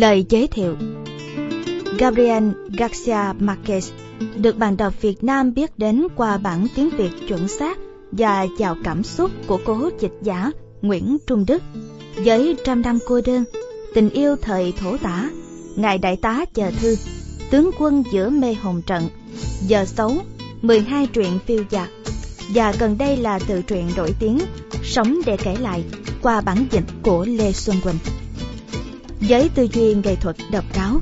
Lời giới thiệu. Gabriel Garcia Marquez được bạn đọc Việt Nam biết đến qua bản tiếng Việt chuẩn xác và chào cảm xúc của cố dịch giả Nguyễn Trung Đức. Với trăm năm cô đơn, tình yêu thời thổ tả, ngài đại tá chờ thư, tướng quân giữa mê hồn trận, giờ xấu, 12 truyện phiêu dạt. Và gần đây là tự truyện nổi tiếng Sống để kể lại qua bản dịch của Lê Xuân Quỳnh. Với tư duy nghệ thuật độc đáo,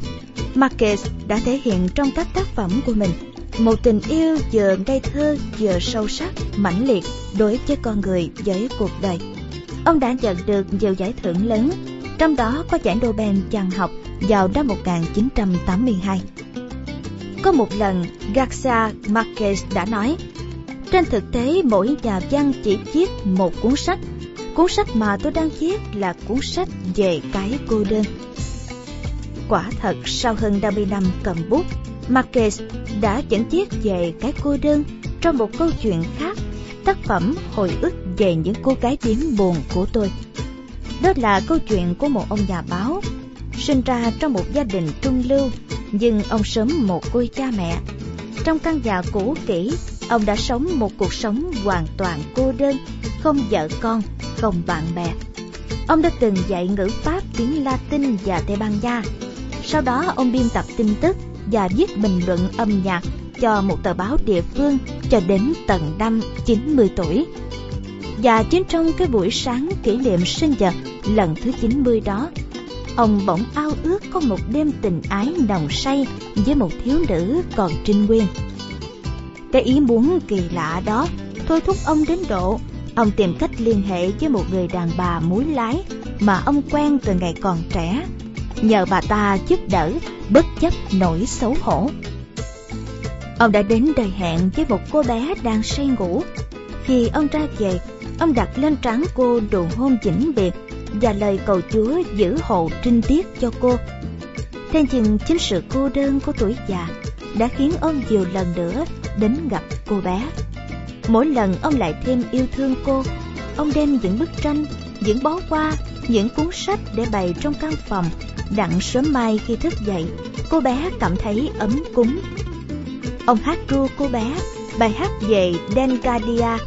Marquez đã thể hiện trong các tác phẩm của mình một tình yêu vừa ngây thơ vừa sâu sắc, mãnh liệt đối với con người với cuộc đời. Ông đã nhận được nhiều giải thưởng lớn, trong đó có giải Nobel văn học vào năm 1982. Có một lần, Garcia Marquez đã nói, trên thực tế mỗi nhà văn chỉ viết một cuốn sách. Cuốn sách mà tôi đang viết là cuốn sách về cái cô đơn. Quả thật sau hơn 30 năm cầm bút, Marquez đã dẫn viết về cái cô đơn trong một câu chuyện khác, tác phẩm hồi ức về những cô gái điếm buồn của tôi. Đó là câu chuyện của một ông nhà báo, sinh ra trong một gia đình trung lưu, nhưng ông sớm một cô cha mẹ. Trong căn nhà cũ kỹ, ông đã sống một cuộc sống hoàn toàn cô đơn, không vợ con, công bạn bè. Ông đã từng dạy ngữ Pháp, tiếng Latin và Tây Ban Nha. Sau đó ông biên tập tin tức và viết bình luận âm nhạc cho một tờ báo địa phương cho đến tận năm 90 tuổi. Và chính trong cái buổi sáng kỷ niệm sinh nhật lần thứ 90 đó, ông bỗng ao ước có một đêm tình ái nồng say với một thiếu nữ còn trinh nguyên. Cái ý muốn kỳ lạ đó thôi thúc ông đến độ ông tìm cách liên hệ với một người đàn bà muối lái mà ông quen từ ngày còn trẻ. Nhờ bà ta giúp đỡ, bất chấp nỗi xấu hổ. Ông đã đến đời hẹn với một cô bé đang say ngủ. Khi ông ra về, ông đặt lên trán cô đồ hôn vĩnh biệt và lời cầu chúa giữ hộ trinh tiết cho cô. Thế nhưng chính sự cô đơn của tuổi già đã khiến ông nhiều lần nữa đến gặp cô bé mỗi lần ông lại thêm yêu thương cô, ông đem những bức tranh, những bó hoa, những cuốn sách để bày trong căn phòng. Đặng sớm mai khi thức dậy, cô bé cảm thấy ấm cúng. Ông hát ru cô bé, bài hát về Dengadia.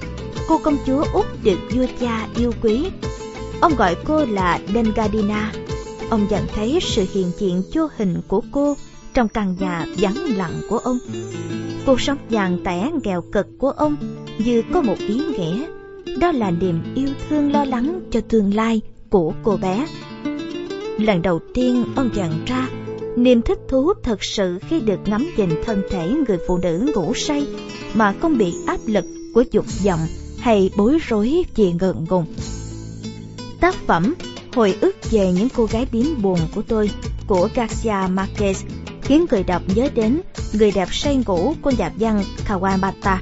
Cô công chúa út được vua cha yêu quý. Ông gọi cô là Dengadina. Ông nhận thấy sự hiện diện vô hình của cô trong căn nhà vắng lặng của ông. Cuộc sống vàng tẻ nghèo cực của ông như có một ý nghĩa. Đó là niềm yêu thương lo lắng cho tương lai của cô bé. Lần đầu tiên ông nhận ra, niềm thích thú thật sự khi được ngắm nhìn thân thể người phụ nữ ngủ say mà không bị áp lực của dục vọng hay bối rối vì ngượng ngùng. Tác phẩm hồi ức về những cô gái điếm buồn của tôi của Garcia Marquez khiến người đọc nhớ đến người đẹp say ngủ của nhà văn Kawabata.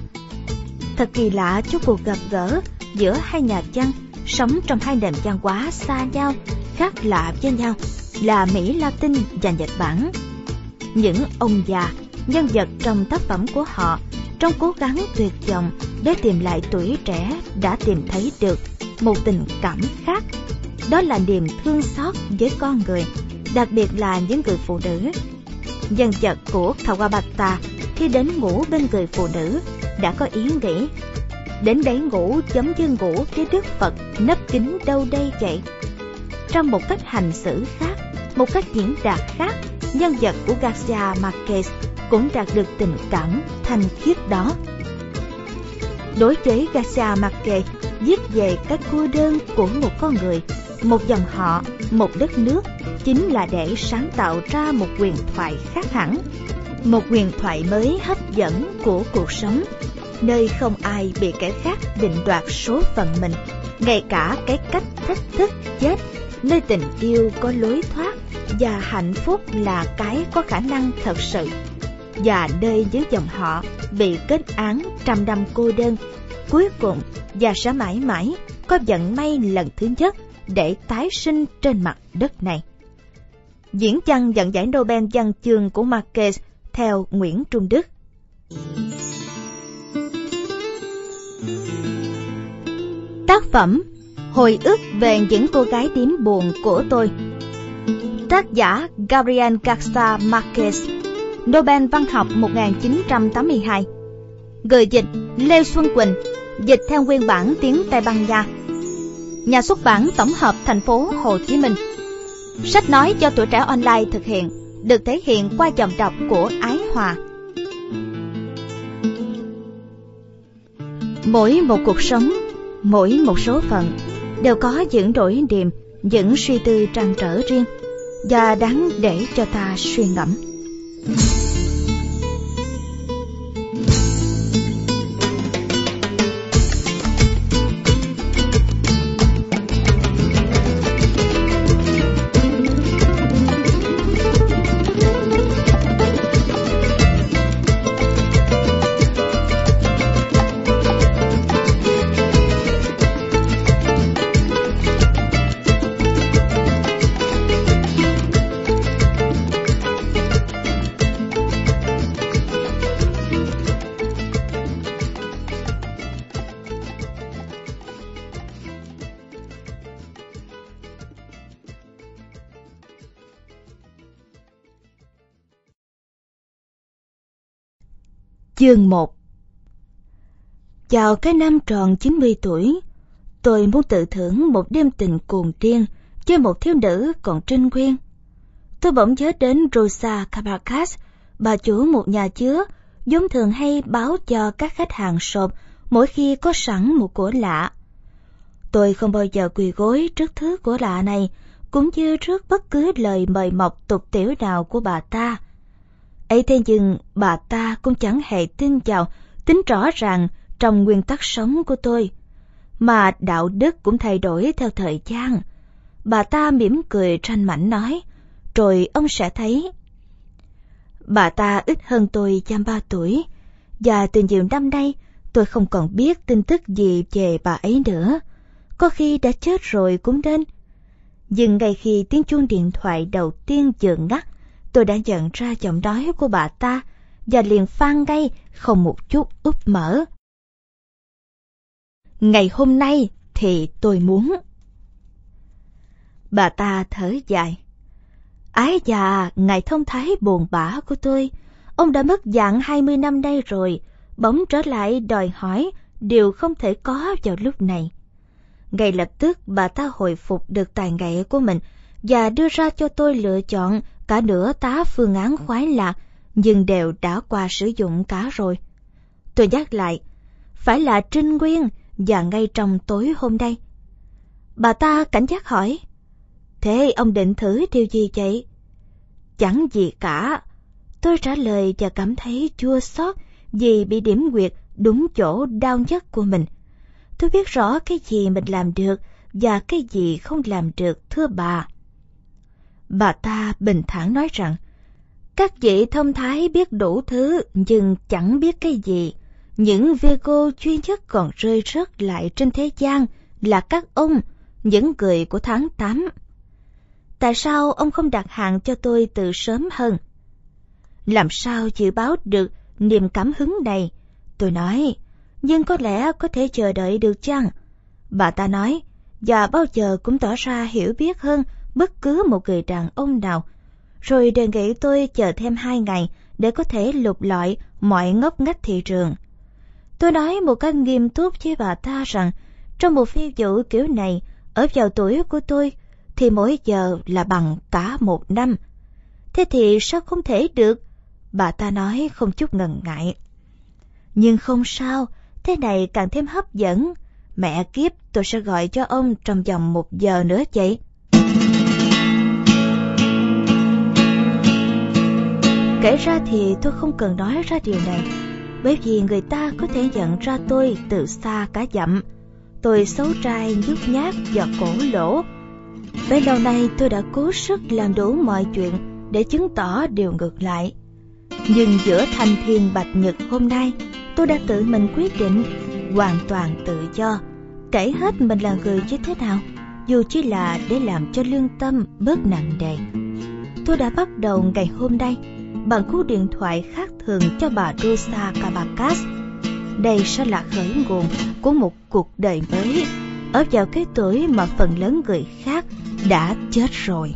Thật kỳ lạ cho cuộc gặp gỡ giữa hai nhà văn sống trong hai nền văn hóa xa nhau, khác lạ với nhau là Mỹ Latin và Nhật Bản. Những ông già, nhân vật trong tác phẩm của họ trong cố gắng tuyệt vọng để tìm lại tuổi trẻ đã tìm thấy được một tình cảm khác. Đó là niềm thương xót với con người, đặc biệt là những người phụ nữ nhân vật của Kawabata khi đến ngủ bên người phụ nữ đã có ý nghĩ đến đấy ngủ giống như ngủ với Đức Phật nấp kín đâu đây vậy. Trong một cách hành xử khác, một cách diễn đạt khác, nhân vật của Garcia Marquez cũng đạt được tình cảm thanh khiết đó. Đối với Garcia Marquez, viết về các cô đơn của một con người, một dòng họ, một đất nước chính là để sáng tạo ra một quyền thoại khác hẳn. Một quyền thoại mới hấp dẫn của cuộc sống nơi không ai bị kẻ khác định đoạt số phận mình. Ngay cả cái cách thách thức chết nơi tình yêu có lối thoát và hạnh phúc là cái có khả năng thật sự. Và nơi dưới dòng họ bị kết án trăm năm cô đơn cuối cùng và sẽ mãi mãi có vận may lần thứ nhất để tái sinh trên mặt đất này. Diễn văn nhận giải Nobel văn chương của Marquez theo Nguyễn Trung Đức. Tác phẩm Hồi ức về những cô gái tím buồn của tôi. Tác giả Gabriel Garcia Marquez, Nobel Văn học 1982 Người dịch Lê Xuân Quỳnh, Dịch theo nguyên bản tiếng Tây Ban Nha. Nhà xuất bản tổng hợp thành phố Hồ Chí Minh Sách nói cho tuổi trẻ online thực hiện Được thể hiện qua giọng đọc của Ái Hòa Mỗi một cuộc sống, mỗi một số phận đều có những đổi niềm, những suy tư trăn trở riêng và đáng để cho ta suy ngẫm. Chương 1 Chào cái năm tròn 90 tuổi, tôi muốn tự thưởng một đêm tình cuồng điên với một thiếu nữ còn trinh nguyên. Tôi bỗng nhớ đến Rosa Cabarcas, bà chủ một nhà chứa, vốn thường hay báo cho các khách hàng sộp mỗi khi có sẵn một của lạ. Tôi không bao giờ quỳ gối trước thứ của lạ này, cũng như trước bất cứ lời mời mọc tục tiểu nào của bà ta ấy thế nhưng bà ta cũng chẳng hề tin vào, tính rõ ràng trong nguyên tắc sống của tôi, mà đạo đức cũng thay đổi theo thời gian. Bà ta mỉm cười tranh mảnh nói, rồi ông sẽ thấy. Bà ta ít hơn tôi chăm ba tuổi, và từ nhiều năm nay tôi không còn biết tin tức gì về bà ấy nữa. Có khi đã chết rồi cũng nên. Nhưng ngay khi tiếng chuông điện thoại đầu tiên vừa ngắt tôi đã nhận ra giọng nói của bà ta và liền phan ngay không một chút úp mở. Ngày hôm nay thì tôi muốn. Bà ta thở dài. Ái già, ngài thông thái buồn bã của tôi. Ông đã mất dạng 20 năm nay rồi, bỗng trở lại đòi hỏi điều không thể có vào lúc này. Ngay lập tức bà ta hồi phục được tài nghệ của mình và đưa ra cho tôi lựa chọn cả nửa tá phương án khoái lạc nhưng đều đã qua sử dụng cả rồi. Tôi nhắc lại, phải là Trinh Nguyên và ngay trong tối hôm nay. Bà ta cảnh giác hỏi, thế ông định thử điều gì vậy? Chẳng gì cả. Tôi trả lời và cảm thấy chua xót vì bị điểm quyệt đúng chỗ đau nhất của mình. Tôi biết rõ cái gì mình làm được và cái gì không làm được thưa bà. Bà ta bình thản nói rằng, các vị thông thái biết đủ thứ nhưng chẳng biết cái gì. Những Virgo duy nhất còn rơi rớt lại trên thế gian là các ông, những người của tháng 8. Tại sao ông không đặt hàng cho tôi từ sớm hơn? Làm sao dự báo được niềm cảm hứng này? Tôi nói, nhưng có lẽ có thể chờ đợi được chăng? Bà ta nói, và bao giờ cũng tỏ ra hiểu biết hơn bất cứ một người đàn ông nào, rồi đề nghị tôi chờ thêm hai ngày để có thể lục lọi mọi ngóc ngách thị trường. Tôi nói một cách nghiêm túc với bà ta rằng trong một phi vụ kiểu này, ở vào tuổi của tôi, thì mỗi giờ là bằng cả một năm. Thế thì sao không thể được? Bà ta nói không chút ngần ngại. Nhưng không sao, thế này càng thêm hấp dẫn. Mẹ kiếp tôi sẽ gọi cho ông trong vòng một giờ nữa vậy. Kể ra thì tôi không cần nói ra điều này, bởi vì người ta có thể nhận ra tôi từ xa cả dặm. Tôi xấu trai, nhút nhát và cổ lỗ. Bấy lâu nay tôi đã cố sức làm đủ mọi chuyện để chứng tỏ điều ngược lại. Nhưng giữa thanh thiên bạch nhật hôm nay, tôi đã tự mình quyết định hoàn toàn tự do, kể hết mình là người như thế nào, dù chỉ là để làm cho lương tâm bớt nặng nề. Tôi đã bắt đầu ngày hôm nay bằng cú điện thoại khác thường cho bà Rosa Cabacas. Đây sẽ là khởi nguồn của một cuộc đời mới ở vào cái tuổi mà phần lớn người khác đã chết rồi.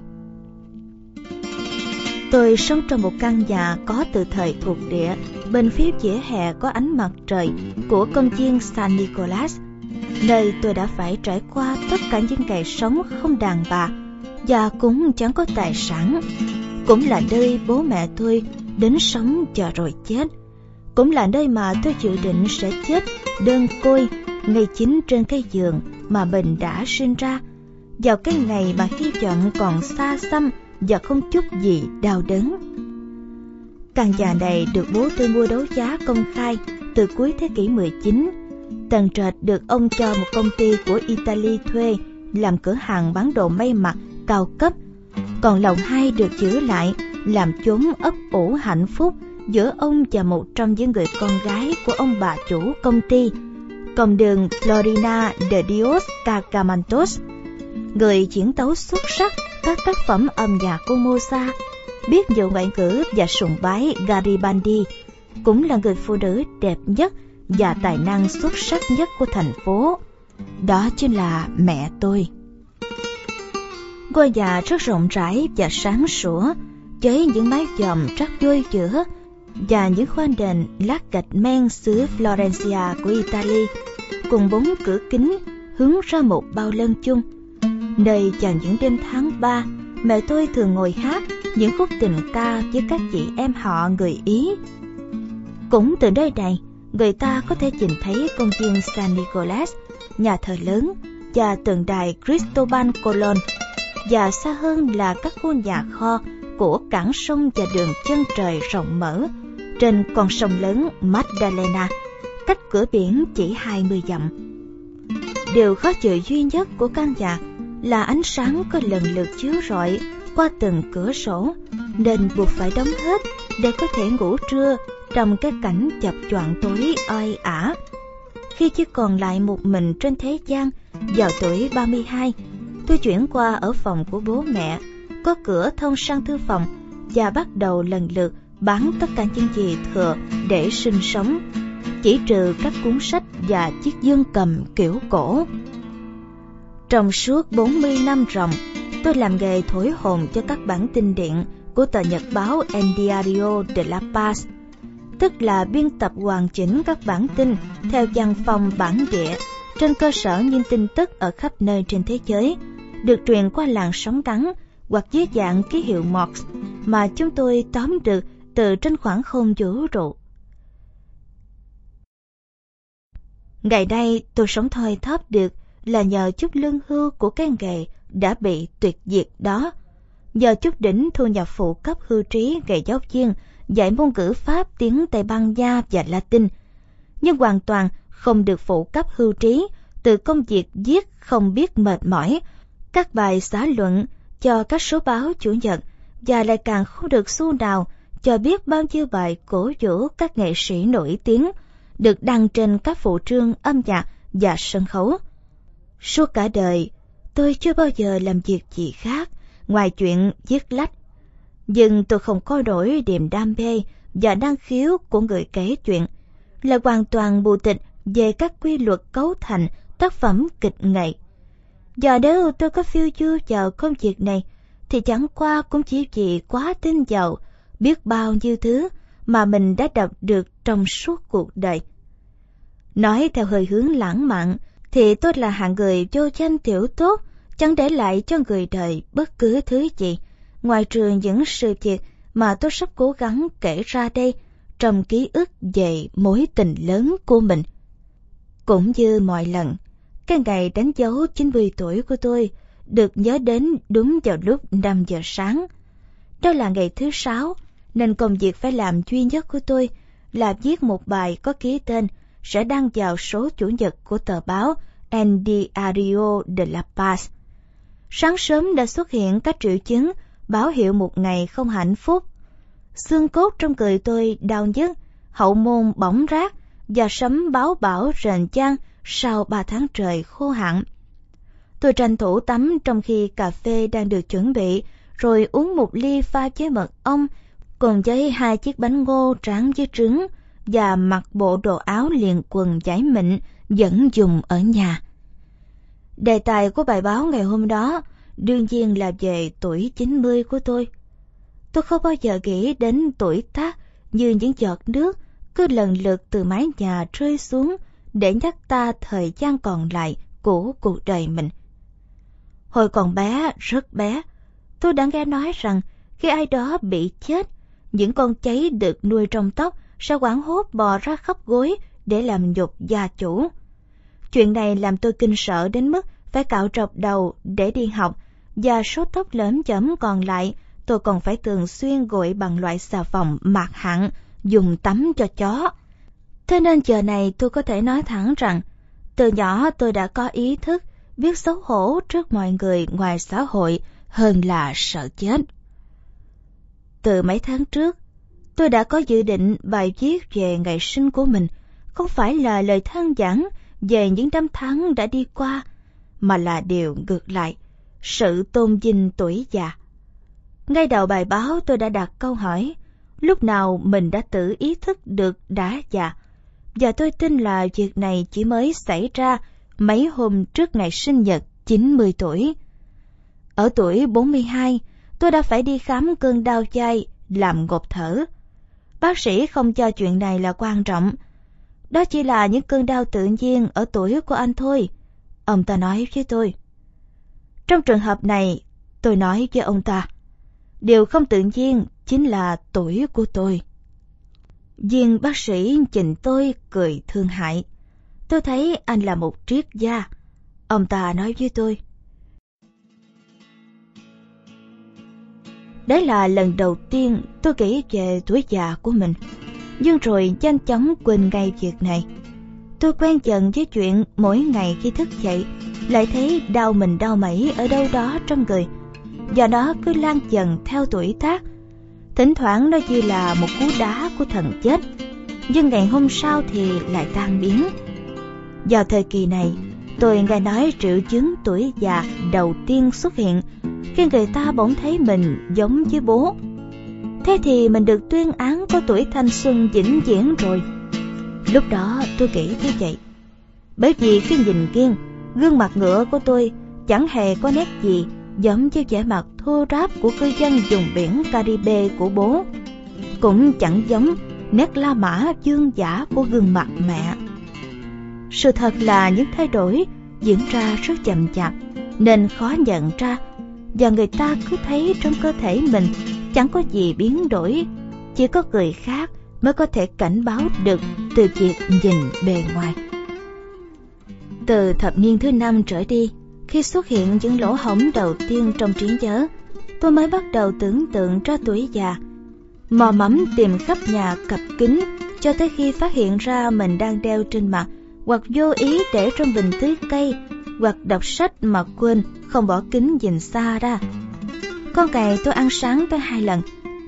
Tôi sống trong một căn nhà có từ thời thuộc địa, bên phía vỉa hè có ánh mặt trời của công viên San Nicolas, nơi tôi đã phải trải qua tất cả những ngày sống không đàn bà và cũng chẳng có tài sản. Cũng là nơi bố mẹ tôi đến sống chờ rồi chết. Cũng là nơi mà tôi dự định sẽ chết đơn côi ngay chính trên cái giường mà mình đã sinh ra. Vào cái ngày mà hy vọng còn xa xăm và không chút gì đau đớn. Căn nhà này được bố tôi mua đấu giá công khai từ cuối thế kỷ 19. Tầng trệt được ông cho một công ty của Italy thuê làm cửa hàng bán đồ may mặc cao cấp. Còn lòng hai được giữ lại làm chốn ấp ủ hạnh phúc giữa ông và một trong những người con gái của ông bà chủ công ty, con đường Florina de Dios Cacamantos, người diễn tấu xuất sắc các tác phẩm âm nhạc của Mozart, biết nhiều ngoại ngữ và sùng bái Garibaldi, cũng là người phụ nữ đẹp nhất và tài năng xuất sắc nhất của thành phố. Đó chính là mẹ tôi. Ngôi nhà rất rộng rãi và sáng sủa, với những mái dòm rất vui giữa và những khoan đền lát gạch men xứ Florencia của Italy, cùng bốn cửa kính hướng ra một bao lân chung Nơi vào những đêm tháng ba, mẹ tôi thường ngồi hát những khúc tình ca với các chị em họ người Ý. Cũng từ nơi này, người ta có thể nhìn thấy công viên San Nicolas, nhà thờ lớn và tượng đài Cristobal Colon, và xa hơn là các khu nhà kho của cảng sông và đường chân trời rộng mở trên con sông lớn Magdalena, cách cửa biển chỉ 20 dặm. Điều khó chịu duy nhất của căn nhà là ánh sáng có lần lượt chiếu rọi qua từng cửa sổ nên buộc phải đóng hết để có thể ngủ trưa trong cái cảnh chập choạng tối oi ả. Khi chỉ còn lại một mình trên thế gian vào tuổi 32, tôi chuyển qua ở phòng của bố mẹ, có cửa thông sang thư phòng và bắt đầu lần lượt bán tất cả những gì thừa để sinh sống, chỉ trừ các cuốn sách và chiếc dương cầm kiểu cổ. Trong suốt 40 năm ròng, tôi làm nghề thổi hồn cho các bản tin điện của tờ nhật báo El Diario de la Paz, tức là biên tập hoàn chỉnh các bản tin theo văn phòng bản địa trên cơ sở những tin tức ở khắp nơi trên thế giới, được truyền qua làn sóng ngắn hoặc dưới dạng ký hiệu Morse mà chúng tôi tóm được từ trên khoảng không vũ trụ. Ngày nay tôi sống thoi thóp được là nhờ chút lương hưu của cái nghề đã bị tuyệt diệt đó. Nhờ chút đỉnh thu nhập phụ cấp hưu trí nghề giáo viên dạy môn ngữ Pháp, tiếng Tây Ban Nha và Latin, nhưng hoàn toàn không được phụ cấp hưu trí từ công việc viết không biết mệt mỏi, các bài xã luận cho các số báo chủ nhật và lại càng không được xu nào cho biết bao nhiêu bài cổ vũ các nghệ sĩ nổi tiếng được đăng trên các phụ trương âm nhạc và sân khấu. Suốt cả đời, tôi chưa bao giờ làm việc gì khác ngoài chuyện viết lách. Nhưng tôi không có đổi niềm đam mê và năng khiếu của người kể chuyện, là hoàn toàn bù tịch về các quy luật cấu thành tác phẩm kịch nghệ. Giờ nếu tôi có phiêu du vào công việc này, thì chẳng qua cũng chỉ vì quá tin vào biết bao nhiêu thứ mà mình đã đọc được trong suốt cuộc đời. Nói theo hơi hướng lãng mạn, thì tôi là hạng người vô danh tiểu tốt, chẳng để lại cho người đời bất cứ thứ gì, ngoài trừ những sự việc mà tôi sắp cố gắng kể ra đây trong ký ức về mối tình lớn của mình. Cũng như mọi lần, cái ngày đánh dấu 90 tuổi của tôi được nhớ đến đúng vào lúc 5 giờ sáng. Đó là ngày thứ sáu, nên công việc phải làm duy nhất của tôi là viết một bài có ký tên sẽ đăng vào số chủ nhật của tờ báo El Diario de la Paz. Sáng sớm đã xuất hiện các triệu chứng báo hiệu một ngày không hạnh phúc. Xương cốt trong người tôi đau nhức, hậu môn bỏng rát và sấm báo bão rền chan sau ba tháng trời khô hạn. Tôi tranh thủ tắm trong khi cà phê đang được chuẩn bị, rồi uống một ly pha với mật ong cùng với hai chiếc bánh ngô tráng với trứng và mặc bộ đồ áo liền quần giải mịn vẫn dùng ở nhà. Đề tài của bài báo ngày hôm đó đương nhiên là về tuổi 90 của tôi. tôi không bao giờ nghĩ đến tuổi tác như những giọt nước cứ lần lượt từ mái nhà rơi xuống để nhắc ta thời gian còn lại của cuộc đời mình. Hồi còn bé, rất bé, tôi đã nghe nói rằng khi ai đó bị chết, những con cháy được nuôi trong tóc sẽ quảng hốt bò ra khắp gối để làm nhục gia chủ. Chuyện này làm tôi kinh sợ đến mức phải cạo trọc đầu để đi học và số tóc lớn chấm còn lại tôi còn phải thường xuyên gội bằng loại xà phòng mạc hẳn dùng tắm cho chó. Thế nên giờ này tôi có thể nói thẳng rằng từ nhỏ tôi đã có ý thức biết xấu hổ trước mọi người ngoài xã hội hơn là sợ chết. Từ mấy tháng trước, tôi đã có dự định bài viết về ngày sinh của mình, không phải là lời than giảng về những năm tháng đã đi qua, mà là điều ngược lại, sự tôn vinh tuổi già. Ngay đầu bài báo tôi đã đặt câu hỏi, lúc nào mình đã tự ý thức được đã già, và tôi tin là việc này chỉ mới xảy ra mấy hôm trước ngày sinh nhật 90 tuổi. Ở tuổi 42, tôi đã phải đi khám cơn đau chai, làm ngột thở. Bác sĩ không cho chuyện này là quan trọng. Đó chỉ là những cơn đau tự nhiên ở tuổi của anh thôi. Ông ta nói với tôi. Trong trường hợp này, tôi nói với ông ta, điều không tự nhiên chính là tuổi của tôi. Viên bác sĩ nhìn tôi cười thương hại. Tôi thấy anh là một triết gia. Ông ta nói với tôi. Đấy là lần đầu tiên tôi nghĩ về tuổi già của mình. Nhưng rồi nhanh chóng quên ngay việc này. Tôi quen dần với chuyện mỗi ngày khi thức dậy, lại thấy đau mình đau mẩy ở đâu đó trong người. do đó cứ lan dần theo tuổi tác. Thỉnh thoảng nó như là một cú đá của thần chết. Nhưng ngày hôm sau thì lại tan biến. Vào thời kỳ này, tôi nghe nói triệu chứng tuổi già đầu tiên xuất hiện khi người ta bỗng thấy mình giống với bố. Thế thì mình được tuyên án có tuổi thanh xuân vĩnh viễn rồi. Lúc đó tôi nghĩ như vậy. Bởi vì khi nhìn kiên, gương mặt ngựa của tôi chẳng hề có nét gì giống như vẻ mặt thô ráp của cư dân vùng biển Caribe của bố. Cũng chẳng giống nét la mã dương giả của gương mặt mẹ. Sự thật là những thay đổi diễn ra rất chậm chạp, nên khó nhận ra, và người ta cứ thấy trong cơ thể mình chẳng có gì biến đổi, chỉ có người khác mới có thể cảnh báo được từ việc nhìn bề ngoài từ thập niên thứ năm trở đi khi xuất hiện những lỗ hổng đầu tiên trong trí nhớ tôi mới bắt đầu tưởng tượng ra tuổi già mò mẫm tìm khắp nhà cặp kính cho tới khi phát hiện ra mình đang đeo trên mặt hoặc vô ý để trong bình tưới cây hoặc đọc sách mà quên không bỏ kính nhìn xa ra. Con ngày tôi ăn sáng tới hai lần,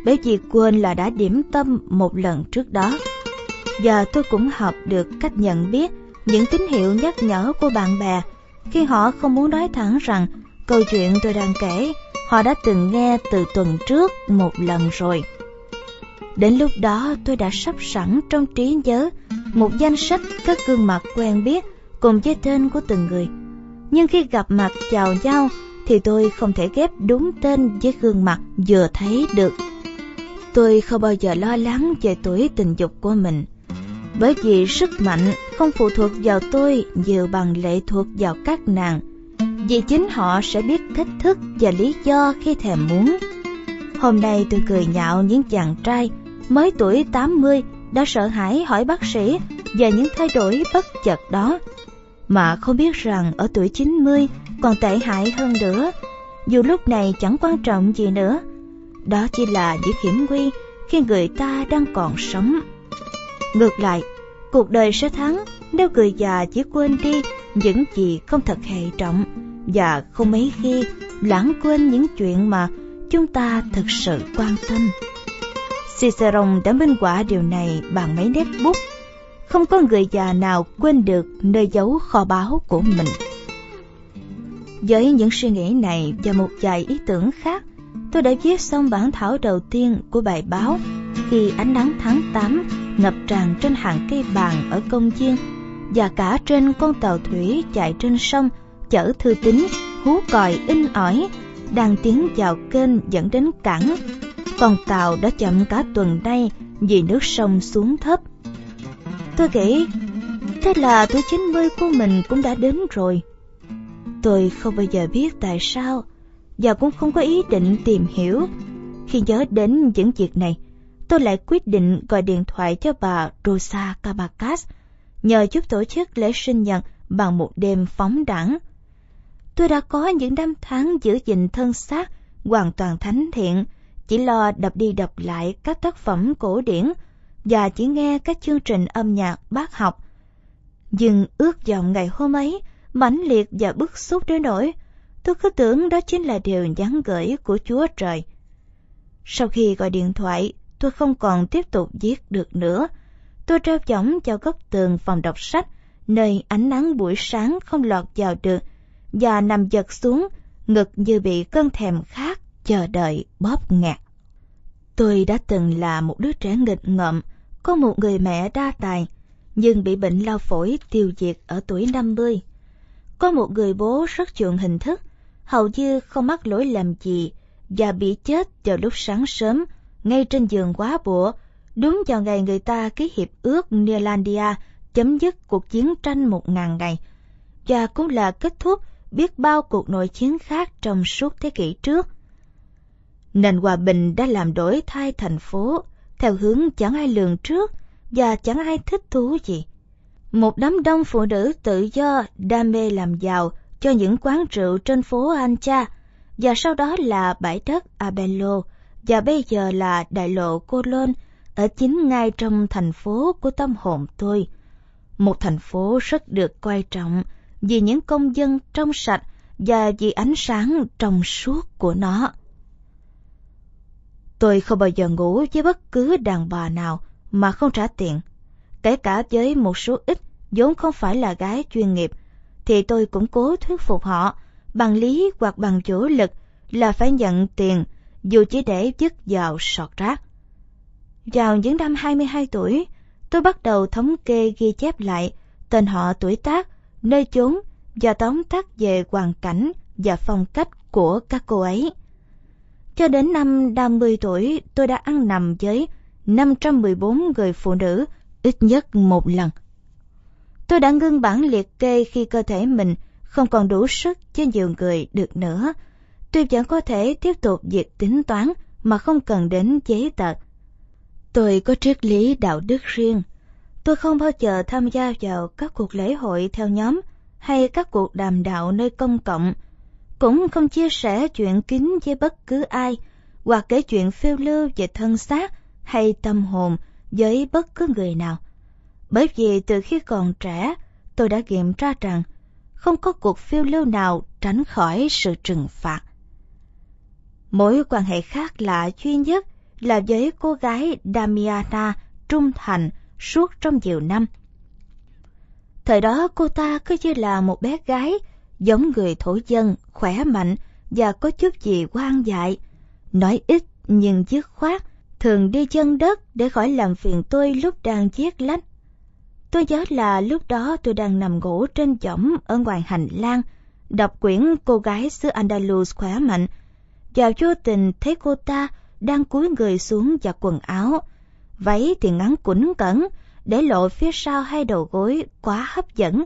bởi vì quên là đã điểm tâm một lần trước đó. Giờ tôi cũng học được cách nhận biết những tín hiệu nhắc nhở của bạn bè khi họ không muốn nói thẳng rằng câu chuyện tôi đang kể họ đã từng nghe từ tuần trước một lần rồi. Đến lúc đó tôi đã sắp sẵn trong trí nhớ một danh sách các gương mặt quen biết cùng với tên của từng người nhưng khi gặp mặt chào nhau thì tôi không thể ghép đúng tên với gương mặt vừa thấy được. Tôi không bao giờ lo lắng về tuổi tình dục của mình, bởi vì sức mạnh không phụ thuộc vào tôi nhiều bằng lệ thuộc vào các nàng, vì chính họ sẽ biết thách thức và lý do khi thèm muốn. Hôm nay tôi cười nhạo những chàng trai mới tuổi 80 đã sợ hãi hỏi bác sĩ về những thay đổi bất chợt đó mà không biết rằng ở tuổi 90 còn tệ hại hơn nữa. Dù lúc này chẳng quan trọng gì nữa, đó chỉ là những hiểm nguy khi người ta đang còn sống. Ngược lại, cuộc đời sẽ thắng nếu người già chỉ quên đi những gì không thật hệ trọng và không mấy khi lãng quên những chuyện mà chúng ta thực sự quan tâm. Cicerone đã minh họa điều này bằng mấy nét bút không có người già nào quên được nơi giấu kho báu của mình. Với những suy nghĩ này và một vài ý tưởng khác, tôi đã viết xong bản thảo đầu tiên của bài báo khi ánh nắng tháng 8 ngập tràn trên hàng cây bàn ở công viên và cả trên con tàu thủy chạy trên sông chở thư tín hú còi in ỏi đang tiến vào kênh dẫn đến cảng con tàu đã chậm cả tuần nay vì nước sông xuống thấp. Tôi nghĩ, thế là tuổi 90 của mình cũng đã đến rồi. Tôi không bao giờ biết tại sao, và cũng không có ý định tìm hiểu. Khi nhớ đến những việc này, tôi lại quyết định gọi điện thoại cho bà Rosa Cabacas, nhờ giúp tổ chức lễ sinh nhật bằng một đêm phóng đẳng. Tôi đã có những năm tháng giữ gìn thân xác hoàn toàn thánh thiện, chỉ lo đọc đi đọc lại các tác phẩm cổ điển và chỉ nghe các chương trình âm nhạc bác học. Nhưng ước vọng ngày hôm ấy mãnh liệt và bức xúc đến nỗi tôi cứ tưởng đó chính là điều nhắn gửi của Chúa Trời. Sau khi gọi điện thoại, tôi không còn tiếp tục viết được nữa. Tôi treo võng cho góc tường phòng đọc sách, nơi ánh nắng buổi sáng không lọt vào được, và nằm giật xuống, ngực như bị cơn thèm khát, chờ đợi bóp nghẹt. Tôi đã từng là một đứa trẻ nghịch ngợm, có một người mẹ đa tài, nhưng bị bệnh lao phổi tiêu diệt ở tuổi 50. Có một người bố rất chuộng hình thức, hầu như không mắc lỗi làm gì và bị chết vào lúc sáng sớm, ngay trên giường quá bụa, đúng vào ngày người ta ký hiệp ước Nealandia chấm dứt cuộc chiến tranh một ngàn ngày, và cũng là kết thúc biết bao cuộc nội chiến khác trong suốt thế kỷ trước. Nền hòa bình đã làm đổi thay thành phố theo hướng chẳng ai lường trước và chẳng ai thích thú gì. Một đám đông phụ nữ tự do đam mê làm giàu cho những quán rượu trên phố Ancha và sau đó là bãi đất Abello và bây giờ là đại lộ Cô Lôn, ở chính ngay trong thành phố của tâm hồn tôi. Một thành phố rất được coi trọng vì những công dân trong sạch và vì ánh sáng trong suốt của nó. Tôi không bao giờ ngủ với bất cứ đàn bà nào mà không trả tiền. Kể cả với một số ít vốn không phải là gái chuyên nghiệp, thì tôi cũng cố thuyết phục họ bằng lý hoặc bằng chủ lực là phải nhận tiền dù chỉ để dứt vào sọt rác. Vào những năm 22 tuổi, tôi bắt đầu thống kê ghi chép lại tên họ tuổi tác, nơi chốn và tóm tắt về hoàn cảnh và phong cách của các cô ấy. Cho đến năm 50 tuổi, tôi đã ăn nằm với 514 người phụ nữ ít nhất một lần. Tôi đã ngưng bản liệt kê khi cơ thể mình không còn đủ sức cho nhiều người được nữa. Tôi vẫn có thể tiếp tục việc tính toán mà không cần đến giấy tờ. Tôi có triết lý đạo đức riêng. Tôi không bao giờ tham gia vào các cuộc lễ hội theo nhóm hay các cuộc đàm đạo nơi công cộng cũng không chia sẻ chuyện kín với bất cứ ai hoặc kể chuyện phiêu lưu về thân xác hay tâm hồn với bất cứ người nào. Bởi vì từ khi còn trẻ, tôi đã nghiệm ra rằng không có cuộc phiêu lưu nào tránh khỏi sự trừng phạt. Mối quan hệ khác lạ duy nhất là với cô gái Damiana trung thành suốt trong nhiều năm. Thời đó cô ta cứ như là một bé gái giống người thổ dân, khỏe mạnh và có chút gì quan dại. Nói ít nhưng dứt khoát, thường đi chân đất để khỏi làm phiền tôi lúc đang chiết lách. Tôi nhớ là lúc đó tôi đang nằm ngủ trên võng ở ngoài hành lang, đọc quyển cô gái xứ Andalus khỏe mạnh, và vô tình thấy cô ta đang cúi người xuống giặt quần áo. Váy thì ngắn quấn cẩn, để lộ phía sau hai đầu gối quá hấp dẫn.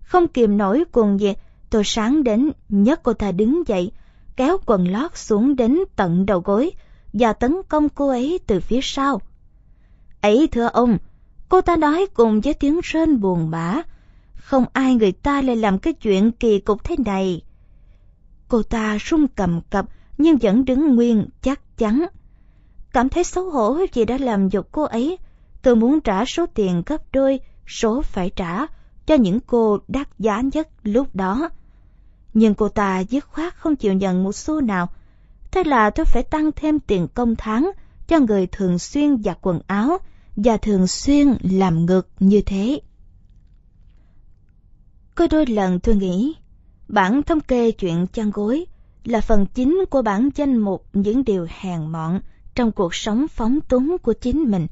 Không kìm nổi cuồng nhiệt, tôi sáng đến nhấc cô ta đứng dậy, kéo quần lót xuống đến tận đầu gối và tấn công cô ấy từ phía sau. Ấy thưa ông, cô ta nói cùng với tiếng rên buồn bã, không ai người ta lại làm cái chuyện kỳ cục thế này. Cô ta run cầm cập nhưng vẫn đứng nguyên chắc chắn. Cảm thấy xấu hổ vì đã làm nhục cô ấy, tôi muốn trả số tiền gấp đôi số phải trả cho những cô đắt giá nhất lúc đó. Nhưng cô ta dứt khoát không chịu nhận một xu nào. Thế là tôi phải tăng thêm tiền công tháng cho người thường xuyên giặt quần áo và thường xuyên làm ngược như thế. Có đôi lần tôi nghĩ, bản thống kê chuyện chăn gối là phần chính của bản danh mục những điều hèn mọn trong cuộc sống phóng túng của chính mình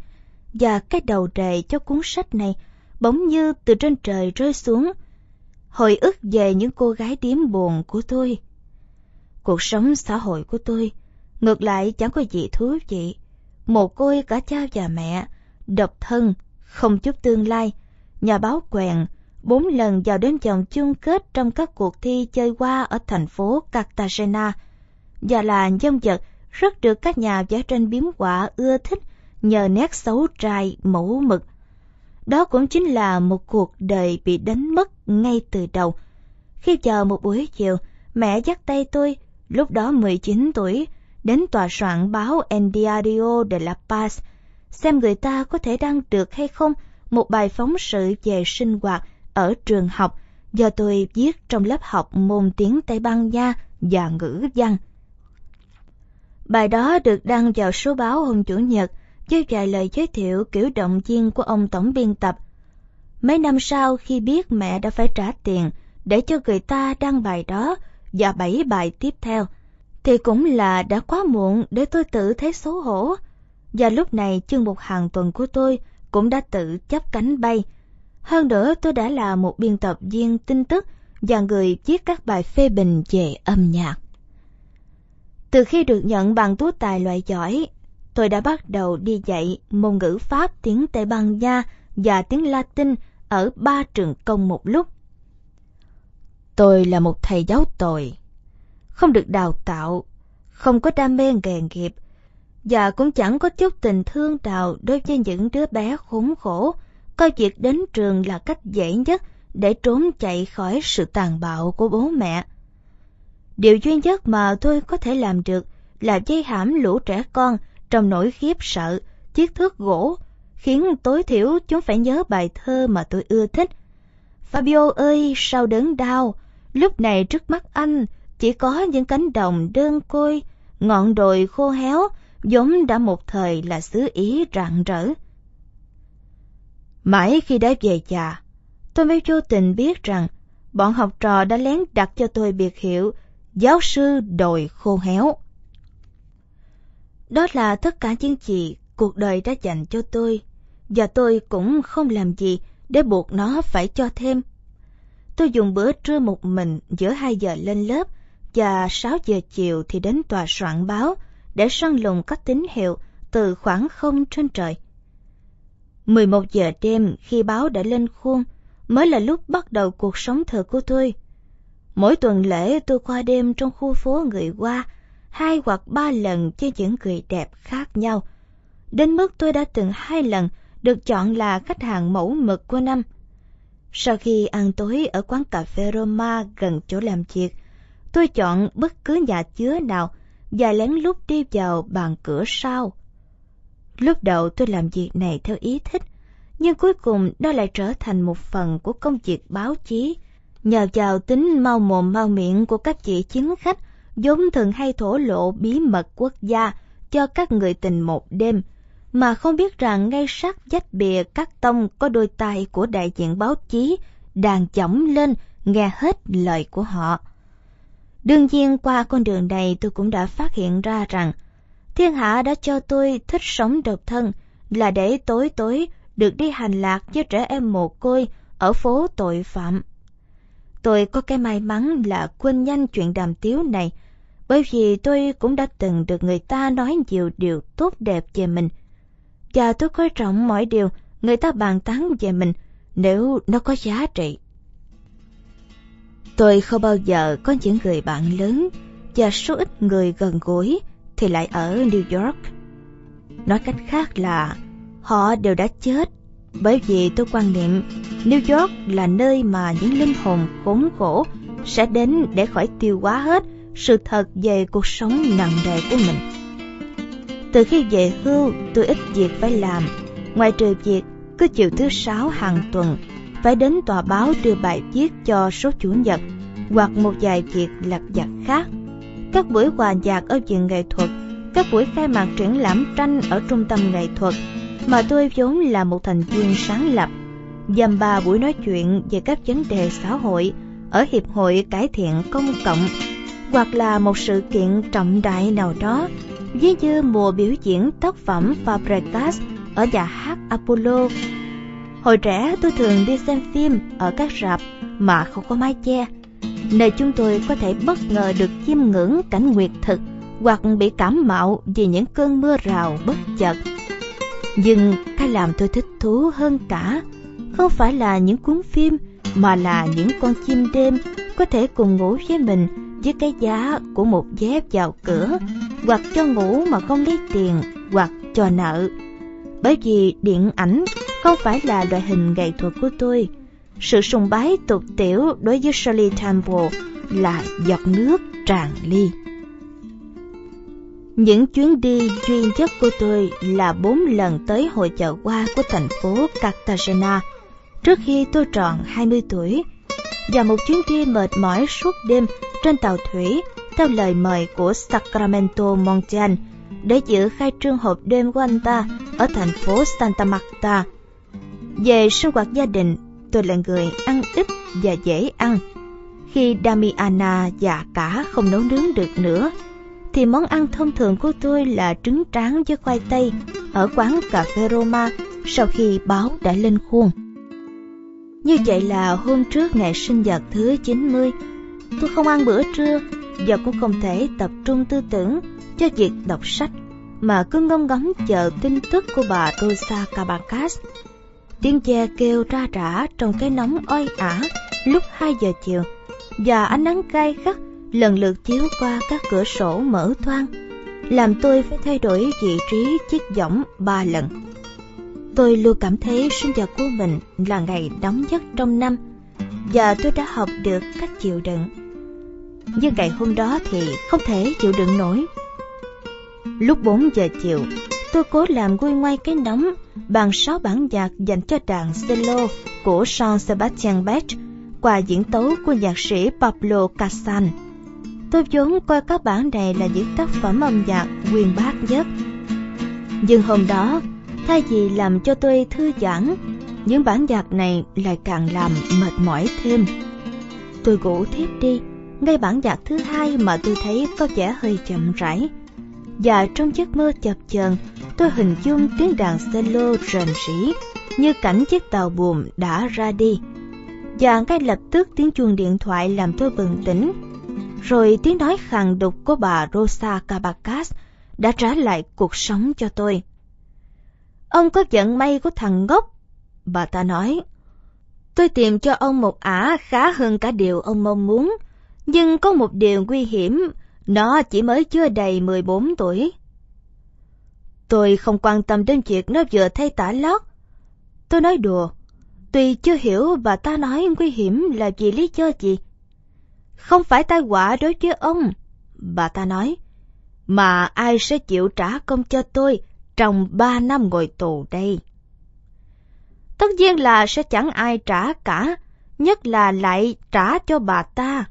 và cái đầu đề cho cuốn sách này bỗng như từ trên trời rơi xuống. Hồi ức về những cô gái điếm buồn của tôi. Cuộc sống xã hội của tôi Ngược lại chẳng có gì thú vị. Một côi cả cha và mẹ, độc thân, không chút tương lai, nhà báo quèn, bốn lần vào đến vòng chung kết trong các cuộc thi chơi qua ở thành phố Cartagena và là nhân vật rất được các nhà vẽ tranh biếm họa ưa thích nhờ nét xấu trai mẫu mực. Đó cũng chính là một cuộc đời bị đánh mất ngay từ đầu. Khi chờ một buổi chiều, mẹ dắt tay tôi, lúc đó 19 tuổi, đến tòa soạn báo El Diario de la Paz, xem người ta có thể đăng được hay không một bài phóng sự về sinh hoạt ở trường học do tôi viết trong lớp học môn tiếng Tây Ban Nha và ngữ văn. Bài đó được đăng vào số báo hôm Chủ nhật với vài lời giới thiệu kiểu động viên của ông tổng biên tập. Mấy năm sau khi biết mẹ đã phải trả tiền để cho người ta đăng bài đó và bảy bài tiếp theo, thì cũng là đã quá muộn để tôi tự thấy xấu hổ. Và lúc này chương mục hàng tuần của tôi cũng đã tự chấp cánh bay. Hơn nữa tôi đã là một biên tập viên tin tức và người viết các bài phê bình về âm nhạc. Từ khi được nhận bằng tú tài loại giỏi, tôi đã bắt đầu đi dạy môn ngữ Pháp, tiếng Tây Ban Nha và tiếng Latin ở ba trường công một lúc. Tôi là một thầy giáo tồi, không được đào tạo, không có đam mê nghề nghiệp và cũng chẳng có chút tình thương nào đối với những đứa bé khốn khổ, coi việc đến trường là cách dễ nhất để trốn chạy khỏi sự tàn bạo của bố mẹ. Điều duy nhất mà tôi có thể làm được là dây hãm lũ trẻ con trong nỗi khiếp sợ, chiếc thước gỗ, khiến tối thiểu chúng phải nhớ bài thơ mà tôi ưa thích. Fabio ơi, sao đớn đau, lúc này trước mắt anh chỉ có những cánh đồng đơn côi, ngọn đồi khô héo, giống đã một thời là xứ Ý rạng rỡ. Mãi khi đã về già, tôi mới vô tình biết rằng bọn học trò đã lén đặt cho tôi biệt hiệu giáo sư đồi khô héo. Đó là tất cả những gì cuộc đời đã dành cho tôi, và tôi cũng không làm gì để buộc nó phải cho thêm. Tôi dùng bữa trưa một mình giữa 2 giờ lên lớp và 6 giờ chiều thì đến tòa soạn báo để săn lùng các tín hiệu từ khoảng không trên trời. 11 giờ đêm khi báo đã lên khuôn mới là lúc bắt đầu cuộc sống thực của tôi. Mỗi tuần lễ tôi qua đêm trong khu phố người qua hai hoặc ba lần cho những người đẹp khác nhau. Đến mức tôi đã từng hai lần được chọn là khách hàng mẫu mực của năm. Sau khi ăn tối ở quán cà phê Roma gần chỗ làm việc, tôi chọn bất cứ nhà chứa nào và lén lút đi vào bàn cửa sau. Lúc đầu tôi làm việc này theo ý thích, nhưng cuối cùng đó lại trở thành một phần của công việc báo chí. Nhờ vào tính mau mồm mau miệng của các chị chính khách vốn thường hay thổ lộ bí mật quốc gia cho các người tình một đêm, mà không biết rằng ngay sát dách bìa các tông có đôi tay của đại diện báo chí đang chỏng lên nghe hết lời của họ. Đương nhiên qua con đường này tôi cũng đã phát hiện ra rằng thiên hạ đã cho tôi thích sống độc thân, là để tối tối được đi hành lạc với trẻ em mồ côi ở phố tội phạm. Tôi có cái may mắn là quên nhanh chuyện đàm tiếu này, bởi vì tôi cũng đã từng được người ta nói nhiều điều tốt đẹp về mình. Và tôi coi trọng mọi điều người ta bàn tán về mình, nếu nó có giá trị. Tôi không bao giờ có những người bạn lớn và số ít người gần gũi thì lại ở New York. Nói cách khác là họ đều đã chết bởi vì tôi quan niệm New York là nơi mà những linh hồn khốn khổ sẽ đến để khỏi tiêu hóa hết sự thật về cuộc sống nặng nề của mình. Từ khi về hưu, tôi ít việc phải làm, ngoài trừ việc cứ chiều thứ sáu hàng tuần phải đến tòa báo đưa bài viết cho số chủ nhật hoặc một vài việc lặt vặt khác. Các buổi hòa nhạc ở viện nghệ thuật, các buổi khai mạc triển lãm tranh ở trung tâm nghệ thuật mà tôi vốn là một thành viên sáng lập, dầm ba buổi nói chuyện về các vấn đề xã hội ở Hiệp hội Cải thiện Công cộng hoặc là một sự kiện trọng đại nào đó, ví như mùa biểu diễn tác phẩm Fabregas ở nhà hát Apollo. Hồi trẻ tôi thường đi xem phim ở các rạp mà không có mái che, nơi chúng tôi có thể bất ngờ được chiêm ngưỡng cảnh nguyệt thực, hoặc bị cảm mạo vì những cơn mưa rào bất chợt. Nhưng cái làm tôi thích thú hơn cả, không phải là những cuốn phim, mà là những con chim đêm có thể cùng ngủ với mình với cái giá của một vé vào cửa, hoặc cho ngủ mà không lấy tiền, hoặc cho nợ. Bởi vì điện ảnh không phải là loại hình nghệ thuật của tôi. Sự sùng bái tục tiểu đối với Shirley Temple là giọt nước tràn ly. Những chuyến đi duy nhất của tôi là bốn lần tới hội chợ hoa của thành phố Cartagena trước khi tôi tròn 20 tuổi và một chuyến đi mệt mỏi suốt đêm trên tàu thủy theo lời mời của Sacramento Montian để dự khai trương hộp đêm của anh ta ở thành phố Santa Marta. Về sinh hoạt gia đình, tôi là người ăn ít và dễ ăn. Khi Damiana già cả không nấu nướng được nữa, thì món ăn thông thường của tôi là trứng tráng với khoai tây ở quán cà phê Roma sau khi báo đã lên khuôn. Như vậy là hôm trước ngày sinh nhật thứ 90, tôi không ăn bữa trưa và cũng không thể tập trung tư tưởng cho việc đọc sách mà cứ ngông ngóng chờ tin tức của bà Rosa Cabacas. Tiếng che kêu ra rã trong cái nóng oi ả lúc 2 giờ chiều và ánh nắng gay gắt lần lượt chiếu qua các cửa sổ mở toang, làm tôi phải thay đổi vị trí chiếc võng ba lần. Tôi luôn cảm thấy sinh nhật của mình là ngày nóng nhất trong năm và tôi đã học được cách chịu đựng. Nhưng ngày hôm đó thì không thể chịu đựng nổi. Lúc 4 giờ chiều, tôi cố làm nguôi ngoai cái nóng bằng sáu bản nhạc dành cho đàn cello của Jean Sebastian Bach qua diễn tấu của nhạc sĩ Pablo Casan Tôi vốn coi các bản này là những tác phẩm âm nhạc quyền bác nhất. Nhưng hôm đó, thay vì làm cho tôi thư giãn, những bản nhạc này lại càng làm mệt mỏi thêm. Tôi ngủ thiếp đi, ngay bản nhạc thứ hai mà tôi thấy có vẻ hơi chậm rãi. Và trong giấc mơ chập chờn, tôi hình dung tiếng đàn cello rền rĩ như cảnh chiếc tàu buồm đã ra đi. Và ngay lập tức tiếng chuông điện thoại làm tôi bừng tỉnh. Rồi tiếng nói khàn đục của bà Rosa Cabacas đã trả lại cuộc sống cho tôi. Ông có vận may của thằng ngốc. Bà ta nói, tôi tìm cho ông một ả khá hơn cả điều ông mong muốn, nhưng có một điều nguy hiểm, nó chỉ mới chưa đầy 14 tuổi. Tôi không quan tâm đến việc nó vừa thay tả lót. Tôi nói đùa, tuy chưa hiểu bà ta nói nguy hiểm là vì lý do gì. Không phải tai họa đối với ông, bà ta nói, mà ai sẽ chịu trả công cho tôi trong ba năm ngồi tù đây. Tất nhiên là sẽ chẳng ai trả cả, nhất là lại trả cho bà ta.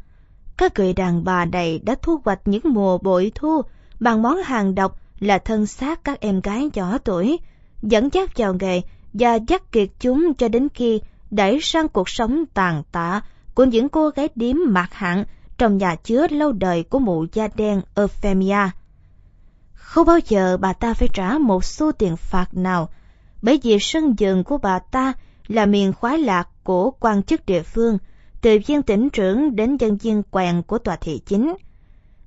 Các người đàn bà này đã thu hoạch những mùa bội thu bằng món hàng độc là thân xác các em gái nhỏ tuổi, dẫn dắt vào nghề và dắt kiệt chúng cho đến khi đẩy sang cuộc sống tàn tạ của những cô gái điếm mạc hạng trong nhà chứa lâu đời của mụ da đen Euphemia. Không bao giờ bà ta phải trả một xu tiền phạt nào, bởi vì sân vườn của bà ta là miền khoái lạc của quan chức địa phương, từ viên tỉnh trưởng đến dân viên quèn của tòa thị chính.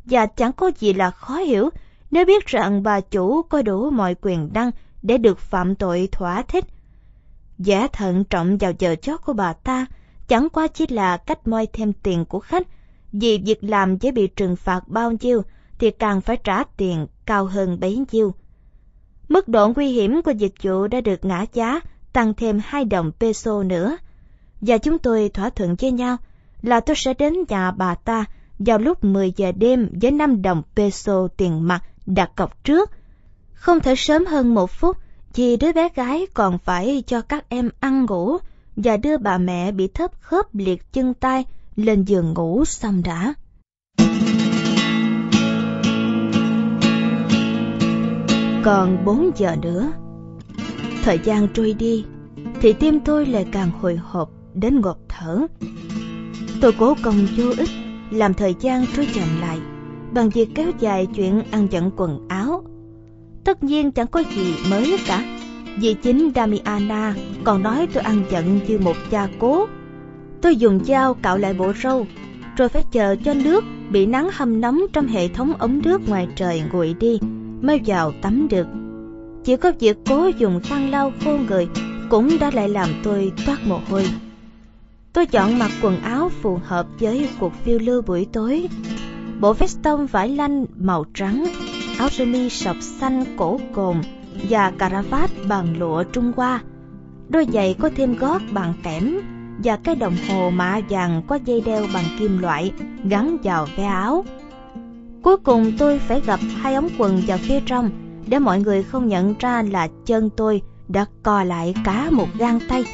Và chẳng có gì là khó hiểu nếu biết rằng bà chủ có đủ mọi quyền năng để được phạm tội thỏa thích. Giả thận trọng vào giờ chót của bà ta chẳng qua chỉ là cách moi thêm tiền của khách, vì việc làm dễ bị trừng phạt bao nhiêu thì càng phải trả tiền cao hơn bấy nhiêu. Mức độ nguy hiểm của dịch vụ đã được ngã giá tăng thêm 2 đồng peso nữa. Và chúng tôi thỏa thuận với nhau là tôi sẽ đến nhà bà ta vào lúc 10 giờ đêm với 5 đồng peso tiền mặt đặt cọc trước. Không thể sớm hơn một phút vì đứa bé gái còn phải cho các em ăn ngủ và đưa bà mẹ bị thấp khớp liệt chân tay lên giường ngủ xong đã. Còn 4 giờ nữa. Thời gian trôi đi, thì tim tôi lại càng hồi hộp đến ngột thở. Tôi cố công vô ích làm thời gian trôi chậm lại bằng việc kéo dài chuyện ăn giận quần áo. Tất nhiên chẳng có gì mới cả, vì chính Damiana còn nói tôi ăn giận như một cha cố. Tôi dùng dao cạo lại bộ râu, rồi phải chờ cho nước bị nắng hâm nóng trong hệ thống ống nước ngoài trời nguội đi mới vào tắm được. Chỉ có việc cố dùng khăn lau khô người cũng đã lại làm tôi toát mồ hôi. Tôi chọn mặc quần áo phù hợp với cuộc phiêu lưu buổi tối. Bộ veston vải lanh màu trắng, áo sơ mi sọc xanh cổ cồn và cà ra vát bằng lụa Trung Hoa. Đôi giày có thêm gót bằng kẽm và cái đồng hồ mạ vàng có dây đeo bằng kim loại gắn vào ve áo. Cuối cùng tôi phải gặp hai ống quần vào phía trong để mọi người không nhận ra là chân tôi đã co lại cả một gang tay.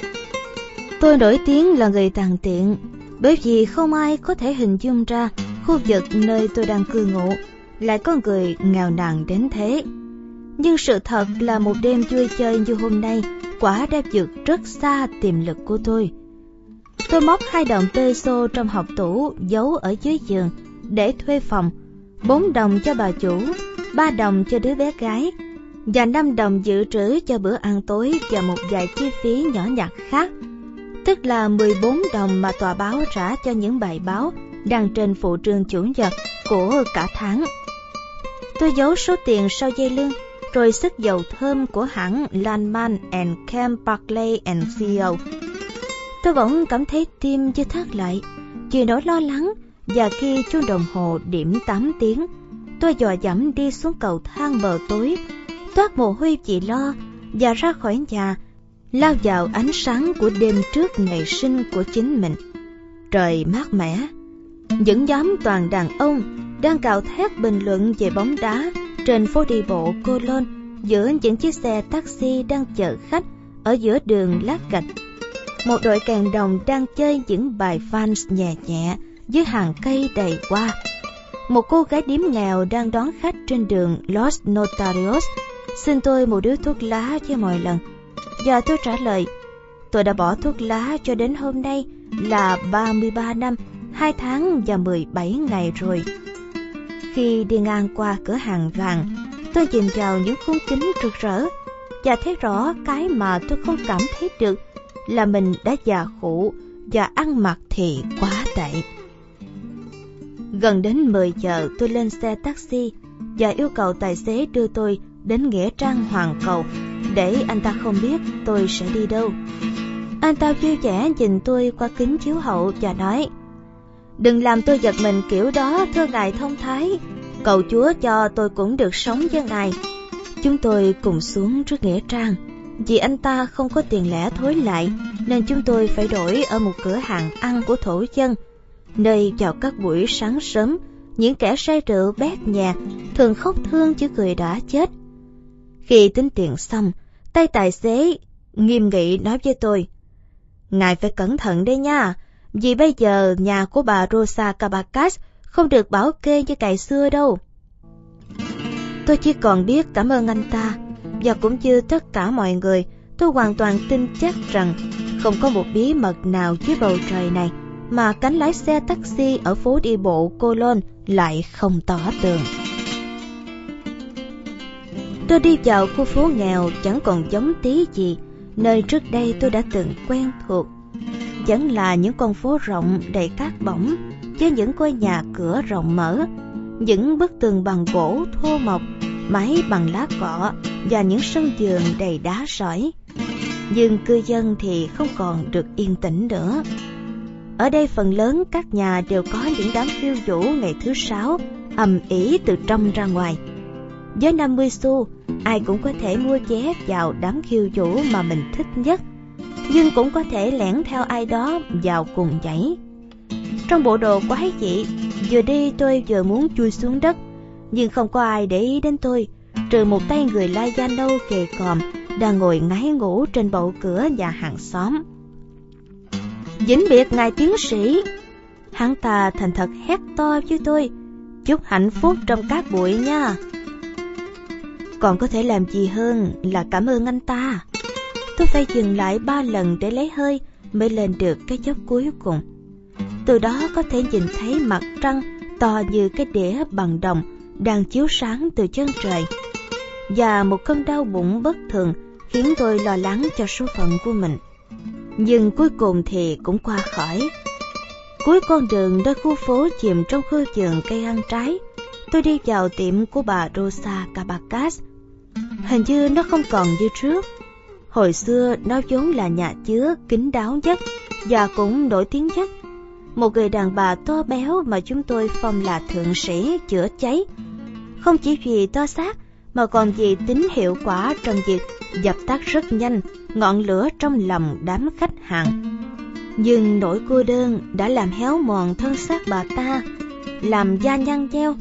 Tôi nổi tiếng là người tàn tiện bởi vì không ai có thể hình dung ra khu vực nơi tôi đang cư ngụ lại có người nghèo nàn đến thế. Nhưng sự thật là một đêm vui chơi như hôm nay quả đã vượt rất xa tiềm lực của tôi. Tôi móc hai đồng peso trong hộp tủ giấu ở dưới giường để thuê phòng, bốn đồng cho bà chủ, ba đồng cho đứa bé gái và năm đồng dự trữ cho bữa ăn tối và một vài chi phí nhỏ nhặt khác. Tức là 14 đồng mà tòa báo trả cho những bài báo đăng trên phụ trường chủ nhật của cả tháng. Tôi giấu số tiền sau dây lưng, rồi sức dầu thơm của hãng Landman and Camp Barclay and Co. Tôi bỗng cảm thấy tim như thắt lại, chỉ nỗi lo lắng và khi chuông đồng hồ điểm 8 tiếng, tôi dò dẫm đi xuống cầu thang bờ tối, toát mồ hôi chỉ lo và ra khỏi nhà, lao vào ánh sáng của đêm trước ngày sinh của chính mình. Trời mát mẻ, những nhóm toàn đàn ông đang cào thét bình luận về bóng đá trên phố đi bộ Cô Lôn giữa những chiếc xe taxi đang chở khách ở giữa đường lát gạch. Một đội kèn đồng đang chơi những bài fans nhẹ nhẹ dưới hàng cây đầy hoa. Một cô gái điếm nghèo đang đón khách trên đường Los Notarios xin tôi một điếu thuốc lá cho mọi lần. Giờ tôi trả lời, tôi đã bỏ thuốc lá cho đến hôm nay là 33 năm, 2 tháng và 17 ngày rồi. Khi đi ngang qua cửa hàng vàng, tôi nhìn vào những khung kính rực rỡ và thấy rõ cái mà tôi không cảm thấy được là mình đã già khổ và ăn mặc thì quá tệ. Gần đến 10 giờ tôi lên xe taxi và yêu cầu tài xế đưa tôi đến Nghĩa Trang Hoàng Cầu để anh ta không biết tôi sẽ đi đâu. Anh ta vui vẻ nhìn tôi qua kính chiếu hậu và nói Đừng làm tôi giật mình kiểu đó, thưa ngài thông thái. Cầu chúa cho tôi cũng được sống với ngài. Chúng tôi cùng xuống trước Nghĩa Trang. Vì anh ta không có tiền lẻ thối lại, Nên chúng tôi phải đổi ở một cửa hàng ăn của thổ dân, Nơi vào các buổi sáng sớm. Những kẻ say rượu bét nhà Thường khóc thương chứ người đã chết. Khi tính tiền xong, Tay tài xế nghiêm nghị nói với tôi, Ngài phải cẩn thận đấy nha vì bây giờ nhà của bà Rosa Cabacas không được bảo kê như cày xưa đâu. Tôi chỉ còn biết cảm ơn anh ta và cũng như tất cả mọi người, tôi hoàn toàn tin chắc rằng không có một bí mật nào dưới bầu trời này mà cánh lái xe taxi ở phố đi bộ Colon lại không tỏ tường. Tôi đi vào khu phố nghèo chẳng còn giống tí gì, nơi trước đây tôi đã từng quen thuộc vẫn là những con phố rộng đầy cát bỏng với những ngôi nhà cửa rộng mở, những bức tường bằng gỗ thô mộc, mái bằng lá cọ và những sân vườn đầy đá sỏi. Nhưng cư dân thì không còn được yên tĩnh nữa. Ở đây phần lớn các nhà đều có những đám khiêu vũ ngày thứ sáu ầm ĩ từ trong ra ngoài. Với 50 xu, ai cũng có thể mua vé vào đám khiêu vũ mà mình thích nhất – nhưng cũng có thể lẻn theo ai đó vào cùng chảy. Trong bộ đồ quái dị, vừa đi tôi vừa muốn chui xuống đất, nhưng không có ai để ý đến tôi, trừ một tay người lai da nâu kề còm đang ngồi ngáy ngủ trên bậu cửa nhà hàng xóm. Vĩnh biệt ngài tiến sĩ, hắn ta thành thật hét to với tôi, chúc hạnh phúc trong các buổi nha. Còn có thể làm gì hơn là cảm ơn anh ta tôi phải dừng lại ba lần để lấy hơi mới lên được cái dốc cuối cùng. Từ đó có thể nhìn thấy mặt trăng to như cái đĩa bằng đồng đang chiếu sáng từ chân trời. Và một cơn đau bụng bất thường khiến tôi lo lắng cho số phận của mình. Nhưng cuối cùng thì cũng qua khỏi. Cuối con đường nơi khu phố chìm trong khu vườn cây ăn trái, tôi đi vào tiệm của bà Rosa Cabacas. Hình như nó không còn như trước. Hồi xưa nó vốn là nhà chứa kín đáo nhất và cũng nổi tiếng nhất. Một người đàn bà to béo mà chúng tôi phong là thượng sĩ chữa cháy. Không chỉ vì to xác mà còn vì tính hiệu quả trong việc dập tắt rất nhanh ngọn lửa trong lòng đám khách hàng. Nhưng nỗi cô đơn đã làm héo mòn thân xác bà ta, làm da nhăn nheo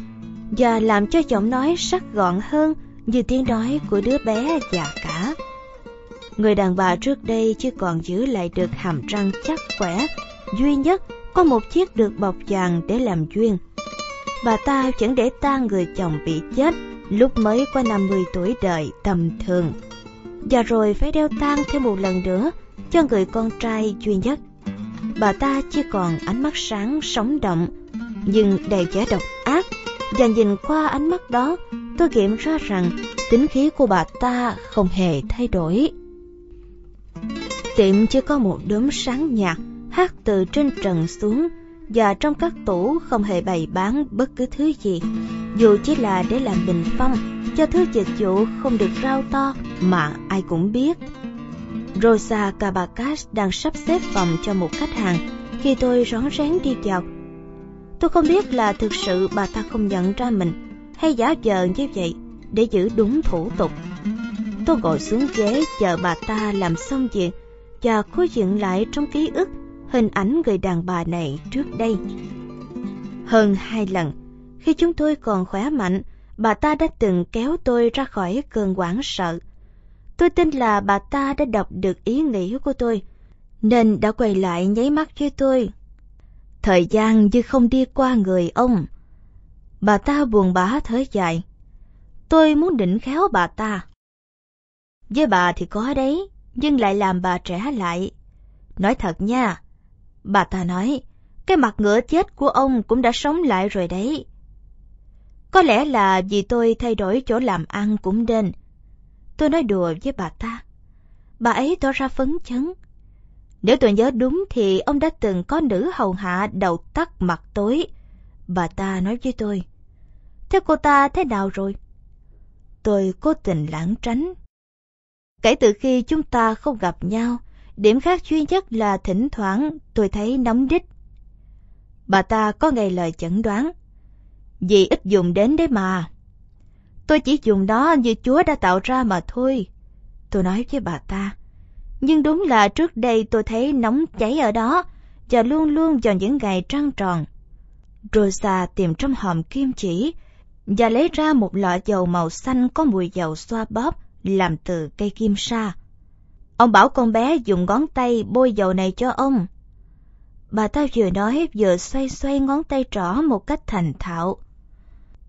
và làm cho giọng nói sắc gọn hơn như tiếng nói của đứa bé già cả. Người đàn bà trước đây chưa còn giữ lại được hàm răng chắc khỏe, duy nhất có một chiếc được bọc vàng để làm duyên. Bà ta chẳng để tang người chồng bị chết lúc mới qua 50 tuổi đời tầm thường. Và rồi phải đeo tang thêm một lần nữa cho người con trai duy nhất. Bà ta chỉ còn ánh mắt sáng sống động, nhưng đầy vẻ độc ác. Và nhìn qua ánh mắt đó, tôi nghiệm ra rằng tính khí của bà ta không hề thay đổi. Tiệm chỉ có một đốm sáng nhạt hát từ trên trần xuống và trong các tủ không hề bày bán bất cứ thứ gì, dù chỉ là để làm bình phong cho thứ dịch vụ không được rao to mà ai cũng biết. Rosa Cabacas đang sắp xếp phòng cho một khách hàng khi tôi rón rén đi vào. Tôi không biết là thực sự bà ta không nhận ra mình hay giả vờ như vậy để giữ đúng thủ tục. Tôi ngồi xuống ghế chờ bà ta làm xong việc và khôi dựng lại trong ký ức hình ảnh người đàn bà này trước đây. Hơn hai lần, khi chúng tôi còn khỏe mạnh, bà ta đã từng kéo tôi ra khỏi cơn hoảng sợ. Tôi tin là bà ta đã đọc được ý nghĩ của tôi, nên đã quay lại nháy mắt với tôi. Thời gian như không đi qua người ông. Bà ta buồn bã thở dài. Tôi muốn định khéo bà ta. Với bà thì có đấy, nhưng lại làm bà trẻ lại. Nói thật nha, bà ta nói, cái mặt ngựa chết của ông cũng đã sống lại rồi đấy. Có lẽ là vì tôi thay đổi chỗ làm ăn cũng nên. Tôi nói đùa với bà ta. Bà ấy tỏ ra phấn chấn. Nếu tôi nhớ đúng thì ông đã từng có nữ hầu hạ đầu tắt mặt tối. Bà ta nói với tôi. Thế cô ta thế nào rồi? Tôi cố tình lãng tránh. Kể từ khi chúng ta không gặp nhau, điểm khác duy nhất là thỉnh thoảng tôi thấy nóng đít. Bà ta có ngay lời chẩn đoán. Vì ít dùng đến đấy mà. Tôi chỉ dùng nó như Chúa đã tạo ra mà thôi. Tôi nói với bà ta. Nhưng đúng là trước đây tôi thấy nóng cháy ở đó và luôn luôn vào những ngày trăng tròn. Rosa tìm trong hòm kim chỉ và lấy ra một lọ dầu màu xanh có mùi dầu xoa bóp làm từ cây kim sa. Ông bảo con bé dùng ngón tay bôi dầu này cho ông. Bà ta vừa nói vừa xoay xoay ngón tay trỏ một cách thành thạo.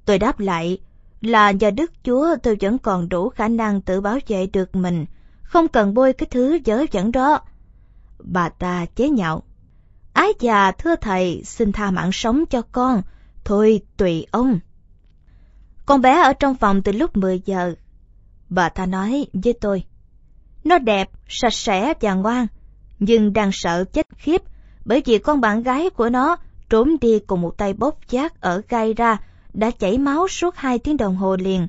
Tôi đáp lại là nhờ Đức Chúa tôi vẫn còn đủ khả năng tự bảo vệ được mình, không cần bôi cái thứ dở dẫn đó. Bà ta chế nhạo. Ái già thưa thầy, xin tha mạng sống cho con, thôi tùy ông. Con bé ở trong phòng từ lúc 10 giờ. Bà ta nói với tôi. Nó đẹp, sạch sẽ và ngoan, nhưng đang sợ chết khiếp bởi vì con bạn gái của nó trốn đi cùng một tay bóp chát ở gai ra đã chảy máu suốt hai tiếng đồng hồ liền.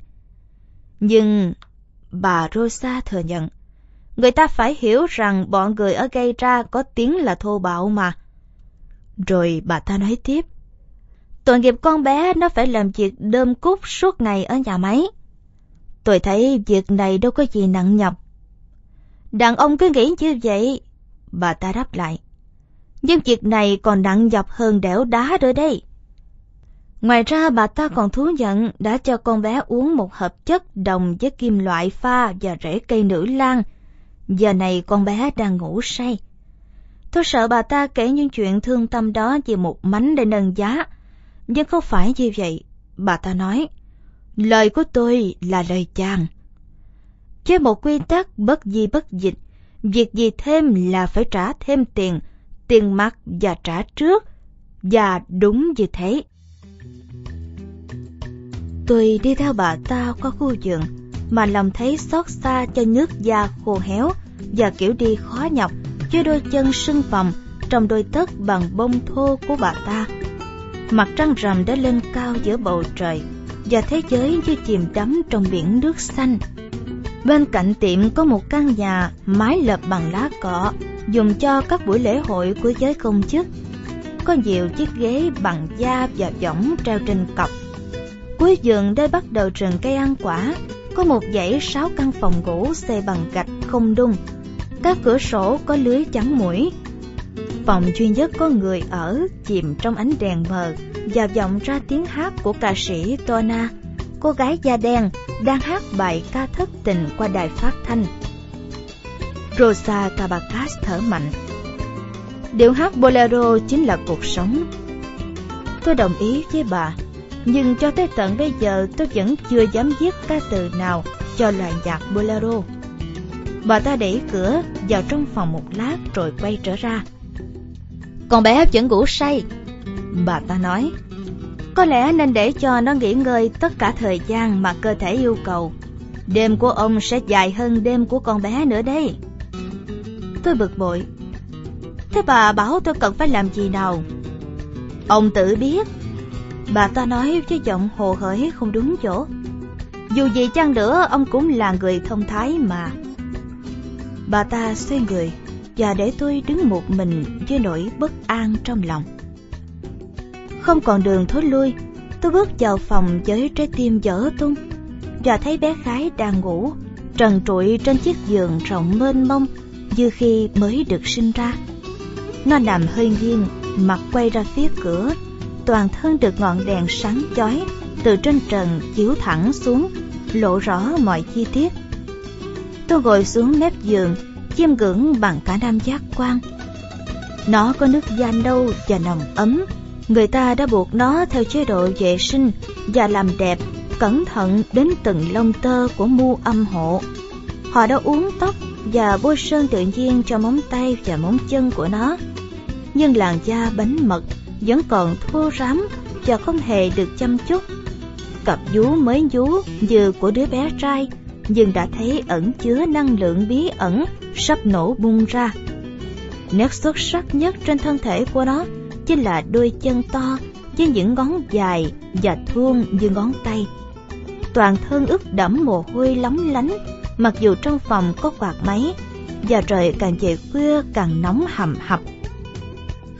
Nhưng bà Rosa thừa nhận, người ta phải hiểu rằng bọn người ở gây ra có tiếng là thô bạo mà. Rồi bà ta nói tiếp, tội nghiệp con bé nó phải làm việc đơm cút suốt ngày ở nhà máy. Tôi thấy việc này đâu có gì nặng nhọc. Đàn ông cứ nghĩ như vậy, bà ta đáp lại. Nhưng việc này còn nặng nhọc hơn đẽo đá rồi đây. Ngoài ra bà ta còn thú nhận đã cho con bé uống một hợp chất đồng với kim loại pha và rễ cây nữ lan. Giờ này con bé đang ngủ say. Tôi sợ bà ta kể những chuyện thương tâm đó vì một mánh để nâng giá. Nhưng không phải như vậy, bà ta nói. Lời của tôi là lời chàng. Với một quy tắc bất di bất dịch, việc gì thêm là phải trả thêm tiền, tiền mặt và trả trước, và đúng như thế. Tôi đi theo bà ta qua khu vườn, mà lòng thấy xót xa cho nước da khô héo và kiểu đi khó nhọc, với đôi chân sưng phồng trong đôi tất bằng bông thô của bà ta. Mặt trăng rằm đã lên cao giữa bầu trời và thế giới như chìm đắm trong biển nước xanh. Bên cạnh tiệm có một căn nhà mái lợp bằng lá cọ, dùng cho các buổi lễ hội của giới công chức. Có nhiều chiếc ghế bằng da và võng treo trên cọc. Cuối giường đây bắt đầu rừng cây ăn quả có một dãy sáu căn phòng gỗ xây bằng gạch không đung. Các cửa sổ có lưới chắn mũi. Phòng duy nhất có người ở chìm trong ánh đèn mờ và vọng ra tiếng hát của ca sĩ Tona, cô gái da đen đang hát bài ca thất tình qua đài phát thanh. Rosa Cabacas thở mạnh. Điệu hát bolero chính là cuộc sống. Tôi đồng ý với bà, nhưng cho tới tận bây giờ tôi vẫn chưa dám viết ca từ nào cho loại nhạc bolero. Bà ta đẩy cửa vào trong phòng một lát rồi quay trở ra. Con bé vẫn ngủ say. Bà ta nói, có lẽ nên để cho nó nghỉ ngơi tất cả thời gian mà cơ thể yêu cầu. Đêm của ông sẽ dài hơn đêm của con bé nữa đấy. Tôi bực bội. Thế bà bảo tôi cần phải làm gì nào? Ông tự biết. Bà ta nói với giọng hồ hởi không đúng chỗ. Dù gì chăng nữa, ông cũng là người thông thái mà. Bà ta xoay người và để tôi đứng một mình với nỗi bất an trong lòng. Không còn đường thối lui, tôi bước vào phòng với trái tim dở tung và thấy bé gái đang ngủ, trần trụi trên chiếc giường rộng mênh mông như khi mới được sinh ra. Nó nằm hơi nghiêng, mặt quay ra phía cửa, toàn thân được ngọn đèn sáng chói từ trên trần chiếu thẳng xuống, lộ rõ mọi chi tiết. Tôi ngồi xuống mép giường, chiêm ngưỡng bằng cả năm giác quan. Nó có nước da nâu và nồng ấm. Người ta đã buộc nó theo chế độ vệ sinh và làm đẹp, cẩn thận đến từng lông tơ của mu âm hộ. Họ đã uống tóc và bôi sơn tự nhiên cho móng tay và móng chân của nó. Nhưng làn da bánh mật vẫn còn thô rám và không hề được chăm chút. Cặp vú mới vú như của đứa bé trai, nhưng đã thấy ẩn chứa năng lượng bí ẩn sắp nổ bung ra. Nét xuất sắc nhất trên thân thể của nó chính là đôi chân to với những ngón dài và thuôn như ngón tay. Toàn thân ướt đẫm mồ hôi lóng lánh, mặc dù trong phòng có quạt máy và trời càng về khuya càng nóng hầm hập.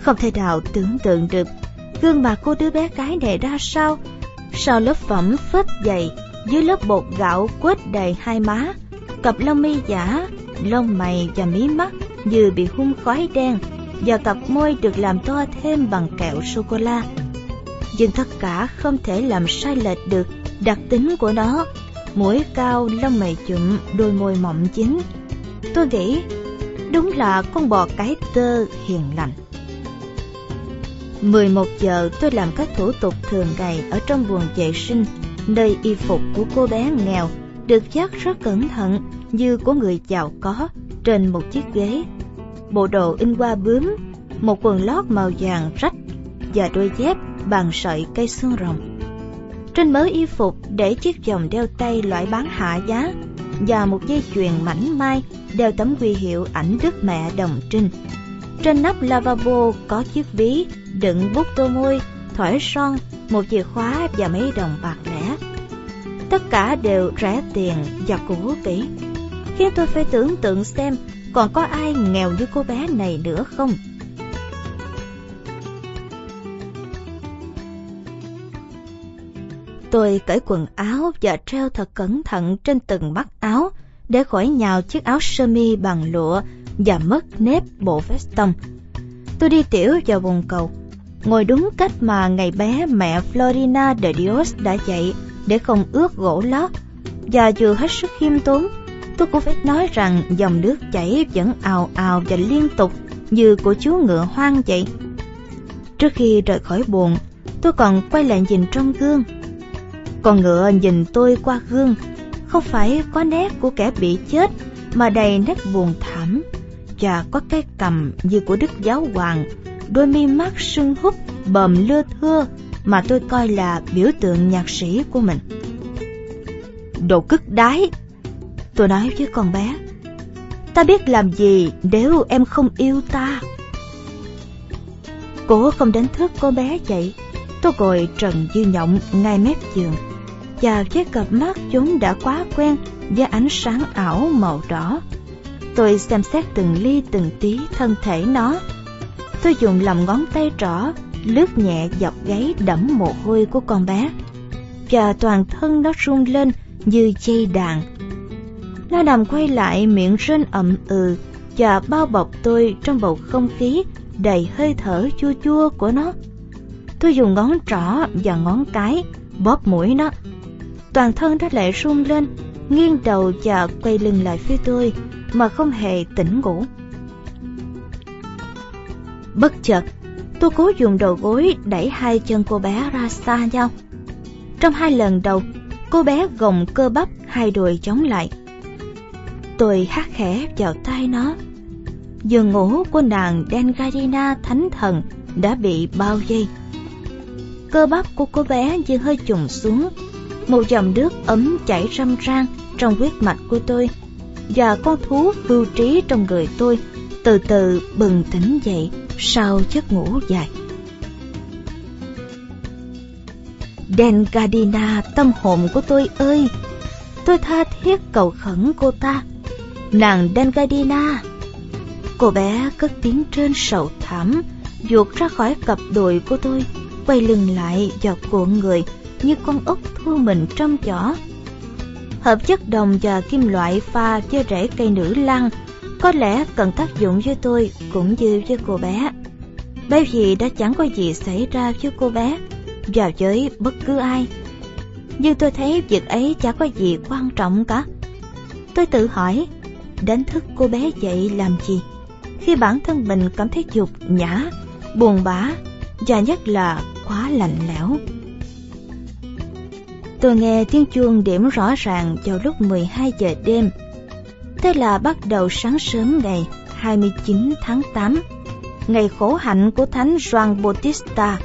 Không thể nào tưởng tượng được gương mặt cô đứa bé gái này ra sao sau lớp phẩm phết dày dưới lớp bột gạo quết đầy hai má, cặp lông mi giả, lông mày và mí mắt như bị hun khói đen và cặp môi được làm to thêm bằng kẹo sô cô la nhưng tất cả không thể làm sai lệch được đặc tính của nó. Mũi cao, lông mày chụm, đôi môi mọng chín. Tôi nghĩ đúng là con bò cái tơ hiền lành. 11 giờ tôi làm các thủ tục thường ngày ở trong buồng vệ sinh nơi y phục của cô bé nghèo được dắt rất cẩn thận như của người giàu có trên một chiếc ghế bộ đồ in qua bướm một quần lót màu vàng rách và đôi dép bằng sợi cây xương rồng trên mớ y phục để chiếc vòng đeo tay loại bán hạ giá và một dây chuyền mảnh mai đeo tấm huy hiệu ảnh đức mẹ đồng trinh. Trên nắp lavabo có chiếc ví đựng bút tô môi, thỏi son, một chìa khóa và mấy đồng bạc lẻ. Tất cả đều rẻ tiền và cũ kỹ, khiến tôi phải tưởng tượng xem còn có ai nghèo như cô bé này nữa không. Tôi cởi quần áo và treo thật cẩn thận trên từng mắt áo để khỏi nhào chiếc áo sơ mi bằng lụa và mất nếp bộ vest tông. Tôi đi tiểu vào bồn cầu, ngồi đúng cách mà ngày bé mẹ Florina de Dios đã dạy để không ướt gỗ lót. Và vừa hết sức khiêm tốn, tôi cũng phải nói rằng dòng nước chảy vẫn ào ào và liên tục như của chú ngựa hoang vậy. Trước khi rời khỏi buồn, tôi còn quay lại nhìn trong gương con ngựa nhìn tôi qua gương, không phải có nét của kẻ bị chết, mà đầy nét buồn thảm, và có cái cầm như của đức giáo hoàng, đôi mi mắt sưng húp, bầm lưa thưa, mà tôi coi là biểu tượng nhạc sĩ của mình. Đồ cức đái, tôi nói với con bé, ta biết làm gì nếu em không yêu ta. Cố không đánh thức cô bé dậy. Tôi ngồi trần dư nhộng ngay mép giường. Và với cặp mắt chúng đã quá quen với ánh sáng ảo màu đỏ. Tôi xem xét từng ly từng tí thân thể nó. Tôi dùng lòng ngón tay trỏ lướt nhẹ dọc gáy đẫm mồ hôi của con bé và toàn thân nó run lên như dây đàn. Nó nằm quay lại miệng rên ậm ừ và bao bọc tôi trong bầu không khí đầy hơi thở chua chua của nó. Tôi dùng ngón trỏ và ngón cái bóp mũi nó. Toàn thân nó lại run lên, nghiêng đầu và quay lưng lại phía tôi mà không hề tỉnh ngủ. Bất chợt, tôi cố dùng đầu gối đẩy hai chân cô bé ra xa nhau. Trong hai lần đầu, cô bé gồng cơ bắp hai đùi chống lại. Tôi hát khẽ vào tay nó. Giường ngủ của nàng Dengarina thánh thần đã bị bao dây Cơ bắp của cô bé như hơi trùng xuống. Một dòng nước ấm chảy râm ran trong huyết mạch của tôi và con thú vưu trí trong người tôi từ từ bừng tỉnh dậy sau giấc ngủ dài. Dengadina tâm hồn của tôi ơi! Tôi tha thiết cầu khẩn cô ta. Nàng Dengadina! Cô bé cất tiếng trên sầu thảm, ruột ra khỏi cặp đùi của tôi, quay lưng lại vào cuộn người như con ốc thu mình trong chỏ. Hợp chất đồng và kim loại pha với rễ cây nữ lăng có lẽ cần tác dụng với tôi cũng như với cô bé. Bởi vì đã chẳng có gì xảy ra với cô bé và với bất cứ ai. Nhưng tôi thấy việc ấy chả có gì quan trọng cả. Tôi tự hỏi, đánh thức cô bé dậy làm gì? Khi bản thân mình cảm thấy dục nhã, buồn bã và nhất là quá lạnh lẽo. Tôi nghe tiếng chuông điểm rõ ràng vào lúc 12 giờ đêm. Thế là bắt đầu sáng sớm ngày 29 tháng 8, ngày khổ hạnh của Thánh Juan Bautista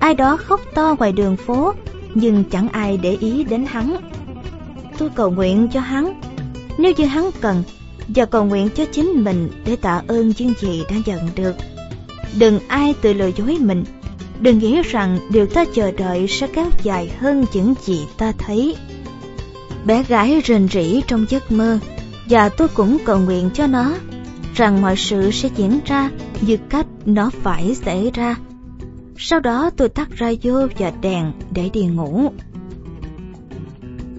Ai đó khóc to ngoài đường phố, nhưng chẳng ai để ý đến hắn. Tôi cầu nguyện cho hắn, nếu như hắn cần, và cầu nguyện cho chính mình để tạ ơn những gì đã nhận được. Đừng ai tự lừa dối mình, đừng nghĩ rằng điều ta chờ đợi sẽ kéo dài hơn những gì ta thấy. Bé gái rền rỉ trong giấc mơ, và tôi cũng cầu nguyện cho nó rằng mọi sự sẽ diễn ra như cách nó phải xảy ra sau đó tôi tắt radio và đèn để đi ngủ.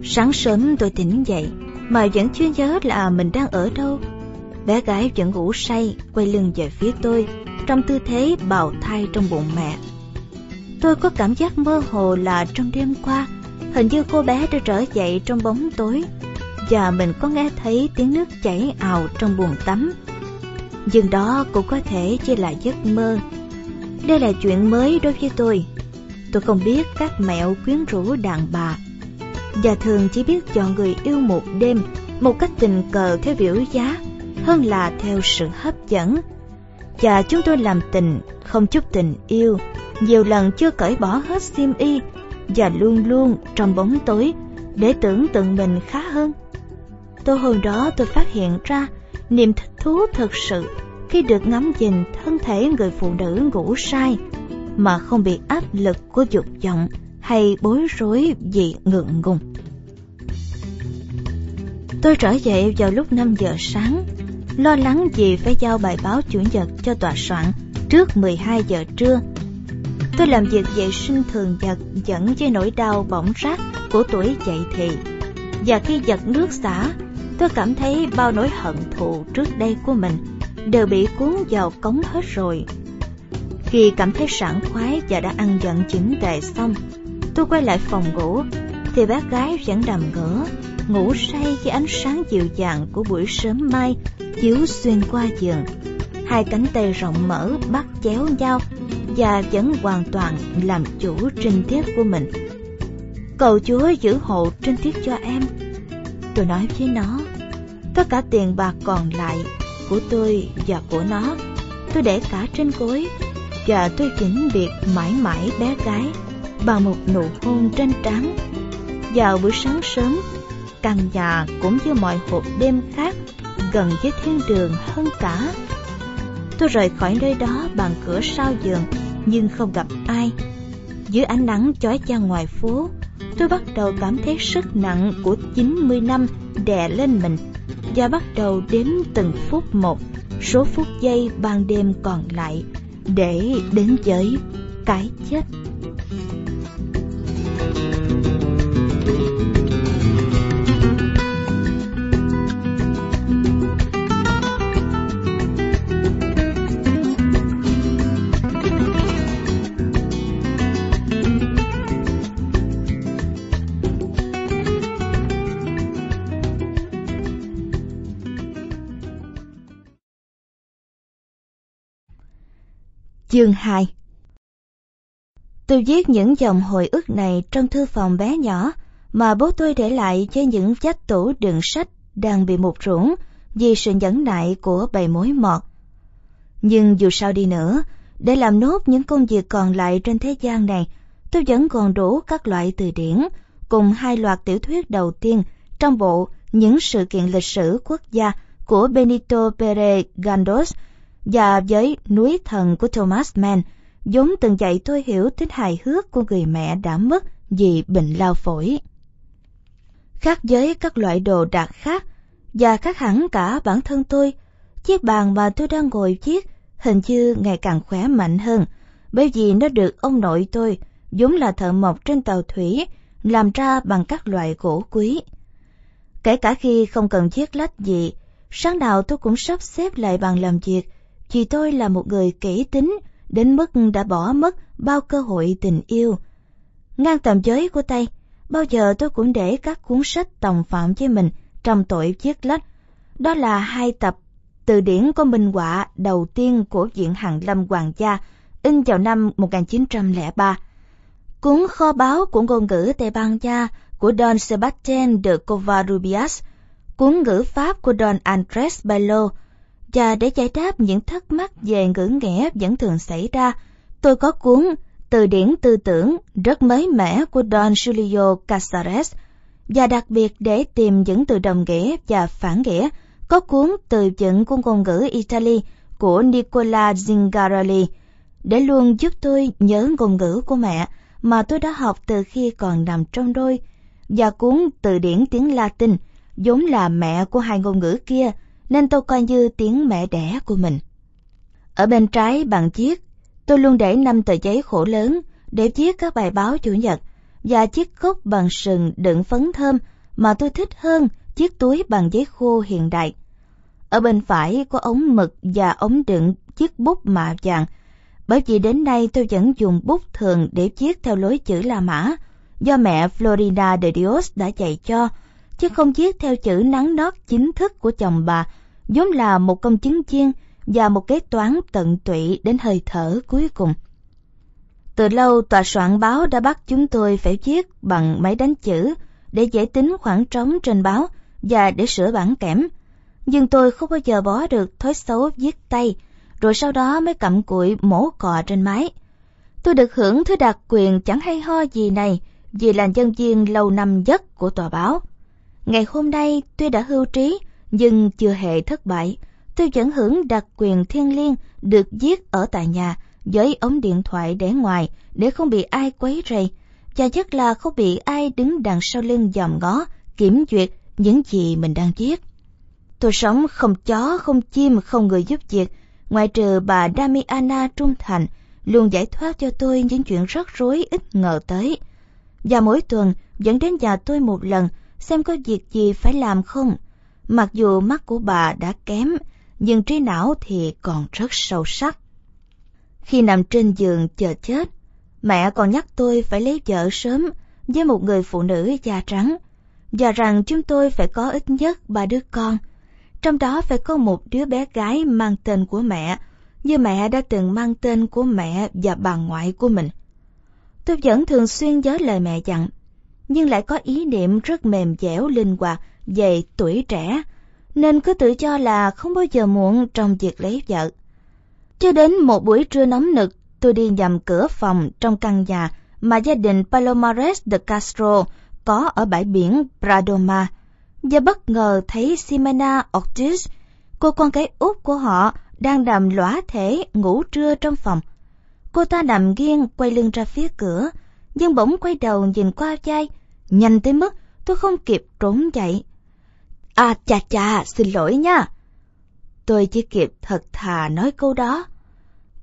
Sáng sớm tôi tỉnh dậy mà vẫn chưa nhớ là mình đang ở đâu. Bé gái vẫn ngủ say, quay lưng về phía tôi, trong tư thế bào thai trong bụng mẹ. Tôi có cảm giác mơ hồ là trong đêm qua, hình như cô bé đã trở dậy trong bóng tối, và mình có nghe thấy tiếng nước chảy ào trong buồng tắm. Nhưng đó cũng có thể chỉ là giấc mơ đây là chuyện mới đối với tôi. Tôi không biết các mẹo quyến rũ đàn bà và thường chỉ biết chọn người yêu một đêm một cách tình cờ theo biểu giá hơn là theo sự hấp dẫn. Và chúng tôi làm tình, không chút tình yêu, nhiều lần chưa cởi bỏ hết xiêm y và luôn luôn trong bóng tối để tưởng tượng mình khá hơn. Tôi hôm đó tôi phát hiện ra niềm thích thú thực sự khi được ngắm nhìn thân thể người phụ nữ ngủ say mà không bị áp lực của dục vọng hay bối rối vì ngượng ngùng. Tôi trở dậy vào lúc 5 giờ sáng, lo lắng vì phải giao bài báo chủ nhật cho tòa soạn trước 12 giờ trưa. Tôi làm việc vệ sinh thường nhật dẫn với nỗi đau bỏng rát của tuổi dậy thì. Và khi giật nước xả, tôi cảm thấy bao nỗi hận thù trước đây của mình đều bị cuốn vào cống hết rồi. Khi cảm thấy sảng khoái và đã ăn giận chỉnh tề xong, tôi quay lại phòng ngủ, thì bác gái vẫn nằm ngửa, ngủ say khi ánh sáng dịu dàng của buổi sớm mai chiếu xuyên qua giường. Hai cánh tay rộng mở bắt chéo nhau và vẫn hoàn toàn làm chủ trinh tiết của mình. Cầu Chúa giữ hộ trinh tiết cho em. Tôi nói với nó, tất cả tiền bạc còn lại của tôi và của nó tôi để cả trên gối và tôi chỉnh biệt mãi mãi bé gái bằng một nụ hôn trên trán. Vào buổi sáng sớm căn nhà cũng như mọi hộp đêm khác gần với thiên đường hơn cả. Tôi rời khỏi nơi đó bằng cửa sau giường nhưng không gặp ai. Dưới ánh nắng chói chang ngoài phố, tôi bắt đầu cảm thấy sức nặng của 90 năm đè lên mình và bắt đầu đếm từng phút một, số phút giây ban đêm còn lại để đến với cái chết. Chương 2 Tôi viết những dòng hồi ức này trong thư phòng bé nhỏ mà bố tôi để lại cho những vách tủ đựng sách đang bị mục rũng vì sự nhẫn nại của bầy mối mọt. Nhưng dù sao đi nữa, để làm nốt những công việc còn lại trên thế gian này, tôi vẫn còn đủ các loại từ điển cùng hai loạt tiểu thuyết đầu tiên trong bộ Những sự kiện lịch sử quốc gia của Benito Pérez Galdós và với núi thần của Thomas Mann, vốn từng dạy tôi hiểu tính hài hước của người mẹ đã mất vì bệnh lao phổi. Khác với các loại đồ đạc khác, và khác hẳn cả bản thân tôi, chiếc bàn mà tôi đang ngồi chiếc hình như ngày càng khỏe mạnh hơn, bởi vì nó được ông nội tôi, vốn là thợ mộc trên tàu thủy, làm ra bằng các loại gỗ quý. Kể cả khi không cần chiếc lách gì, sáng nào tôi cũng sắp xếp lại bàn làm việc chị tôi là một người kỹ tính đến mức đã bỏ mất bao cơ hội tình yêu. Ngang tầm giới của tay, bao giờ tôi cũng để các cuốn sách tòng phạm với mình trong tội chiếc lách. Đó là hai tập từ điển có minh họa đầu tiên của Viện Hàn Lâm Hoàng gia in vào năm 1903. Cuốn kho báu của ngôn ngữ Tây Ban Nha của Don Sebastian de Covarrubias, cuốn ngữ Pháp của Don Andres Bello và để giải đáp những thắc mắc về ngữ nghĩa vẫn thường xảy ra, tôi có cuốn Từ điển tư tưởng rất mới mẻ của Don Julio Casares và đặc biệt để tìm những từ đồng nghĩa và phản nghĩa. Có cuốn Từ vựng của ngôn ngữ Italy của Nicola Zingarelli để luôn giúp tôi nhớ ngôn ngữ của mẹ mà tôi đã học từ khi còn nằm trong đôi. Và cuốn Từ điển tiếng Latin vốn là mẹ của hai ngôn ngữ kia nên tôi coi như tiếng mẹ đẻ của mình. Ở bên trái bàn chiếc tôi luôn để năm tờ giấy khổ lớn để viết các bài báo chủ nhật và chiếc cốc bằng sừng đựng phấn thơm mà tôi thích hơn chiếc túi bằng giấy khô hiện đại. Ở bên phải có ống mực và ống đựng chiếc bút mạ vàng, bởi vì đến nay tôi vẫn dùng bút thường để viết theo lối chữ La Mã do mẹ Florida de Dios đã dạy cho, chứ không viết theo chữ nắng nót chính thức của chồng bà vốn là một công chứng viên và một kế toán tận tụy đến hơi thở cuối cùng. Từ lâu tòa soạn báo đã bắt chúng tôi phải viết bằng máy đánh chữ để dễ tính khoảng trống trên báo và để sửa bản kẽm. Nhưng tôi không bao giờ bỏ được thói xấu viết tay, rồi sau đó mới cặm cụi mổ cọ trên máy. Tôi được hưởng thứ đặc quyền chẳng hay ho gì này vì là nhân viên lâu năm nhất của tòa báo. Ngày hôm nay tuy đã hưu trí, nhưng chưa hề thất bại. Tôi vẫn hưởng đặc quyền thiên liêng được giết ở tại nhà với ống điện thoại để ngoài để không bị ai quấy rầy và nhất là không bị ai đứng đằng sau lưng dòm ngó kiểm duyệt những gì mình đang viết. Tôi sống không chó, không chim, không người giúp việc, ngoại trừ bà Damiana trung thành, luôn giải thoát cho tôi những chuyện rắc rối ít ngờ tới. Và mỗi tuần vẫn đến nhà tôi một lần xem có việc gì phải làm không. Mặc dù mắt của bà đã kém, nhưng trí não thì còn rất sâu sắc. Khi nằm trên giường chờ chết, mẹ còn nhắc tôi phải lấy vợ sớm với một người phụ nữ da trắng, và rằng chúng tôi phải có ít nhất ba đứa con. Trong đó phải có một đứa bé gái mang tên của mẹ, như mẹ đã từng mang tên của mẹ và bà ngoại của mình. Tôi vẫn thường xuyên nhớ lời mẹ dặn, nhưng lại có ý niệm rất mềm dẻo linh hoạt về tuổi trẻ, nên cứ tự cho là không bao giờ muộn trong việc lấy vợ. Cho đến một buổi trưa nóng nực, tôi đi nhầm cửa phòng trong căn nhà mà gia đình Palomares de Castro có ở bãi biển Pradoma, và bất ngờ thấy Simena Ortiz, cô con gái út của họ, đang nằm lõa thể ngủ trưa trong phòng. Cô ta nằm nghiêng quay lưng ra phía cửa, nhưng bỗng quay đầu nhìn qua vai, nhanh tới mức tôi không kịp trốn chạy. À chà chà, xin lỗi nha. Tôi chỉ kịp thật thà nói câu đó.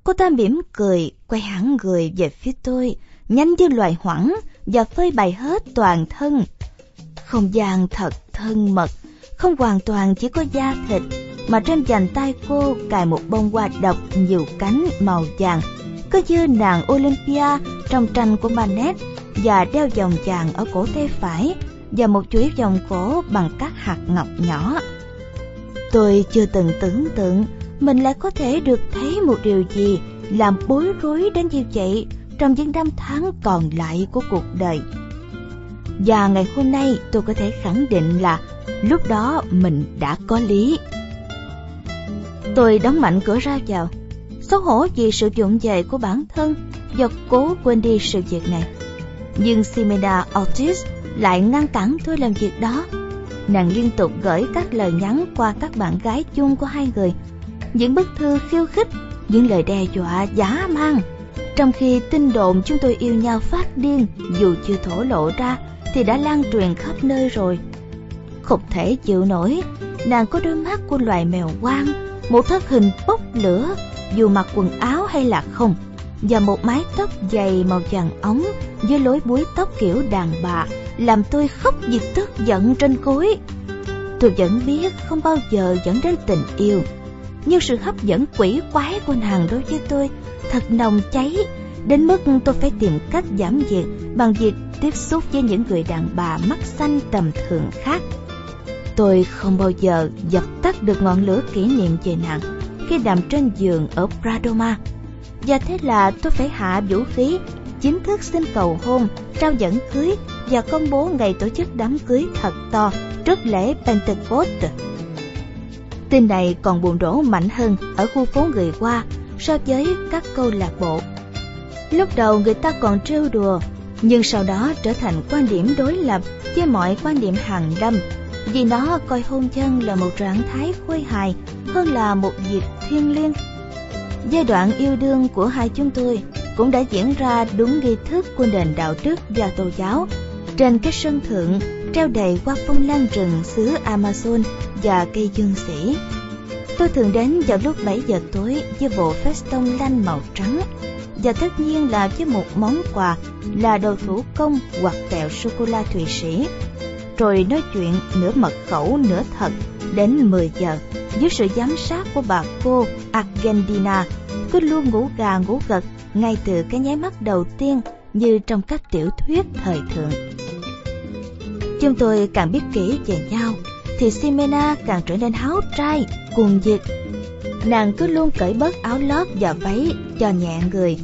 Cô ta mỉm cười, quay hẳn người về phía tôi, nhanh như loài hoẳng và phơi bày hết toàn thân. Không gian thật thân mật, không hoàn toàn chỉ có da thịt, mà trên vành tay cô cài một bông hoa độc nhiều cánh màu vàng, cứ như nàng Olympia trong tranh của Manet và đeo vòng vàng ở cổ tay phải và một chuỗi vòng cổ bằng các hạt ngọc nhỏ. Tôi chưa từng tưởng tượng mình lại có thể được thấy một điều gì làm bối rối đến như vậy trong những năm tháng còn lại của cuộc đời. Và ngày hôm nay tôi có thể khẳng định là lúc đó mình đã có lý. Tôi đóng mạnh cửa ra vào, xấu hổ vì sự dụng về của bản thân và cố quên đi sự việc này. Nhưng Simena Ortiz lại ngăn cản tôi làm việc đó. Nàng liên tục gửi các lời nhắn qua các bạn gái chung của hai người, những bức thư khiêu khích, những lời đe dọa giả mang. Trong khi tin đồn chúng tôi yêu nhau phát điên, dù chưa thổ lộ ra, thì đã lan truyền khắp nơi rồi. Không thể chịu nổi, nàng có đôi mắt của loài mèo quang, một thân hình bốc lửa, dù mặc quần áo hay là không, và một mái tóc dày màu vàng ống với lối búi tóc kiểu đàn bà làm tôi khóc vì tức giận trên cối. Tôi vẫn biết không bao giờ dẫn đến tình yêu, nhưng sự hấp dẫn quỷ quái của nàng đối với tôi thật nồng cháy đến mức tôi phải tìm cách giảm nhiệt bằng việc tiếp xúc với những người đàn bà mắt xanh tầm thường khác. Tôi không bao giờ dập tắt được ngọn lửa kỷ niệm về nàng khi nằm trên giường ở Pradoma. Và thế là tôi phải hạ vũ khí, chính thức xin cầu hôn, trao dẫn cưới và công bố ngày tổ chức đám cưới thật to trước lễ Pentecost. Tin này còn buồn đổ mạnh hơn ở khu phố người qua so với các câu lạc bộ. Lúc đầu người ta còn trêu đùa, nhưng sau đó trở thành quan điểm đối lập với mọi quan điểm hàng lâm vì nó coi hôn nhân là một trạng thái khôi hài hơn là một việc thiêng liêng. Giai đoạn yêu đương của hai chúng tôi cũng đã diễn ra đúng nghi thức của nền đạo đức và tôn giáo. Trên cái sân thượng, treo đầy hoa phong lan rừng xứ Amazon và cây dương sĩ. Tôi thường đến vào lúc 7 giờ tối với bộ feston lanh màu trắng và tất nhiên là với một món quà là đồ thủ công hoặc kẹo sô cô la Thụy Sĩ. Rồi nói chuyện nửa mật khẩu nửa thật đến 10 giờ dưới sự giám sát của bà cô Argentina, cứ luôn ngủ gà ngủ gật ngay từ cái nháy mắt đầu tiên như trong các tiểu thuyết thời thượng. Chúng tôi càng biết kỹ về nhau thì Simena càng trở nên háo trai, cuồng nhiệt. Nàng cứ luôn cởi bớt áo lót và váy cho nhẹ người,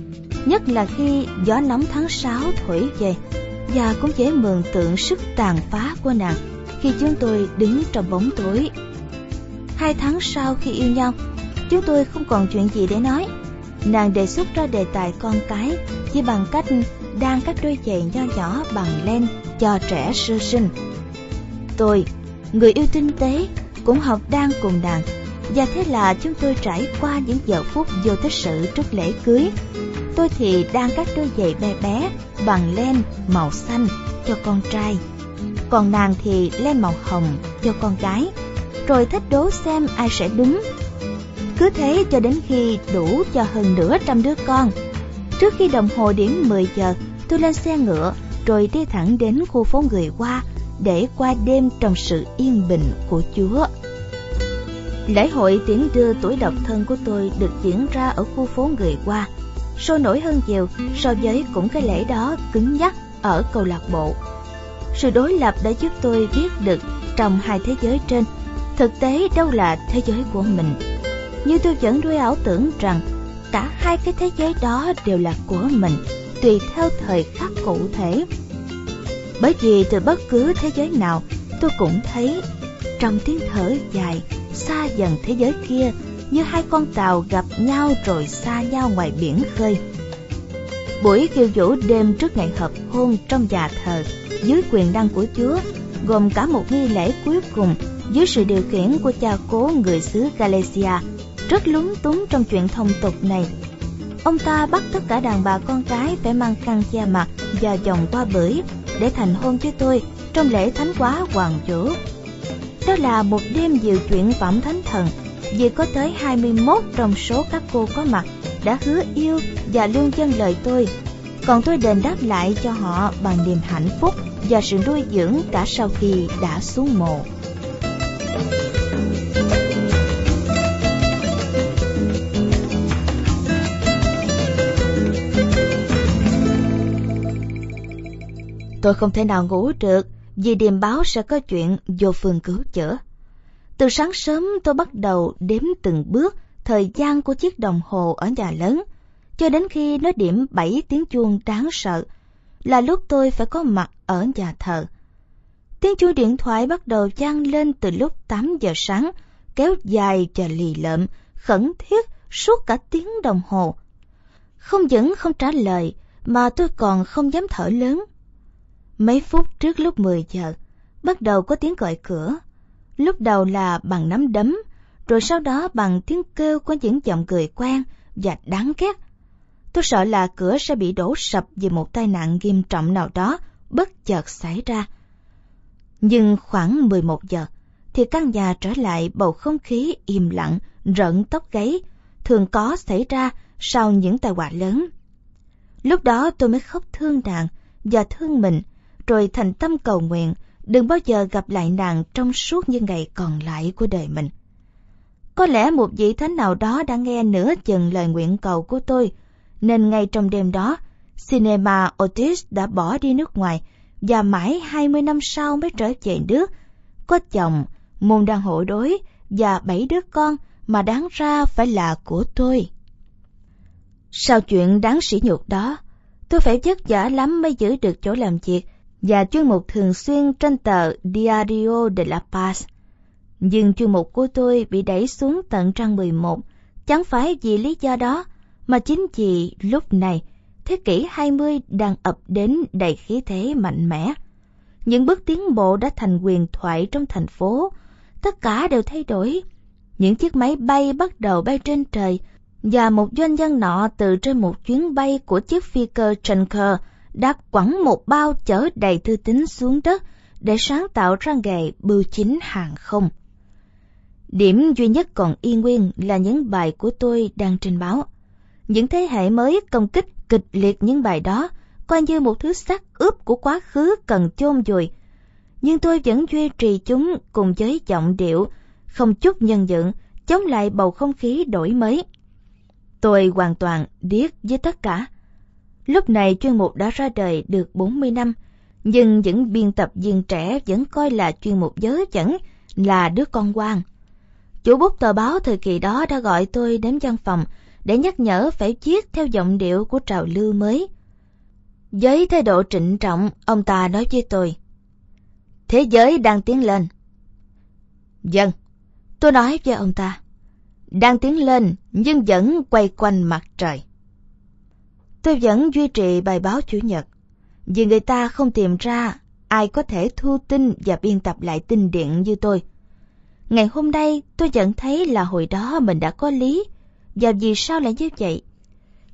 nhất là khi gió nóng tháng 6 thổi về và cũng dễ mường tượng sức tàn phá của nàng khi chúng tôi đứng trong bóng tối. Hai tháng sau khi yêu nhau, chúng tôi không còn chuyện gì để nói. Nàng đề xuất ra đề tài con cái chỉ bằng cách đan các đôi giày nho nhỏ bằng len cho trẻ sơ sinh. Tôi, người yêu tinh tế, cũng học đan cùng nàng và thế là chúng tôi trải qua những giờ phút vô tích sự trước lễ cưới. Tôi thì đang các đôi giày bé bé bằng len màu xanh cho con trai, còn nàng thì len màu hồng cho con gái. Rồi thích đố xem ai sẽ đúng. Cứ thế cho đến khi đủ cho hơn nửa trăm đứa con. Trước khi đồng hồ điểm 10 giờ, tôi lên xe ngựa rồi đi thẳng đến khu phố người qua để qua đêm trong sự yên bình của Chúa. Lễ hội tiễn đưa tuổi độc thân của tôi được diễn ra ở khu phố người qua, sôi nổi hơn nhiều so với cũng cái lễ đó cứng nhắc ở câu lạc bộ. Sự đối lập đã giúp tôi biết được trong hai thế giới trên, thực tế đâu là thế giới của mình. như tôi vẫn nuôi ảo tưởng rằng cả hai cái thế giới đó đều là của mình, tùy theo thời khắc cụ thể. Bởi vì từ bất cứ thế giới nào, tôi cũng thấy trong tiếng thở dài xa dần thế giới kia như hai con tàu gặp nhau rồi xa nhau ngoài biển khơi. Buổi khiêu vũ đêm trước ngày hợp hôn trong nhà thờ dưới quyền năng của Chúa gồm cả một nghi lễ cuối cùng dưới sự điều khiển của cha cố người xứ Galicia rất lúng túng trong chuyện thông tục này. Ông ta bắt tất cả đàn bà con gái phải mang khăn che mặt và chồng qua bưởi để thành hôn với tôi trong lễ thánh quá hoàng chủ. Đó là một đêm dự chuyện phẩm thánh thần, vì có tới 21 trong số các cô có mặt đã hứa yêu và luôn dâng lời tôi. Còn tôi đền đáp lại cho họ bằng niềm hạnh phúc và sự nuôi dưỡng cả sau khi đã xuống mồ. Tôi không thể nào ngủ được vì điềm báo sẽ có chuyện vô phương cứu chữa. Từ sáng sớm tôi bắt đầu đếm từng bước thời gian của chiếc đồng hồ ở nhà lớn, cho đến khi nó điểm 7 tiếng chuông đáng sợ, là lúc tôi phải có mặt ở nhà thờ. Tiếng chuông điện thoại bắt đầu vang lên từ lúc 8 giờ sáng, kéo dài và lì lợm, khẩn thiết suốt cả tiếng đồng hồ. Không những không trả lời, mà tôi còn không dám thở lớn. Mấy phút trước lúc 10 giờ, bắt đầu có tiếng gọi cửa. Lúc đầu là bằng nắm đấm, rồi sau đó bằng tiếng kêu của những giọng cười quen và đáng ghét. Tôi sợ là cửa sẽ bị đổ sập vì một tai nạn nghiêm trọng nào đó bất chợt xảy ra. Nhưng khoảng 11 giờ, thì căn nhà trở lại bầu không khí im lặng, rợn tóc gáy, thường có xảy ra sau những tai họa lớn. Lúc đó tôi mới khóc thương nàng và thương mình, rồi thành tâm cầu nguyện đừng bao giờ gặp lại nàng trong suốt những ngày còn lại của đời mình. Có lẽ một vị thánh nào đó đã nghe nửa chừng lời nguyện cầu của tôi, nên ngay trong đêm đó, Cinema Otis đã bỏ đi nước ngoài và mãi 20 năm sau mới trở về nước. Có chồng, môn đang hộ đối và bảy đứa con mà đáng ra phải là của tôi. Sau chuyện đáng sỉ nhục đó, tôi phải vất vả lắm mới giữ được chỗ làm việc và chuyên mục thường xuyên trên tờ Diario de la Paz. Nhưng chuyên mục của tôi bị đẩy xuống tận trang 11, chẳng phải vì lý do đó, mà chính vì lúc này, thế kỷ 20 đang ập đến đầy khí thế mạnh mẽ. Những bước tiến bộ đã thành quyền thoại trong thành phố, tất cả đều thay đổi. Những chiếc máy bay bắt đầu bay trên trời, và một doanh nhân nọ từ trên một chuyến bay của chiếc phi cơ Trenker đã quẳng một bao chở đầy thư tín xuống đất để sáng tạo ra nghề bưu chính hàng không. Điểm duy nhất còn yên nguyên là những bài của tôi đang trên báo. Những thế hệ mới công kích kịch liệt những bài đó, coi như một thứ xác ướp của quá khứ cần chôn vùi. Nhưng tôi vẫn duy trì chúng cùng với giọng điệu, không chút nhân dựng, chống lại bầu không khí đổi mới. Tôi hoàn toàn điếc với tất cả. Lúc này chuyên mục đã ra đời được 40 năm, nhưng những biên tập viên trẻ vẫn coi là chuyên mục giới dẫn, là đứa con quan. Chủ bút tờ báo thời kỳ đó đã gọi tôi đến văn phòng để nhắc nhở phải viết theo giọng điệu của trào lưu mới. Với thái độ trịnh trọng, ông ta nói với tôi. Thế giới đang tiến lên. Dân, tôi nói với ông ta. Đang tiến lên nhưng vẫn quay quanh mặt trời. Tôi vẫn duy trì bài báo Chủ nhật, vì người ta không tìm ra ai có thể thu tin và biên tập lại tin điện như tôi. Ngày hôm nay tôi nhận thấy là hồi đó mình đã có lý, và vì sao lại như vậy?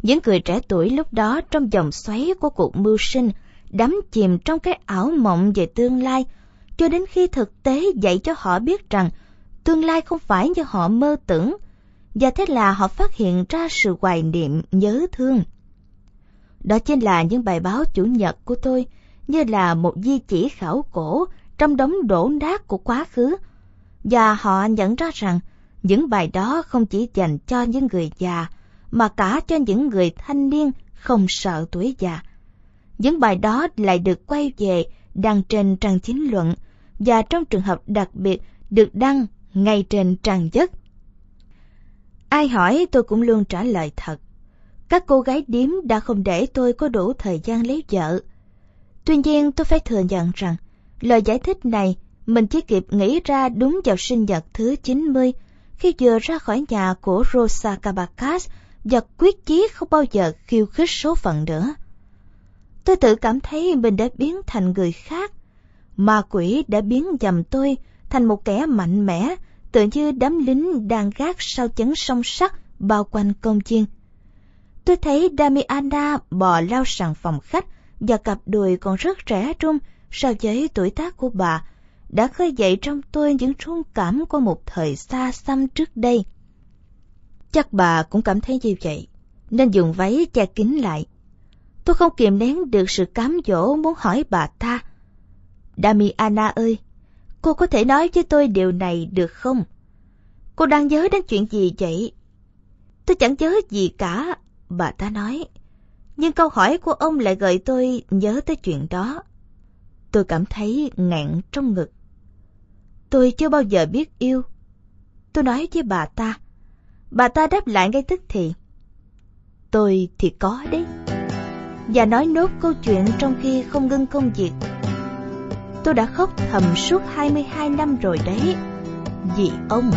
Những người trẻ tuổi lúc đó trong dòng xoáy của cuộc mưu sinh đắm chìm trong cái ảo mộng về tương lai, cho đến khi thực tế dạy cho họ biết rằng tương lai không phải như họ mơ tưởng, và thế là họ phát hiện ra sự hoài niệm nhớ thương. Đó chính là những bài báo chủ nhật của tôi, như là một di chỉ khảo cổ trong đống đổ nát của quá khứ. Và họ nhận ra rằng những bài đó không chỉ dành cho những người già, mà cả cho những người thanh niên không sợ tuổi già. Những bài đó lại được quay về đăng trên trang chính luận và trong trường hợp đặc biệt được đăng ngay trên trang nhất. Ai hỏi tôi cũng luôn trả lời thật. Các cô gái điếm đã không để tôi có đủ thời gian lấy vợ. Tuy nhiên tôi phải thừa nhận rằng lời giải thích này mình chỉ kịp nghĩ ra đúng vào sinh nhật thứ 90 khi vừa ra khỏi nhà của Rosa Cabacas và quyết chí không bao giờ khiêu khích số phận nữa. Tôi tự cảm thấy mình đã biến thành người khác. Ma quỷ đã biến dầm tôi thành một kẻ mạnh mẽ, tự như đám lính đang gác sau chấn song sắt bao quanh công chiên Tôi thấy Damiana bò lao sàn phòng khách và cặp đùi còn rất trẻ trung so với tuổi tác của bà, đã khơi dậy trong tôi những rung cảm của một thời xa xăm trước đây. Chắc bà cũng cảm thấy như vậy, nên dùng váy che kín lại. Tôi không kiềm nén được sự cám dỗ muốn hỏi bà ta. Damiana ơi, cô có thể nói với tôi điều này được không? Cô đang nhớ đến chuyện gì vậy? Tôi chẳng nhớ gì cả, bà ta nói. Nhưng câu hỏi của ông lại gợi tôi nhớ tới chuyện đó. Tôi cảm thấy ngạn trong ngực. Tôi chưa bao giờ biết yêu. Tôi nói với bà ta. Bà ta đáp lại ngay tức thì. Tôi thì có đấy. Và nói nốt câu chuyện trong khi không ngưng công việc. Tôi đã khóc thầm suốt 22 năm rồi đấy. Vì ông.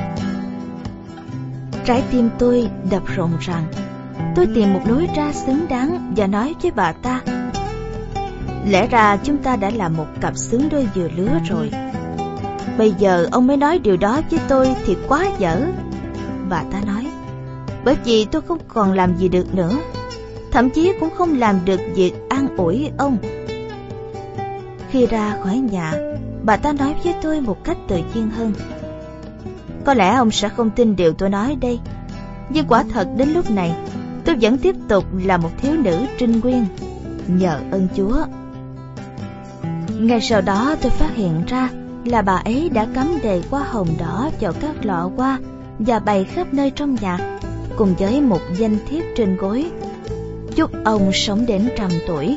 Trái tim tôi đập rộn ràng. Tôi tìm một lối ra xứng đáng và nói với bà ta. Lẽ ra chúng ta đã là một cặp xứng đôi vừa lứa rồi. Bây giờ ông mới nói điều đó với tôi thì quá dở. Bà ta nói, bởi vì tôi không còn làm gì được nữa. Thậm chí cũng không làm được việc an ủi ông. Khi ra khỏi nhà, bà ta nói với tôi một cách tự nhiên hơn. Có lẽ ông sẽ không tin điều tôi nói đây. Nhưng quả thật đến lúc này, tôi vẫn tiếp tục là một thiếu nữ trinh nguyên. Nhờ ơn Chúa. Ngay sau đó tôi phát hiện ra là bà ấy đã cắm đầy hoa hồng đỏ vào các lọ hoa và bày khắp nơi trong nhà, cùng với một danh thiếp trên gối. Chúc ông sống đến trăm tuổi.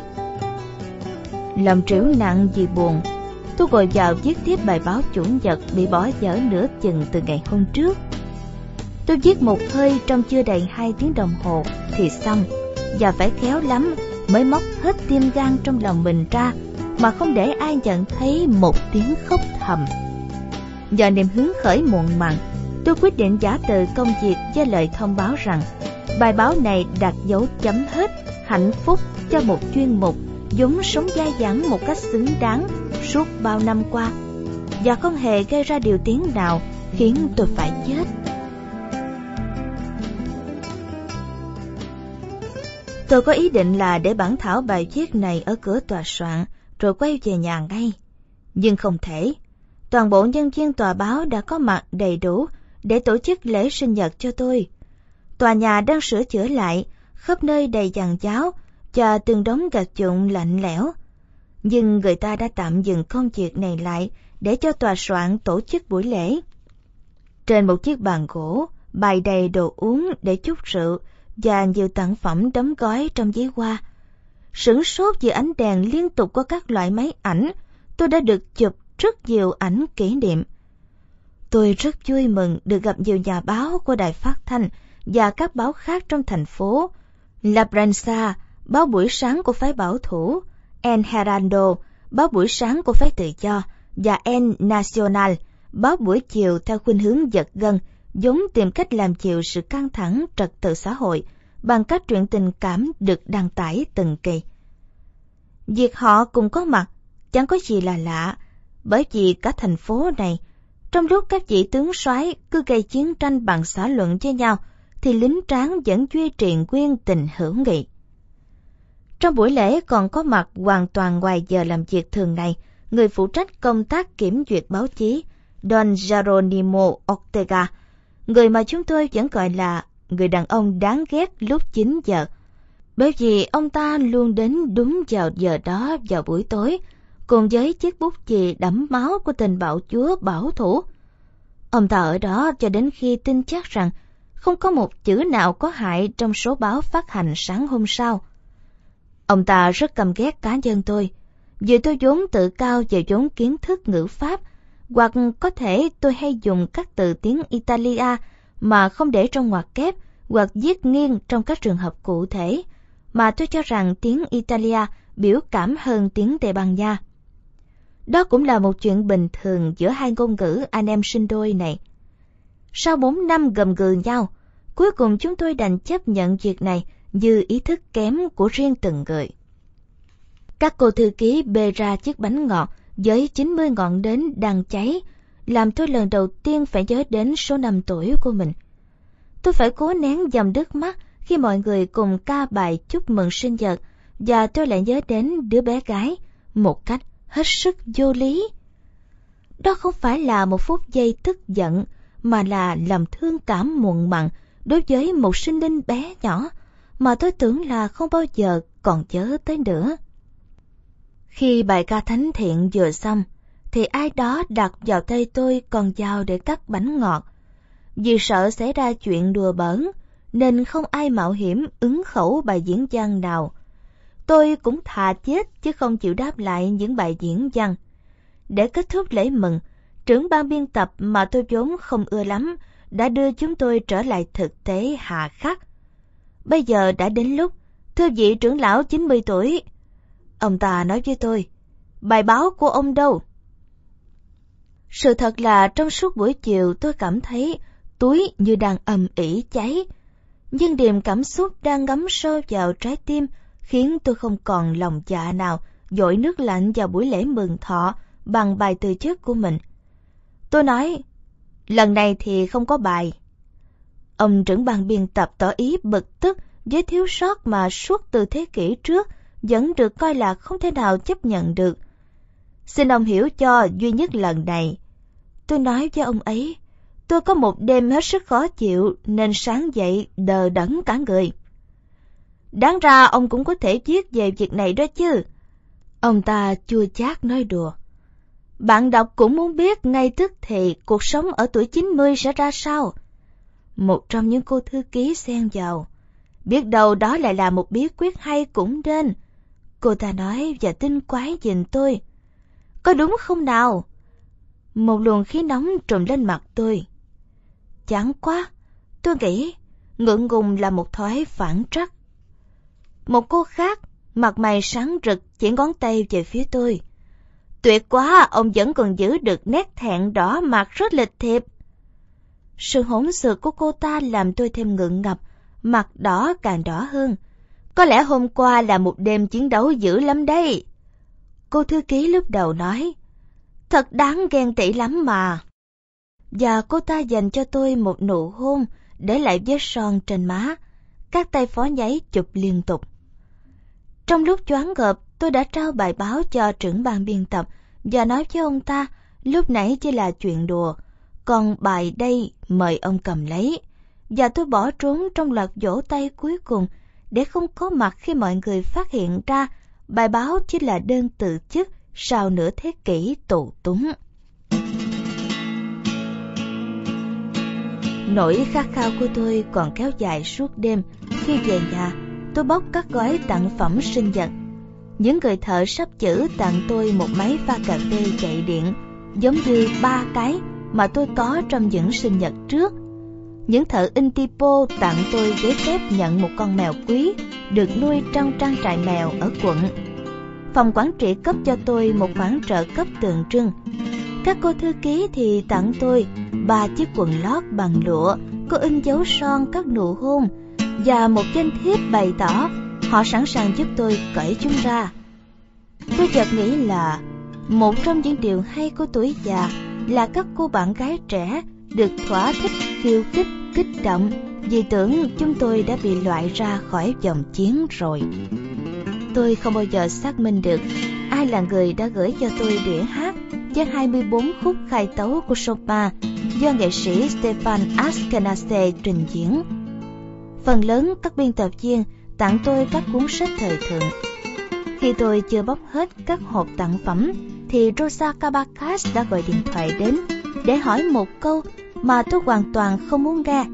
Lòng trĩu nặng vì buồn, tôi ngồi vào viết tiếp bài báo chủ nhật bị bỏ dở nửa chừng từ ngày hôm trước. Tôi viết một hơi trong chưa đầy hai tiếng đồng hồ thì xong, và phải khéo lắm mới móc hết tim gan trong lòng mình ra mà không để ai nhận thấy một tiếng khóc thầm. Do niềm hứng khởi muộn màng, tôi quyết định giả từ công việc với lời thông báo rằng bài báo này đặt dấu chấm hết hạnh phúc cho một chuyên mục vốn sống dai dẳng một cách xứng đáng suốt bao năm qua và không hề gây ra điều tiếng nào khiến tôi phải chết. Tôi có ý định là để bản thảo bài viết này ở cửa tòa soạn rồi quay về nhà ngay. Nhưng không thể. Toàn bộ nhân viên tòa báo đã có mặt đầy đủ để tổ chức lễ sinh nhật cho tôi. Tòa nhà đang sửa chữa lại, khắp nơi đầy dàn cháo và từng đống gạch dụng lạnh lẽo. Nhưng người ta đã tạm dừng công việc này lại để cho tòa soạn tổ chức buổi lễ. Trên một chiếc bàn gỗ, bày đầy đồ uống để chút rượu và nhiều tặng phẩm đóng gói trong giấy hoa sửng sốt vì ánh đèn liên tục của các loại máy ảnh, tôi đã được chụp rất nhiều ảnh kỷ niệm. Tôi rất vui mừng được gặp nhiều nhà báo của đài phát thanh và các báo khác trong thành phố. La Prensa, báo buổi sáng của phái bảo thủ, El Heraldo, báo buổi sáng của phái tự do, và El Nacional, báo buổi chiều theo khuynh hướng giật gân, vốn tìm cách làm chịu sự căng thẳng trật tự xã hội bằng cách truyện tình cảm được đăng tải từng kỳ. Việc họ cùng có mặt chẳng có gì là lạ, bởi vì cả thành phố này, trong lúc các vị tướng soái cứ gây chiến tranh bằng xã luận với nhau, thì lính tráng vẫn duy trì nguyên tình hữu nghị. Trong buổi lễ còn có mặt hoàn toàn ngoài giờ làm việc thường ngày, người phụ trách công tác kiểm duyệt báo chí, Don Geronimo Ortega, người mà chúng tôi vẫn gọi là người đàn ông đáng ghét lúc 9 giờ. Bởi vì ông ta luôn đến đúng vào giờ đó vào buổi tối, cùng với chiếc bút chì đẫm máu của tình bạo chúa bảo thủ. Ông ta ở đó cho đến khi tin chắc rằng không có một chữ nào có hại trong số báo phát hành sáng hôm sau. Ông ta rất căm ghét cá nhân tôi, vì tôi vốn tự cao về vốn kiến thức ngữ pháp, hoặc có thể tôi hay dùng các từ tiếng Italia mà không để trong ngoặc kép hoặc viết nghiêng trong các trường hợp cụ thể, mà tôi cho rằng tiếng Italia biểu cảm hơn tiếng Tây Ban Nha. Đó cũng là một chuyện bình thường giữa hai ngôn ngữ anh em sinh đôi này. Sau bốn năm gầm gừ nhau, cuối cùng chúng tôi đành chấp nhận việc này như ý thức kém của riêng từng người. Các cô thư ký bê ra chiếc bánh ngọt với 90 ngọn đến đang cháy, làm tôi lần đầu tiên phải nhớ đến số năm tuổi của mình. Tôi phải cố nén dòng nước mắt khi mọi người cùng ca bài chúc mừng sinh nhật và tôi lại nhớ đến đứa bé gái một cách hết sức vô lý. Đó không phải là một phút giây tức giận mà là lòng thương cảm muộn mặn đối với một sinh linh bé nhỏ mà tôi tưởng là không bao giờ còn nhớ tới nữa. Khi bài ca thánh thiện vừa xong, thì ai đó đặt vào tay tôi con dao để cắt bánh ngọt. Vì sợ xảy ra chuyện đùa bỡn, nên không ai mạo hiểm ứng khẩu bài diễn văn nào. Tôi cũng thà chết chứ không chịu đáp lại những bài diễn văn. Để kết thúc lễ mừng, trưởng ban biên tập mà tôi vốn không ưa lắm đã đưa chúng tôi trở lại thực tế hà khắc. Bây giờ đã đến lúc, thưa vị trưởng lão 90 tuổi. Ông ta nói với tôi, bài báo của ông đâu? Sự thật là trong suốt buổi chiều tôi cảm thấy túi như đang ầm ỉ cháy. Nhưng điềm cảm xúc đang ngấm sâu vào trái tim khiến tôi không còn lòng dạ nào dội nước lạnh vào buổi lễ mừng thọ bằng bài từ chức của mình. Tôi nói, lần này thì không có bài. Ông trưởng ban biên tập tỏ ý bực tức với thiếu sót mà suốt từ thế kỷ trước vẫn được coi là không thể nào chấp nhận được. Xin ông hiểu cho duy nhất lần này. Tôi nói với ông ấy, tôi có một đêm hết sức khó chịu nên sáng dậy đờ đẫn cả người. Đáng ra ông cũng có thể viết về việc này đó chứ. Ông ta chua chát nói đùa. Bạn đọc cũng muốn biết ngay tức thì cuộc sống ở tuổi 90 sẽ ra sao. Một trong những cô thư ký xen vào. Biết đâu đó lại là một bí quyết hay cũng nên. Cô ta nói và tinh quái nhìn tôi. Có đúng không nào? Một luồng khí nóng trùm lên mặt tôi. Chán quá, tôi nghĩ ngượng ngùng là một thói phản trắc. Một cô khác, mặt mày sáng rực chỉ ngón tay về phía tôi. Tuyệt quá, ông vẫn còn giữ được nét thẹn đỏ mặt rất lịch thiệp. Sự hỗn xược của cô ta làm tôi thêm ngượng ngập, mặt đỏ càng đỏ hơn. Có lẽ hôm qua là một đêm chiến đấu dữ lắm đây. Cô thư ký lúc đầu nói, thật đáng ghen tị lắm mà. Và cô ta dành cho tôi một nụ hôn, để lại vết son trên má. Các tay phó nháy chụp liên tục. Trong lúc choáng ngợp, tôi đã trao bài báo cho trưởng ban biên tập và nói với ông ta lúc nãy chỉ là chuyện đùa, còn bài đây mời ông cầm lấy. Và tôi bỏ trốn trong loạt vỗ tay cuối cùng để không có mặt khi mọi người phát hiện ra bài báo chỉ là đơn tự chức sau nửa thế kỷ tù túng. Nỗi khát khao của tôi còn kéo dài suốt đêm khi về nhà tôi bóc các gói tặng phẩm sinh nhật. Những người thợ sắp chữ tặng tôi một máy pha cà phê chạy điện, giống như ba cái mà tôi có trong những sinh nhật trước. Những thợ Intipo tặng tôi giấy phép nhận một con mèo quý, được nuôi trong trang trại mèo ở quận. Phòng quản trị cấp cho tôi một khoản trợ cấp tượng trưng. Các cô thư ký thì tặng tôi ba chiếc quần lót bằng lụa có in dấu son các nụ hôn và một danh thiếp bày tỏ họ sẵn sàng giúp tôi cởi chúng ra. Tôi chợt nghĩ là một trong những điều hay của tuổi già là các cô bạn gái trẻ được thỏa thích khiêu khích kích động vì tưởng chúng tôi đã bị loại ra khỏi dòng chiến rồi. Tôi không bao giờ xác minh được ai là người đã gửi cho tôi đĩa hát với 24 khúc khai tấu của Chopin do nghệ sĩ Stefan Askenaze trình diễn. Phần lớn các biên tập viên tặng tôi các cuốn sách thời thượng. Khi tôi chưa bóc hết các hộp tặng phẩm, thì Rosa Kabakas đã gọi điện thoại đến để hỏi một câu mà tôi hoàn toàn không muốn nghe.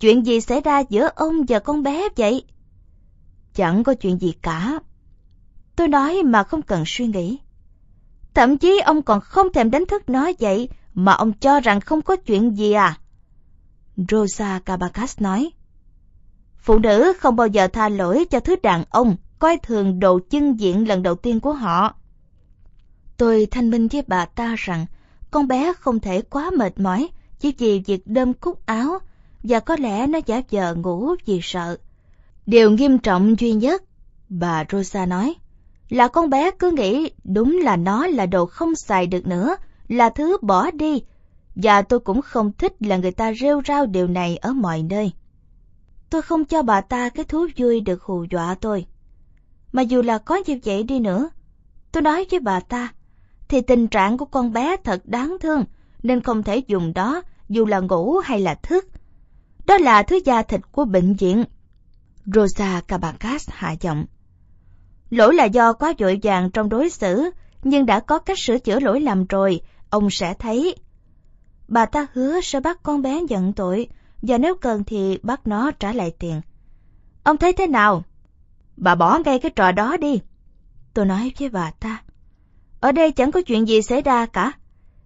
Chuyện gì xảy ra giữa ông và con bé vậy? Chẳng có chuyện gì cả. Tôi nói mà không cần suy nghĩ. Thậm chí ông còn không thèm đánh thức nó vậy mà ông cho rằng không có chuyện gì à? Rosa Cabacas nói. Phụ nữ không bao giờ tha lỗi cho thứ đàn ông coi thường đồ chân diện lần đầu tiên của họ. Tôi thanh minh với bà ta rằng con bé không thể quá mệt mỏi chỉ vì việc đơm cúc áo và có lẽ nó giả vờ ngủ vì sợ. Điều nghiêm trọng duy nhất, bà Rosa nói, là con bé cứ nghĩ đúng là nó là đồ không xài được nữa, là thứ bỏ đi, và tôi cũng không thích là người ta rêu rao điều này ở mọi nơi. Tôi không cho bà ta cái thú vui được hù dọa tôi. Mà dù là có như vậy đi nữa, tôi nói với bà ta, thì tình trạng của con bé thật đáng thương, nên không thể dùng đó dù là ngủ hay là thức. Đó là thứ da thịt của bệnh viện. Rosa Cabacas hạ giọng. Lỗi là do quá vội vàng trong đối xử, nhưng đã có cách sửa chữa lỗi lầm rồi, ông sẽ thấy. Bà ta hứa sẽ bắt con bé nhận tội, và nếu cần thì bắt nó trả lại tiền. Ông thấy thế nào? Bà bỏ ngay cái trò đó đi. Tôi nói với bà ta. Ở đây chẳng có chuyện gì xảy ra cả.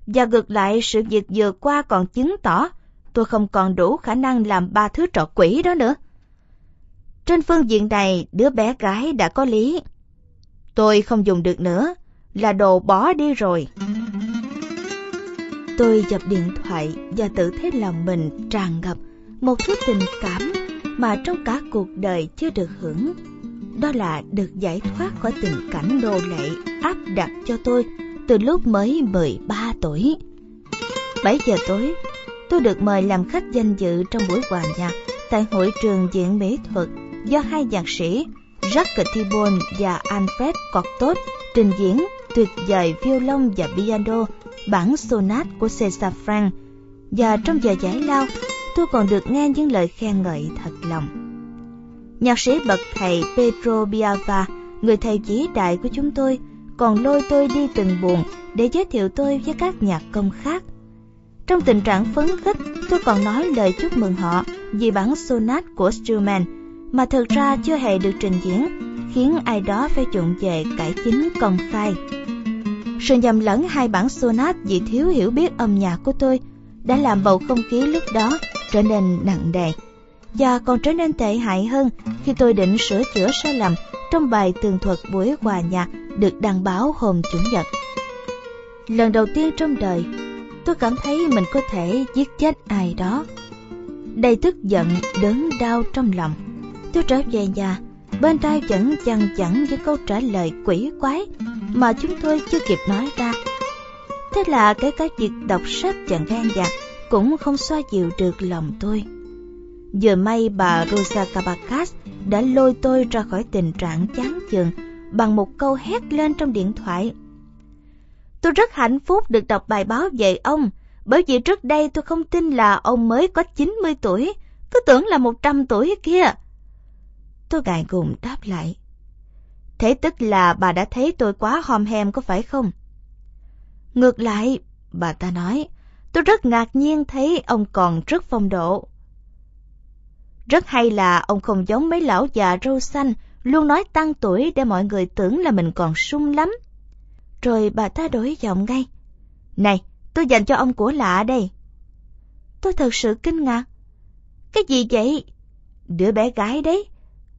Và ngược lại sự việc vừa qua còn chứng tỏ tôi không còn đủ khả năng làm ba thứ trò quỷ đó nữa. Trên phương diện này, đứa bé gái đã có lý. Tôi không dùng được nữa, là đồ bỏ đi rồi. Tôi dập điện thoại và tự thấy lòng mình tràn ngập một thứ tình cảm mà trong cả cuộc đời chưa được hưởng. Đó là được giải thoát khỏi tình cảnh nô lệ áp đặt cho tôi từ lúc mới 13 tuổi. 7 giờ tối, tôi được mời làm khách danh dự trong buổi hòa nhạc tại hội trường diễn mỹ thuật do hai nhạc sĩ Jacques Thibon và Alfred Cortot trình diễn tuyệt vời violon và piano bản sonat của César Franck. Và trong giờ giải lao, tôi còn được nghe những lời khen ngợi thật lòng. Nhạc sĩ bậc thầy Pedro Biava, người thầy vĩ đại của chúng tôi, còn lôi tôi đi từng buồn để giới thiệu tôi với các nhạc công khác. Trong tình trạng phấn khích, tôi còn nói lời chúc mừng họ vì bản sonat của Schumann mà thực ra chưa hề được trình diễn, khiến ai đó phải trụng về cải chính công khai. Sự nhầm lẫn hai bản sonat vì thiếu hiểu biết âm nhạc của tôi đã làm bầu không khí lúc đó trở nên nặng nề và còn trở nên tệ hại hơn khi tôi định sửa chữa sai lầm trong bài tường thuật buổi hòa nhạc được đăng báo hôm chủ nhật. Lần đầu tiên trong đời, tôi cảm thấy mình có thể giết chết ai đó. Đầy tức giận, đớn đau trong lòng. Tôi trở về nhà, bên tai vẫn chằng chẵn với câu trả lời quỷ quái mà chúng tôi chưa kịp nói ra. Thế là kể cả việc đọc sách chẳng gan dạ cũng không xoa dịu được lòng tôi. Giờ may bà Rosa Cabacas đã lôi tôi ra khỏi tình trạng chán chường bằng một câu hét lên trong điện thoại. Tôi rất hạnh phúc được đọc bài báo về ông, bởi vì trước đây tôi không tin là ông mới có 90 tuổi, cứ tưởng là 100 tuổi kia. Tôi gài gùng đáp lại. Thế tức là bà đã thấy tôi quá hòm hèm có phải không? Ngược lại, bà ta nói, tôi rất ngạc nhiên thấy ông còn rất phong độ. Rất hay là ông không giống mấy lão già râu xanh, luôn nói tăng tuổi để mọi người tưởng là mình còn sung lắm. Rồi bà ta đổi giọng ngay. Này, tôi dành cho ông của lạ đây. Tôi thật sự kinh ngạc. Cái gì vậy? Đứa bé gái đấy.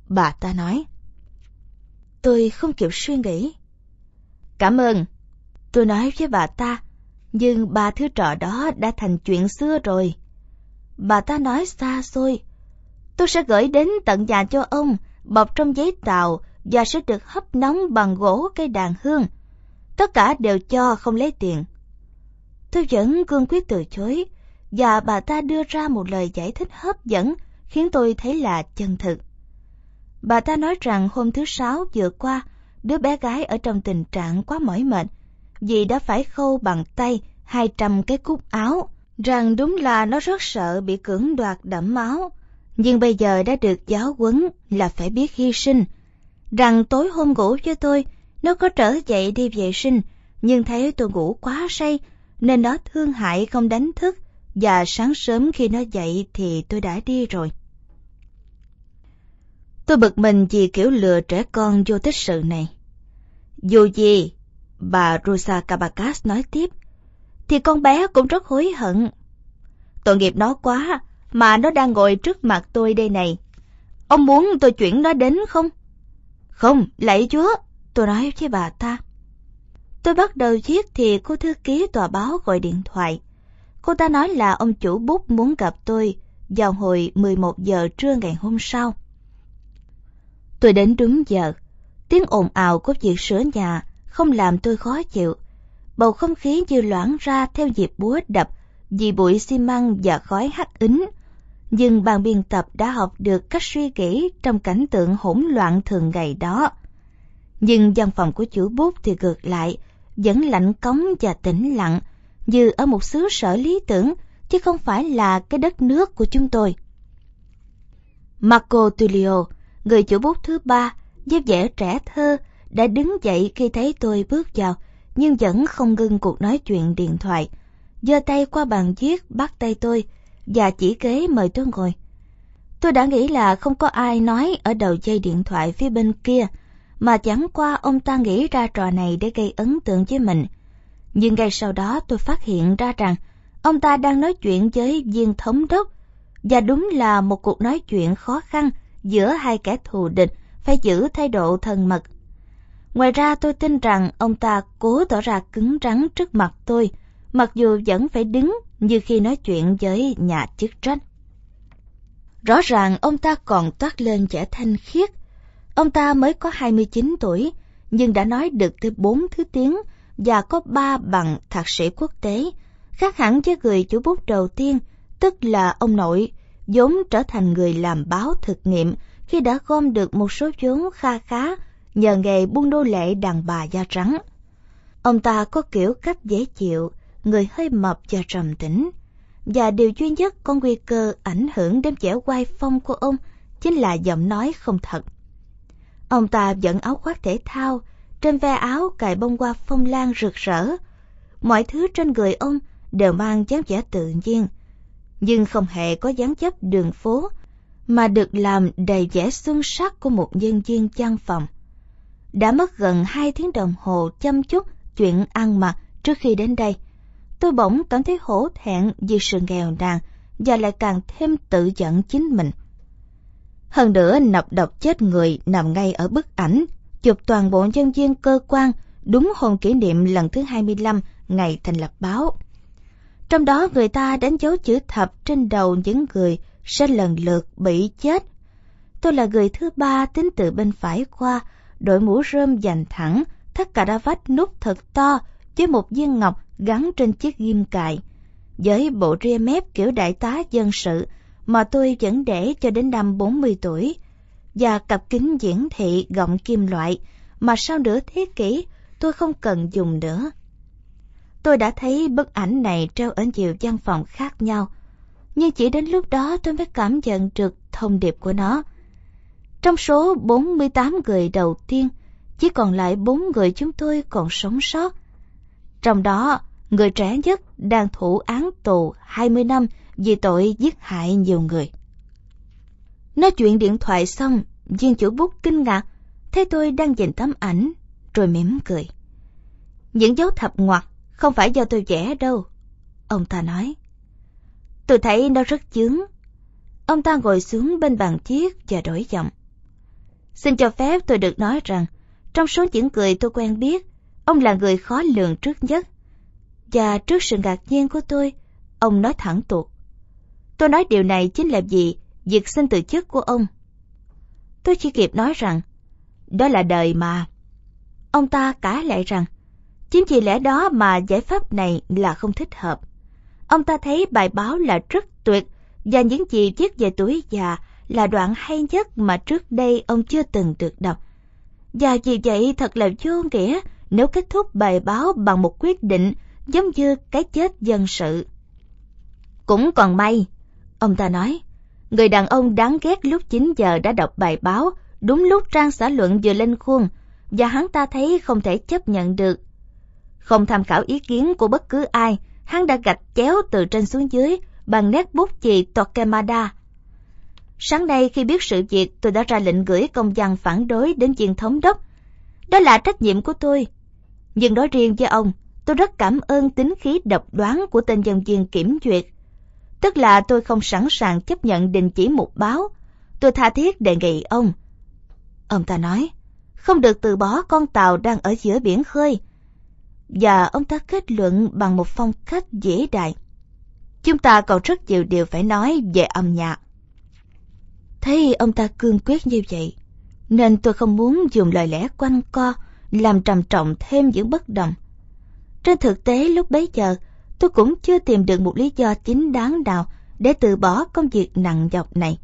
Bà ta nói. Tôi không kịp suy nghĩ. Cảm ơn. Tôi nói với bà ta, nhưng ba thứ trò đó đã thành chuyện xưa rồi. Bà ta nói xa xôi. Tôi sẽ gửi đến tận nhà cho ông, bọc trong giấy tàu và sẽ được hấp nóng bằng gỗ cây đàn hương. Tất cả đều cho không lấy tiền. Tôi vẫn cương quyết từ chối, và bà ta đưa ra một lời giải thích hấp dẫn khiến tôi thấy là chân thực. Bà ta nói rằng hôm thứ sáu vừa qua, đứa bé gái ở trong tình trạng quá mỏi mệt vì đã phải khâu bằng tay 200 cái cúc áo, rằng đúng là nó rất sợ bị cưỡng đoạt đẫm máu, nhưng bây giờ đã được giáo huấn là phải biết hy sinh. Rằng tối hôm ngủ với tôi, nó có trở dậy đi vệ sinh, nhưng thấy tôi ngủ quá say, nên nó thương hại không đánh thức, và sáng sớm khi nó dậy thì tôi đã đi rồi. Tôi bực mình vì kiểu lừa trẻ con vô tích sự này. Dù gì, bà Rosa Cabacas nói tiếp, thì con bé cũng rất hối hận. Tội nghiệp nó quá, mà nó đang ngồi trước mặt tôi đây này. Ông muốn tôi chuyển nó đến không? Không, lạy chúa, tôi nói với bà ta. Tôi bắt đầu viết thì cô thư ký tòa báo gọi điện thoại. Cô ta nói là ông chủ bút muốn gặp tôi vào hồi 11 giờ trưa ngày hôm sau. Tôi đến đúng giờ, tiếng ồn ào của việc sửa nhà không làm tôi khó chịu. Bầu không khí như loãng ra theo nhịp búa đập vì bụi xi măng và khói hắt ính nhưng ban biên tập đã học được cách suy nghĩ trong cảnh tượng hỗn loạn thường ngày đó. Nhưng văn phòng của chủ bút thì ngược lại, vẫn lạnh cống và tĩnh lặng, như ở một xứ sở lý tưởng, chứ không phải là cái đất nước của chúng tôi. Marco Tullio, người chủ bút thứ ba, với vẻ trẻ thơ, đã đứng dậy khi thấy tôi bước vào, nhưng vẫn không ngưng cuộc nói chuyện điện thoại. giơ tay qua bàn viết bắt tay tôi và chỉ kế mời tôi ngồi. Tôi đã nghĩ là không có ai nói ở đầu dây điện thoại phía bên kia, mà chẳng qua ông ta nghĩ ra trò này để gây ấn tượng với mình. Nhưng ngay sau đó tôi phát hiện ra rằng ông ta đang nói chuyện với viên thống đốc, và đúng là một cuộc nói chuyện khó khăn giữa hai kẻ thù địch phải giữ thái độ thân mật. Ngoài ra tôi tin rằng ông ta cố tỏ ra cứng rắn trước mặt tôi, mặc dù vẫn phải đứng như khi nói chuyện với nhà chức trách. Rõ ràng ông ta còn toát lên vẻ thanh khiết. Ông ta mới có 29 tuổi, nhưng đã nói được tới bốn thứ tiếng và có ba bằng thạc sĩ quốc tế, khác hẳn với người chủ bút đầu tiên, tức là ông nội, vốn trở thành người làm báo thực nghiệm khi đã gom được một số vốn kha khá nhờ nghề buôn đô lệ đàn bà da trắng. Ông ta có kiểu cách dễ chịu, người hơi mập và trầm tĩnh. Và điều duy nhất có nguy cơ ảnh hưởng đến vẻ oai phong của ông chính là giọng nói không thật. Ông ta vẫn áo khoác thể thao, trên ve áo cài bông hoa phong lan rực rỡ. Mọi thứ trên người ông đều mang dáng vẻ tự nhiên, nhưng không hề có dáng dấp đường phố, mà được làm đầy vẻ xuân sắc của một nhân viên văn phòng. Đã mất gần hai tiếng đồng hồ chăm chút chuyện ăn mặc trước khi đến đây. Tôi bỗng cảm thấy hổ thẹn vì sự nghèo nàn và lại càng thêm tự giận chính mình. Hơn nữa nọc độc chết người nằm ngay ở bức ảnh, chụp toàn bộ nhân viên cơ quan đúng hôm kỷ niệm lần thứ 25 ngày thành lập báo. Trong đó người ta đánh dấu chữ thập trên đầu những người sẽ lần lượt bị chết. Tôi là người thứ ba tính từ bên phải qua, đội mũ rơm dành thẳng, thắt cà vách nút thật to với một viên ngọc gắn trên chiếc ghim cài. Với bộ ria mép kiểu đại tá dân sự mà tôi vẫn để cho đến năm 40 tuổi, và cặp kính diễn thị gọng kim loại mà sau nửa thế kỷ tôi không cần dùng nữa. Tôi đã thấy bức ảnh này treo ở nhiều văn phòng khác nhau, nhưng chỉ đến lúc đó tôi mới cảm nhận được thông điệp của nó. Trong số 48 người đầu tiên, chỉ còn lại bốn người chúng tôi còn sống sót. Trong đó, người trẻ nhất đang thụ án tù 20 năm vì tội giết hại nhiều người. Nói chuyện điện thoại xong, viên chủ bút kinh ngạc, thấy tôi đang nhìn tấm ảnh, rồi mỉm cười. Những dấu thập ngoặt không phải do tôi vẽ đâu, ông ta nói. Tôi thấy nó rất chướng. Ông ta ngồi xuống bên bàn chiếc và đổi giọng. Xin cho phép tôi được nói rằng, trong số những người tôi quen biết, ông là người khó lường trước nhất. Và trước sự ngạc nhiên của tôi, ông nói thẳng tuột. Tôi nói điều này chính là vì việc xin từ chức của ông. Tôi chỉ kịp nói rằng, đó là đời mà. Ông ta cãi lại rằng, chính vì lẽ đó mà giải pháp này là không thích hợp. Ông ta thấy bài báo là rất tuyệt và những gì viết về tuổi già là đoạn hay nhất mà trước đây ông chưa từng được đọc. Và vì vậy thật là vô nghĩa nếu kết thúc bài báo bằng một quyết định giống như cái chết dân sự. Cũng còn may, ông ta nói, người đàn ông đáng ghét lúc 9 giờ đã đọc bài báo đúng lúc trang xã luận vừa lên khuôn và hắn ta thấy không thể chấp nhận được. Không tham khảo ý kiến của bất cứ ai, hắn đã gạch chéo từ trên xuống dưới bằng nét bút chì tokemada Sáng nay khi biết sự việc tôi đã ra lệnh gửi công văn phản đối đến viên thống đốc. Đó là trách nhiệm của tôi. Nhưng nói riêng với ông, tôi rất cảm ơn tính khí độc đoán của tên nhân viên kiểm duyệt. Tức là tôi không sẵn sàng chấp nhận đình chỉ một báo. Tôi tha thiết đề nghị ông. Ông ta nói, không được từ bỏ con tàu đang ở giữa biển khơi. Và ông ta kết luận bằng một phong cách dễ đại. Chúng ta còn rất nhiều điều phải nói về âm nhạc. Thấy ông ta cương quyết như vậy, nên tôi không muốn dùng lời lẽ quanh co làm trầm trọng thêm những bất đồng. Trên thực tế lúc bấy giờ, tôi cũng chưa tìm được một lý do chính đáng nào để từ bỏ công việc nặng nhọc này.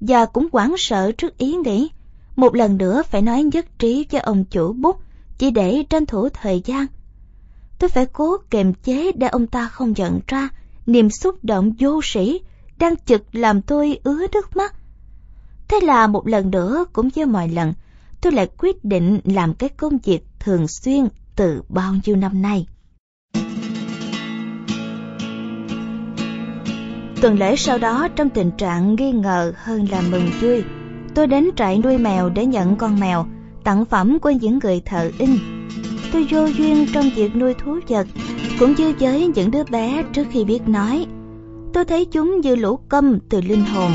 Và cũng hoảng sợ trước ý nghĩ, một lần nữa phải nói nhất trí với ông chủ bút chỉ để tranh thủ thời gian. Tôi phải cố kiềm chế để ông ta không nhận ra niềm xúc động vô sĩ đang chực làm tôi ứa nước mắt. Thế là một lần nữa cũng như mọi lần, tôi lại quyết định làm cái công việc thường xuyên từ bao nhiêu năm nay. Tuần lễ sau đó trong tình trạng nghi ngờ hơn là mừng vui, tôi đến trại nuôi mèo để nhận con mèo, tặng phẩm của những người thợ in. Tôi vô duyên trong việc nuôi thú vật, cũng như với những đứa bé trước khi biết nói. Tôi thấy chúng như lũ câm từ linh hồn.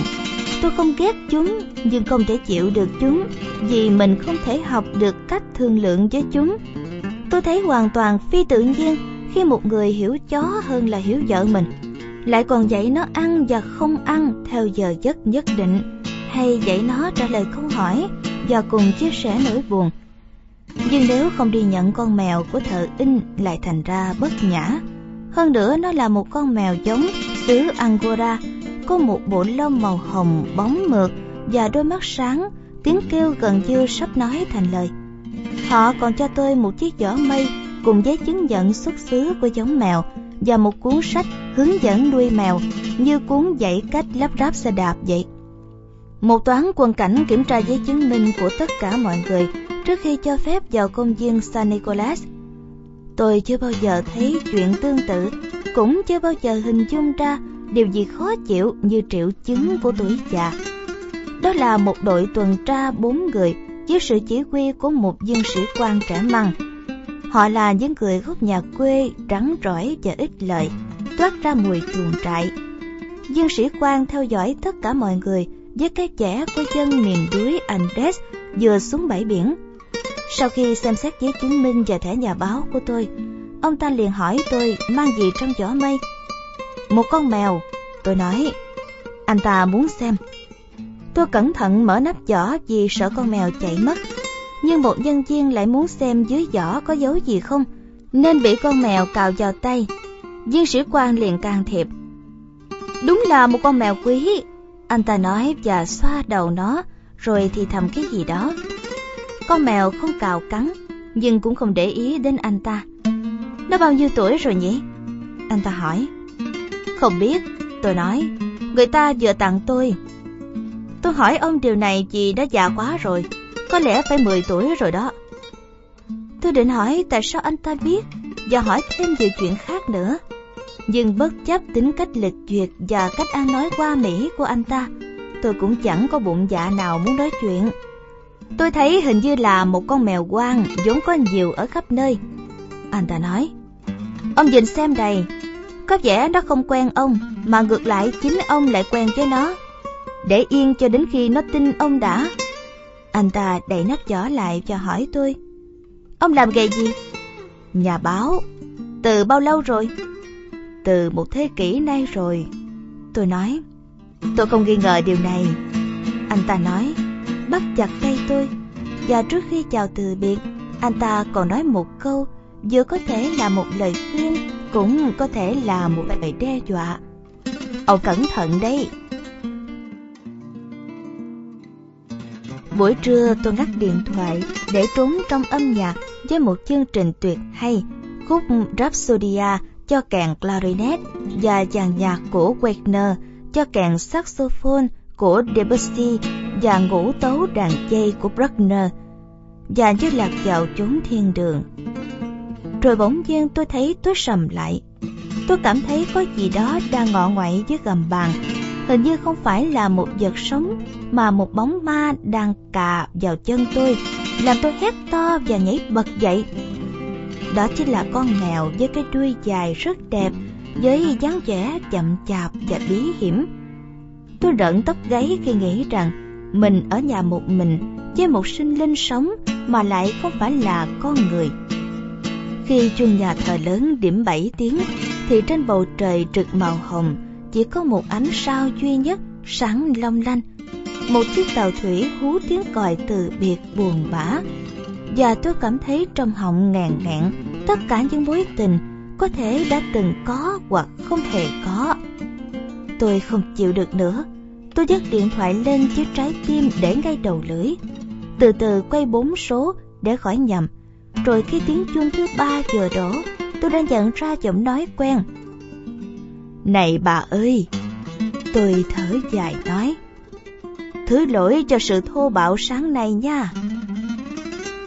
Tôi không ghét chúng, nhưng không thể chịu được chúng, vì mình không thể học được cách thương lượng với chúng. Tôi thấy hoàn toàn phi tự nhiên khi một người hiểu chó hơn là hiểu vợ mình. Lại còn dạy nó ăn và không ăn theo giờ giấc nhất định. Hay dạy nó trả lời câu hỏi và cùng chia sẻ nỗi buồn. Nhưng nếu không đi nhận con mèo của thợ in lại thành ra bất nhã. Hơn nữa, nó là một con mèo giống xứ angora, có một bộ lông màu hồng bóng mượt và đôi mắt sáng, tiếng kêu gần như sắp nói thành lời họ còn cho tôi một chiếc giỏ mây cùng giấy chứng nhận xuất xứ của giống mèo và một cuốn sách hướng dẫn nuôi mèo như cuốn dạy cách lắp ráp xe đạp vậy. Một toán quân cảnh kiểm tra giấy chứng minh của tất cả mọi người trước khi cho phép vào công viên San Nicolas. Tôi chưa bao giờ thấy chuyện tương tự, cũng chưa bao giờ hình dung ra điều gì khó chịu như triệu chứng của tuổi già. Đó là một đội tuần tra bốn người dưới sự chỉ huy của một viên sĩ quan trẻ măng Họ là những người gốc nhà quê, trắng rỏi và ít lợi, toát ra mùi chuồng trại. Dân sĩ quan theo dõi tất cả mọi người với cái trẻ của dân miền núi Andes vừa xuống bãi biển. Sau khi xem xét giấy chứng minh và thẻ nhà báo của tôi, ông ta liền hỏi tôi mang gì trong giỏ mây. Một con mèo, tôi nói. Anh ta muốn xem. Tôi cẩn thận mở nắp giỏ vì sợ con mèo chạy mất nhưng một nhân viên lại muốn xem dưới giỏ có dấu gì không, nên bị con mèo cào vào tay. Viên sĩ quan liền can thiệp. Đúng là một con mèo quý, anh ta nói và xoa đầu nó, rồi thì thầm cái gì đó. Con mèo không cào cắn, nhưng cũng không để ý đến anh ta. Nó bao nhiêu tuổi rồi nhỉ? Anh ta hỏi. Không biết, tôi nói. Người ta vừa tặng tôi. Tôi hỏi ông điều này vì đã già quá rồi có lẽ phải 10 tuổi rồi đó. Tôi định hỏi tại sao anh ta biết và hỏi thêm nhiều chuyện khác nữa. Nhưng bất chấp tính cách lịch duyệt và cách ăn nói qua mỹ của anh ta, tôi cũng chẳng có bụng dạ nào muốn nói chuyện. Tôi thấy hình như là một con mèo quang vốn có nhiều ở khắp nơi. Anh ta nói, ông nhìn xem đây, có vẻ nó không quen ông, mà ngược lại chính ông lại quen với nó. Để yên cho đến khi nó tin ông đã. Anh ta đẩy nắp giỏ lại và hỏi tôi, Ông làm nghề gì? Nhà báo Từ bao lâu rồi? Từ một thế kỷ nay rồi Tôi nói, Tôi không nghi ngờ điều này Anh ta nói, Bắt chặt tay tôi Và trước khi chào từ biệt, Anh ta còn nói một câu, Vừa có thể là một lời khuyên, Cũng có thể là một lời đe dọa Ông cẩn thận đấy Buổi trưa tôi ngắt điện thoại để trốn trong âm nhạc với một chương trình tuyệt hay, khúc Rhapsodia cho kèn clarinet và dàn nhạc của Wagner cho kèn saxophone của Debussy và ngũ tấu đàn dây của Bruckner và như lạc vào chốn thiên đường. Rồi bỗng nhiên tôi thấy tôi sầm lại. Tôi cảm thấy có gì đó đang ngọ ngoại dưới gầm bàn hình như không phải là một vật sống, mà một bóng ma đang cà vào chân tôi, làm tôi hét to và nhảy bật dậy. Đó chính là con mèo với cái đuôi dài rất đẹp, với dáng vẻ chậm chạp và bí hiểm. Tôi rợn tóc gáy khi nghĩ rằng mình ở nhà một mình, với một sinh linh sống mà lại không phải là con người. Khi chuông nhà thờ lớn điểm bảy tiếng, thì trên bầu trời trực màu hồng chỉ có một ánh sao duy nhất sáng long lanh một chiếc tàu thủy hú tiếng còi từ biệt buồn bã và tôi cảm thấy trong họng ngàn ngẹn tất cả những mối tình có thể đã từng có hoặc không hề có Tôi không chịu được nữa. Tôi nhấc điện thoại lên chiếc trái tim để ngay đầu lưỡi. Từ từ quay bốn số để khỏi nhầm. Rồi khi tiếng chuông thứ ba vừa đổ, tôi đã nhận ra giọng nói quen. Này bà ơi! Tôi thở dài nói. Thứ lỗi cho sự thô bạo sáng nay nha.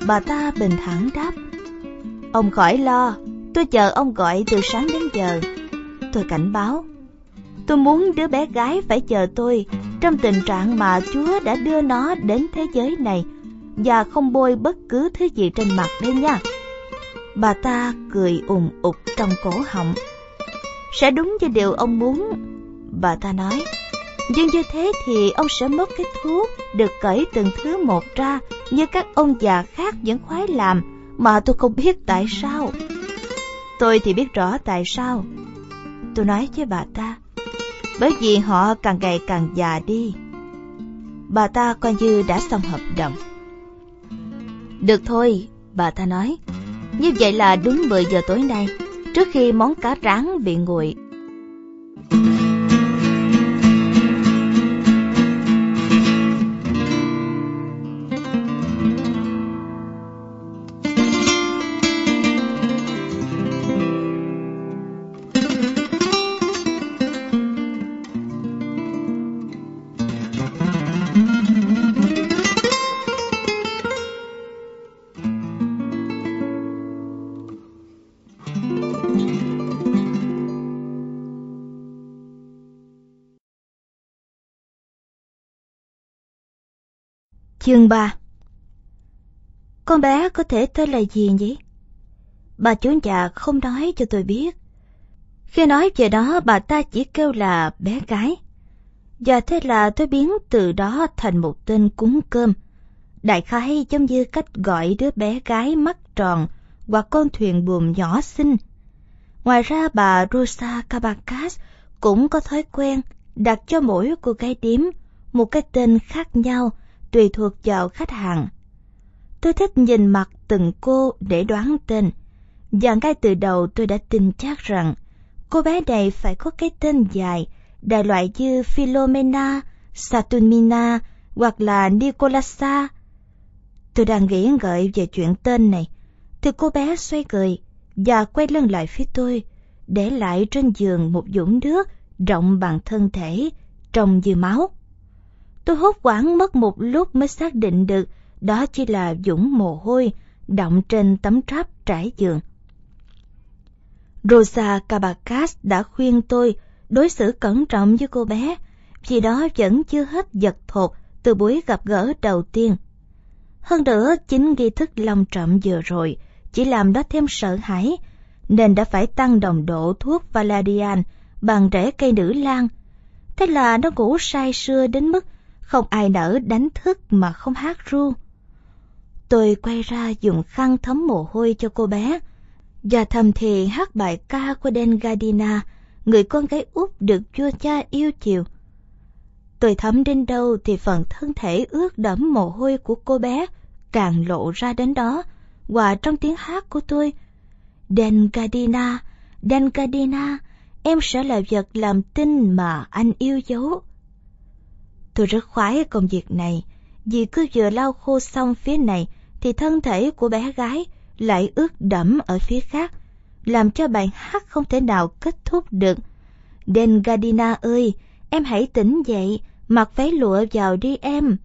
Bà ta bình thản đáp. Ông khỏi lo, tôi chờ ông gọi từ sáng đến giờ. Tôi cảnh báo. Tôi muốn đứa bé gái phải chờ tôi trong tình trạng mà Chúa đã đưa nó đến thế giới này và không bôi bất cứ thứ gì trên mặt đây nha. Bà ta cười ùng ục trong cổ họng. Sẽ đúng như điều ông muốn. Bà ta nói, nhưng như thế thì ông sẽ mất cái thú được cởi từng thứ một ra như các ông già khác vẫn khoái làm mà tôi không biết tại sao. Tôi thì biết rõ tại sao. Tôi nói với bà ta, bởi vì họ càng ngày càng già đi. Bà ta coi như đã xong hợp đồng. Được thôi, bà ta nói. Như vậy là đúng 10 giờ tối nay, trước khi món cá rán bị nguội. Chương 3 Con bé có thể tên là gì nhỉ? Bà chủ nhà không nói cho tôi biết. Khi nói về đó, bà ta chỉ kêu là bé gái. Và thế là tôi biến từ đó thành một tên cúng cơm. Đại khái giống như cách gọi đứa bé gái mắt tròn hoặc con thuyền buồm nhỏ xinh. Ngoài ra, bà Rosa Cabacas cũng có thói quen đặt cho mỗi cô gái điếm một cái tên khác nhau tùy thuộc vào khách hàng. Tôi thích nhìn mặt từng cô để đoán tên, và ngay từ đầu tôi đã tin chắc rằng cô bé này phải có cái tên dài, đại loại như Philomena, Saturnina hoặc là Nicolasa. Tôi đang nghĩ ngợi về chuyện tên này, thì cô bé xoay cười và quay lưng lại phía tôi, để lại trên giường một dũng nước rộng bằng thân thể, trông như máu. Tôi hốt quảng mất một lúc mới xác định được đó chỉ là dũng mồ hôi động trên tấm tráp trải giường. Rosa Cabacas đã khuyên tôi đối xử cẩn trọng với cô bé, vì đó vẫn chưa hết giật thột từ buổi gặp gỡ đầu tiên. Hơn nữa, chính nghi thức long trọng vừa rồi chỉ làm nó thêm sợ hãi, nên đã phải tăng đồng độ thuốc Valerian bằng rễ cây nữ lan. Thế là nó ngủ say sưa đến mức không ai nỡ đánh thức mà không hát ru. Tôi quay ra dùng khăn thấm mồ hôi cho cô bé, và thầm thì hát bài ca của Den Gardina, người con gái út được vua cha yêu chiều. Tôi thấm đến đâu thì phần thân thể ướt đẫm mồ hôi của cô bé càng lộ ra đến đó, và trong tiếng hát của tôi. Den Gardina, Den Gardina, em sẽ là vật làm tin mà anh yêu dấu. Tôi rất khoái công việc này, vì cứ vừa lau khô xong phía này thì thân thể của bé gái lại ướt đẫm ở phía khác, làm cho bài hát không thể nào kết thúc được. Đen Gardina ơi, em hãy tỉnh dậy, mặc váy lụa vào đi em.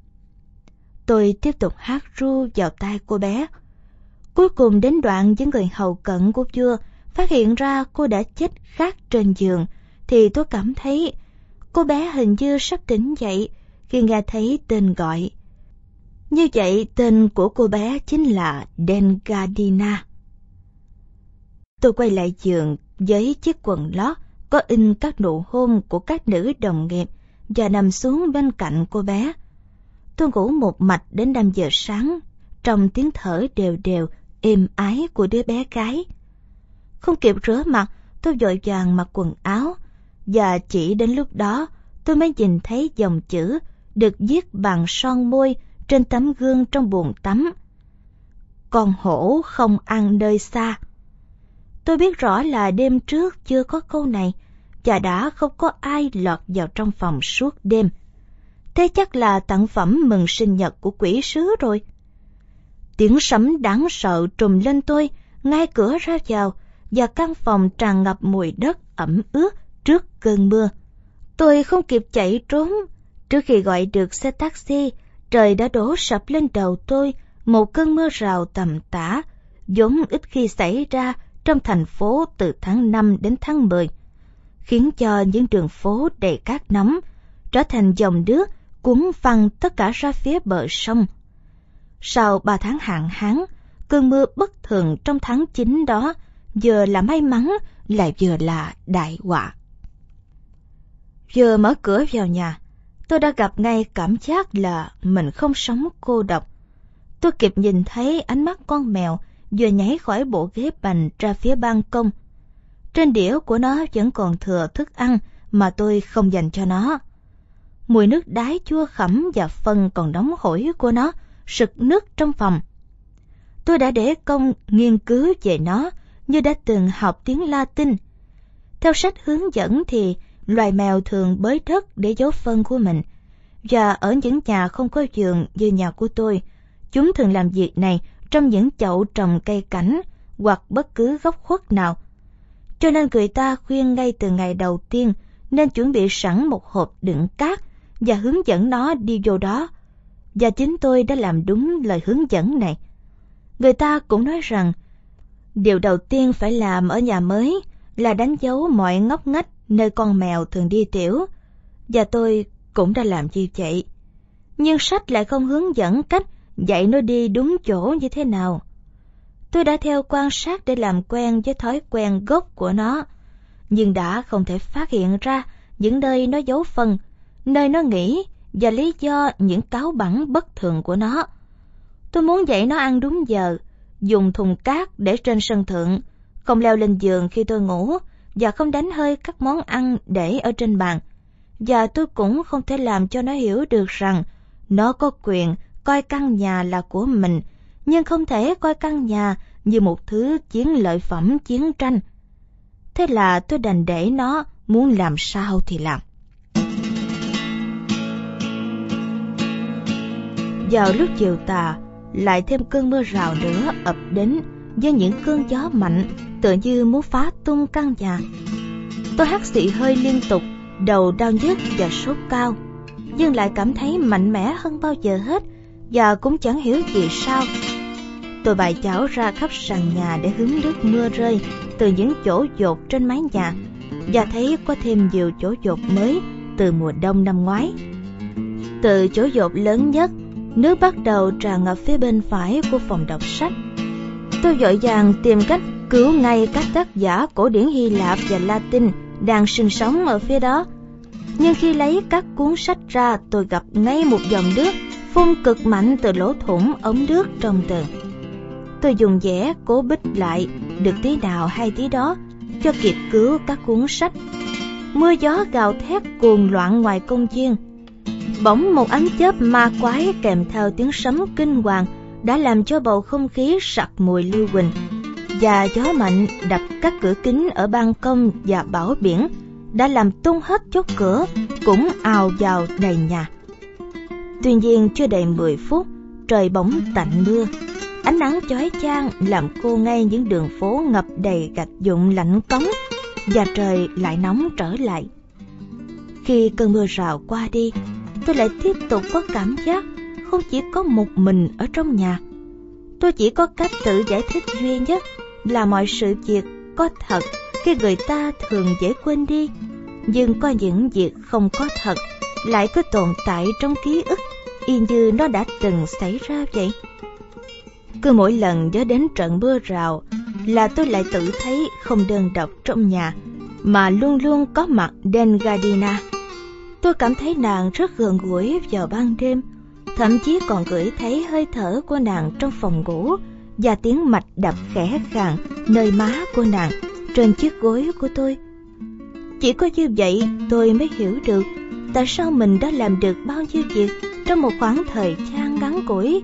Tôi tiếp tục hát ru vào tai cô bé. Cuối cùng đến đoạn với người hầu cận của vua phát hiện ra cô đã chết khát trên giường, thì tôi cảm thấy cô bé hình như sắp tỉnh dậy khi nghe thấy tên gọi. Như vậy tên của cô bé chính là Dengadina. Tôi quay lại giường với chiếc quần lót có in các nụ hôn của các nữ đồng nghiệp và nằm xuống bên cạnh cô bé. Tôi ngủ một mạch đến 5 giờ sáng, trong tiếng thở đều đều, êm ái của đứa bé gái. Không kịp rửa mặt, tôi vội vàng mặc quần áo, và chỉ đến lúc đó tôi mới nhìn thấy dòng chữ được viết bằng son môi trên tấm gương trong buồng tắm. Con hổ không ăn nơi xa. Tôi biết rõ là đêm trước chưa có câu này, và đã không có ai lọt vào trong phòng suốt đêm. Thế chắc là tặng phẩm mừng sinh nhật của quỷ sứ rồi. Tiếng sấm đáng sợ trùm lên tôi ngay cửa ra vào và căn phòng tràn ngập mùi đất ẩm ướt trước cơn mưa. Tôi không kịp chạy trốn. Trước khi gọi được xe taxi, trời đã đổ sập lên đầu tôi một cơn mưa rào tầm tã, vốn ít khi xảy ra trong thành phố từ tháng 5 đến tháng 10, khiến cho những đường phố đầy cát nóng trở thành dòng nước cuốn phăng tất cả ra phía bờ sông. Sau ba tháng hạn hán, cơn mưa bất thường trong tháng 9 đó vừa là may mắn lại vừa là đại họa. Vừa mở cửa vào nhà, tôi đã gặp ngay cảm giác là mình không sống cô độc. Tôi kịp nhìn thấy ánh mắt con mèo vừa nhảy khỏi bộ ghế bành ra phía ban công. Trên đĩa của nó vẫn còn thừa thức ăn mà tôi không dành cho nó. Mùi nước đái chua khẩm và phân còn đóng hổi của nó sực nước trong phòng. Tôi đã để công nghiên cứu về nó như đã từng học tiếng Latin. Theo sách hướng dẫn thì loài mèo thường bới đất để giấu phân của mình. Và ở những nhà không có giường như nhà của tôi, chúng thường làm việc này trong những chậu trồng cây cảnh hoặc bất cứ góc khuất nào. Cho nên người ta khuyên ngay từ ngày đầu tiên nên chuẩn bị sẵn một hộp đựng cát và hướng dẫn nó đi vô đó. Và chính tôi đã làm đúng lời hướng dẫn này. Người ta cũng nói rằng điều đầu tiên phải làm ở nhà mới là đánh dấu mọi ngóc ngách nơi con mèo thường đi tiểu. Và tôi cũng đã làm như vậy. Nhưng sách lại không hướng dẫn cách dạy nó đi đúng chỗ như thế nào. Tôi đã theo quan sát để làm quen với thói quen gốc của nó, nhưng đã không thể phát hiện ra những nơi nó giấu phân, nơi nó nghĩ và lý do những cáo bẳng bất thường của nó. Tôi muốn dạy nó ăn đúng giờ, dùng thùng cát để trên sân thượng, không leo lên giường khi tôi ngủ và không đánh hơi các món ăn để ở trên bàn. Và tôi cũng không thể làm cho nó hiểu được rằng nó có quyền coi căn nhà là của mình, nhưng không thể coi căn nhà như một thứ chiến lợi phẩm chiến tranh. Thế là tôi đành để nó muốn làm sao thì làm. Vào lúc chiều tà, lại thêm cơn mưa rào nữa ập đến với những cơn gió mạnh tựa như muốn phá tung căn nhà. Tôi hắt xị hơi liên tục, đầu đau nhức và sốt cao, nhưng lại cảm thấy mạnh mẽ hơn bao giờ hết và cũng chẳng hiểu vì sao. Tôi bày chảo ra khắp sàn nhà để hứng nước mưa rơi từ những chỗ dột trên mái nhà và thấy có thêm nhiều chỗ dột mới từ mùa đông năm ngoái. Từ chỗ dột lớn nhất, nước bắt đầu tràn ngập phía bên phải của phòng đọc sách. Tôi dội vàng tìm cách cứu ngay các tác giả cổ điển Hy Lạp và Latin đang sinh sống ở phía đó. Nhưng khi lấy các cuốn sách ra, tôi gặp ngay một dòng nước phun cực mạnh từ lỗ thủng ống nước trong tường. Tôi dùng dẻ cố bích lại được tí nào hay tí đó cho kịp cứu các cuốn sách. Mưa gió gào thét cuồng loạn ngoài công viên. Bỗng một ánh chớp ma quái kèm theo tiếng sấm kinh hoàng đã làm cho bầu không khí sặc mùi lưu huỳnh và gió mạnh đập các cửa kính ở ban công và bảo biển đã làm tung hết chốt cửa cũng ào vào đầy nhà. Tuy nhiên chưa đầy 10 phút, trời bỗng tạnh mưa. Ánh nắng chói chang làm cô ngay những đường phố ngập đầy gạch dụng lạnh cống và trời lại nóng trở lại. Khi cơn mưa rào qua đi, tôi lại tiếp tục có cảm giác không chỉ có một mình ở trong nhà. Tôi chỉ có cách tự giải thích duy nhất là mọi sự việc có thật khi người ta thường dễ quên đi, nhưng có những việc không có thật lại cứ tồn tại trong ký ức y như nó đã từng xảy ra vậy. Cứ mỗi lần nhớ đến trận mưa rào là tôi lại tự thấy không đơn độc trong nhà mà luôn luôn có mặt Dengadina. Tôi cảm thấy nàng rất gần gũi vào ban đêm, thậm chí còn gửi thấy hơi thở của nàng trong phòng ngủ và tiếng mạch đập khẽ khàng nơi má của nàng trên chiếc gối của tôi. Chỉ có như vậy tôi mới hiểu được tại sao mình đã làm được bao nhiêu việc trong một khoảng thời gian ngắn ngủi.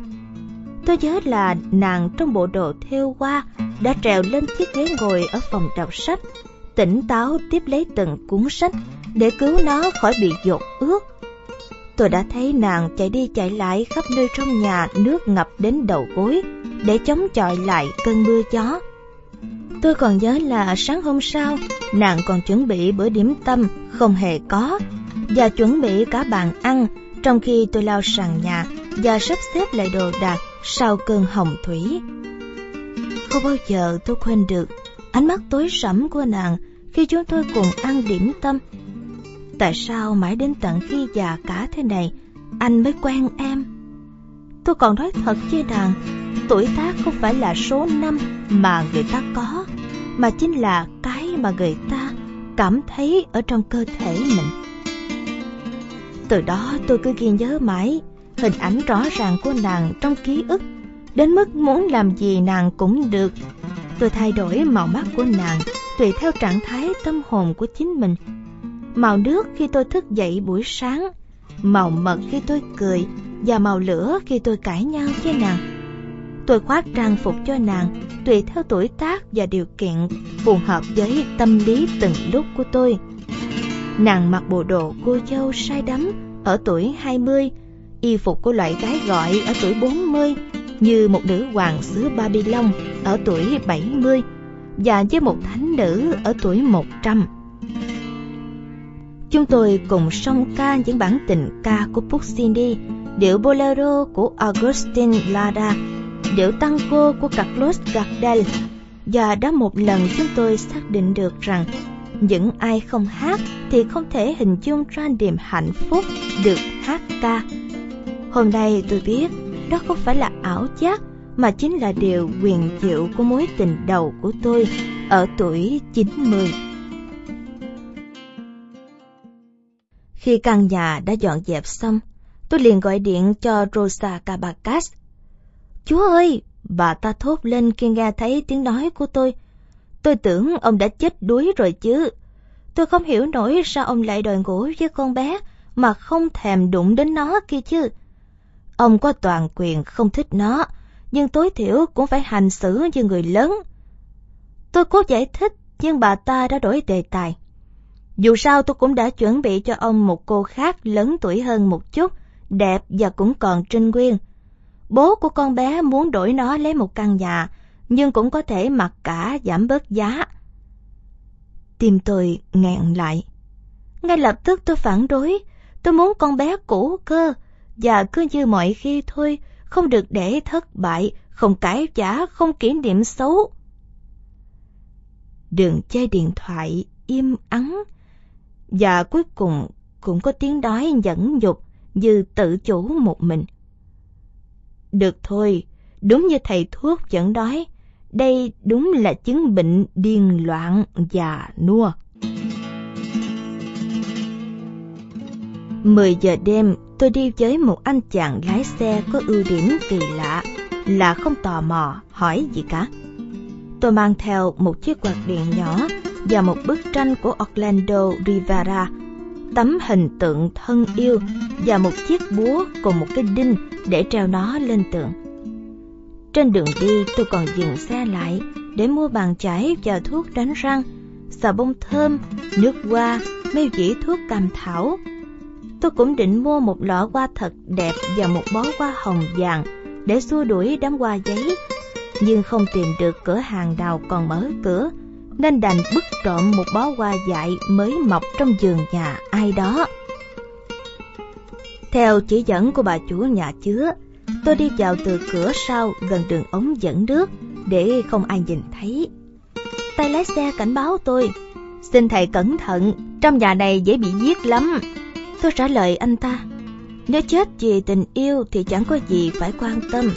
Tôi nhớ là nàng trong bộ đồ thêu hoa đã trèo lên chiếc ghế ngồi ở phòng đọc sách, tỉnh táo tiếp lấy từng cuốn sách để cứu nó khỏi bị dột ướt. Tôi đã thấy nàng chạy đi chạy lại khắp nơi trong nhà nước ngập đến đầu gối để chống chọi lại cơn mưa gió. Tôi còn nhớ là sáng hôm sau, nàng còn chuẩn bị bữa điểm tâm không hề có và chuẩn bị cả bàn ăn trong khi tôi lao sàn nhà và sắp xếp lại đồ đạc sau cơn hồng thủy. Không bao giờ tôi quên được ánh mắt tối sẫm của nàng khi chúng tôi cùng ăn điểm tâm. Tại sao mãi đến tận khi già cả thế này, anh mới quen em? Tôi còn nói thật với nàng, tuổi tác không phải là số năm mà người ta có, mà chính là cái mà người ta cảm thấy ở trong cơ thể mình. Từ đó tôi cứ ghi nhớ mãi hình ảnh rõ ràng của nàng trong ký ức, đến mức muốn làm gì nàng cũng được. Tôi thay đổi màu mắt của nàng tùy theo trạng thái tâm hồn của chính mình. Màu nước khi tôi thức dậy buổi sáng, màu mật khi tôi cười và màu lửa khi tôi cãi nhau với nàng. Tôi khoác trang phục cho nàng tùy theo tuổi tác và điều kiện phù hợp với tâm lý từng lúc của tôi. Nàng mặc bộ đồ cô dâu say đắm ở tuổi 20, y phục của loại gái gọi ở tuổi 40, như một nữ hoàng xứ Babylon ở tuổi 70 và với một thánh nữ ở tuổi 100. Chúng tôi cùng song ca những bản tình ca của Puccini, điệu bolero của Augustin Lara, điệu tango của Carlos Gardel và đã một lần chúng tôi xác định được rằng những ai không hát thì không thể hình dung ra niềm hạnh phúc được hát ca. Hôm nay tôi biết đó không phải là ảo giác mà chính là điều quyền diệu của mối tình đầu của tôi ở tuổi 90. Khi căn nhà đã dọn dẹp xong, tôi liền gọi điện cho Rosa Cabacas. Chúa ơi, bà ta thốt lên khi nghe thấy tiếng nói của tôi. Tôi tưởng ông đã chết đuối rồi chứ. Tôi không hiểu nổi sao ông lại đòi ngủ với con bé mà không thèm đụng đến nó kia chứ. Ông có toàn quyền không thích nó, nhưng tối thiểu cũng phải hành xử như người lớn. Tôi cố giải thích, nhưng bà ta đã đổi đề tài. Dù sao tôi cũng đã chuẩn bị cho ông một cô khác lớn tuổi hơn một chút, đẹp và cũng còn trinh nguyên. Bố của con bé muốn đổi nó lấy một căn nhà, nhưng cũng có thể mặc cả giảm bớt giá. Tim tôi nghẹn lại. Ngay lập tức tôi phản đối, tôi muốn con bé cũ cơ, và cứ như mọi khi thôi, không được để thất bại, không cãi giả, không kỷ niệm xấu. Đường chơi điện thoại im ắng, và cuối cùng cũng có tiếng đói nhẫn nhục như tự chủ một mình. Được thôi, đúng như thầy thuốc dẫn đói, đây đúng là chứng bệnh điên loạn và nua. 10 giờ đêm, tôi đi với một anh chàng lái xe có ưu điểm kỳ lạ là không tò mò hỏi gì cả. Tôi mang theo một chiếc quạt điện nhỏ và một bức tranh của Orlando Rivera, tấm hình tượng thân yêu và một chiếc búa cùng một cái đinh để treo nó lên tượng. Trên đường đi tôi còn dừng xe lại để mua bàn chải và thuốc đánh răng, xà bông thơm, nước hoa, mấy dĩ thuốc cam thảo. Tôi cũng định mua một lọ hoa thật đẹp và một bó hoa hồng vàng để xua đuổi đám hoa giấy. Nhưng không tìm được cửa hàng nào còn mở cửa, nên đành bứt trộm một bó hoa dại mới mọc trong giường nhà ai đó. Theo chỉ dẫn của bà chủ nhà chứa, Tôi đi vào từ cửa sau gần đường ống dẫn nước để không ai nhìn thấy. Tay lái xe cảnh báo tôi, xin thầy cẩn thận, trong nhà này dễ bị giết lắm. Tôi trả lời anh ta, nếu chết vì tình yêu thì chẳng có gì phải quan tâm.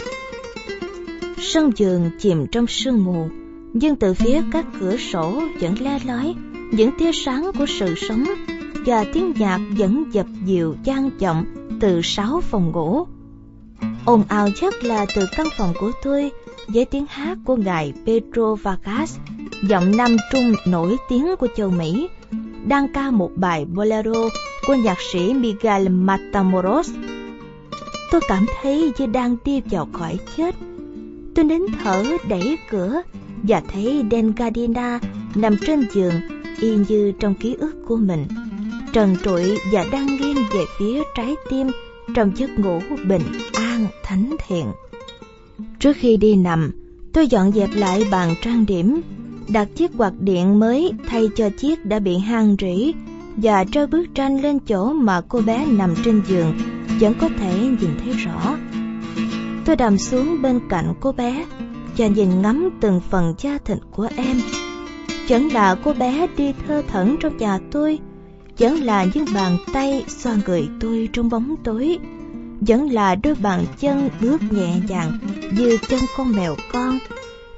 Sân giường chìm trong sương mù, nhưng từ phía các cửa sổ vẫn le lói những tia sáng của sự sống và tiếng nhạc vẫn dập dìu gian vọng từ sáu phòng ngủ ồn ào nhất là từ căn phòng của tôi với tiếng hát của ngài Pedro Vargas, giọng nam trung nổi tiếng của châu Mỹ, đang ca một bài bolero của nhạc sĩ Miguel Matamoros. Tôi cảm thấy như đang đi vào khỏi chết. Tôi nín thở đẩy cửa và thấy Dengadina nằm trên giường y như trong ký ức của mình, trần trụi và đang nghiêng về phía trái tim trong giấc ngủ bình an thánh thiện. Trước khi đi nằm, tôi dọn dẹp lại bàn trang điểm, đặt chiếc quạt điện mới thay cho chiếc đã bị hang rỉ và treo bức tranh lên chỗ mà cô bé nằm trên giường vẫn có thể nhìn thấy rõ. Tôi đầm xuống bên cạnh cô bé và nhìn ngắm từng phần da thịt của em. Vẫn là cô bé đi thơ thẩn trong nhà tôi, vẫn là những bàn tay xoa người tôi trong bóng tối, vẫn là đôi bàn chân bước nhẹ nhàng như chân con mèo con,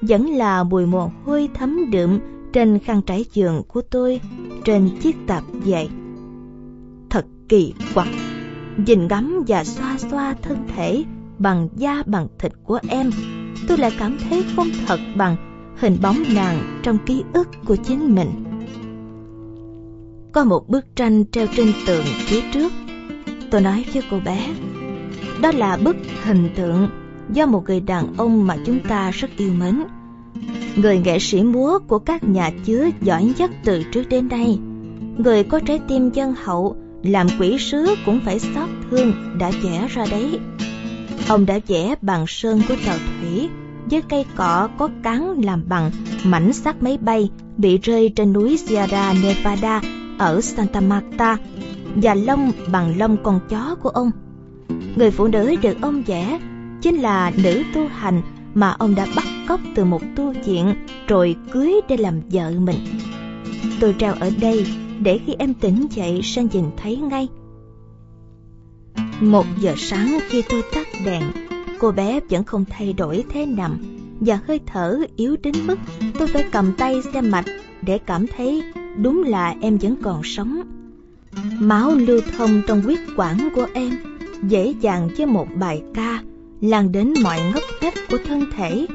vẫn là mùi mồ hôi thấm đượm trên khăn trải giường của tôi trên chiếc tạp dề. Thật kỳ quặc, nhìn ngắm và xoa xoa thân thể bằng da bằng thịt của em, tôi lại cảm thấy không thật bằng hình bóng nàng trong ký ức của chính mình. Có một bức tranh treo trên tường phía trước. Tôi nói với cô bé, đó là bức hình tượng do một người đàn ông mà chúng ta rất yêu mến. Người nghệ sĩ múa của các nhà chứa giỏi nhất từ trước đến nay. Người có trái tim dân hậu, làm quỷ sứ cũng phải xót thương đã vẽ ra đấy. Ông đã vẽ bằng sơn của tàu với cây cỏ có cán làm bằng mảnh xác máy bay bị rơi trên núi Sierra Nevada ở Santa Marta và lông bằng lông con chó của ông. Người phụ nữ được ông vẽ chính là nữ tu hành mà ông đã bắt cóc từ một tu viện rồi cưới để làm vợ mình. Tôi treo ở đây để khi em tỉnh dậy sẽ nhìn thấy ngay. Một giờ sáng khi tôi tắt đèn, cô bé vẫn không thay đổi thế nằm và hơi thở yếu đến mức tôi phải cầm tay xem mạch để cảm thấy đúng là em vẫn còn sống. Máu lưu thông trong huyết quản của em dễ dàng với một bài ca lan đến mọi ngóc ngách của thân thể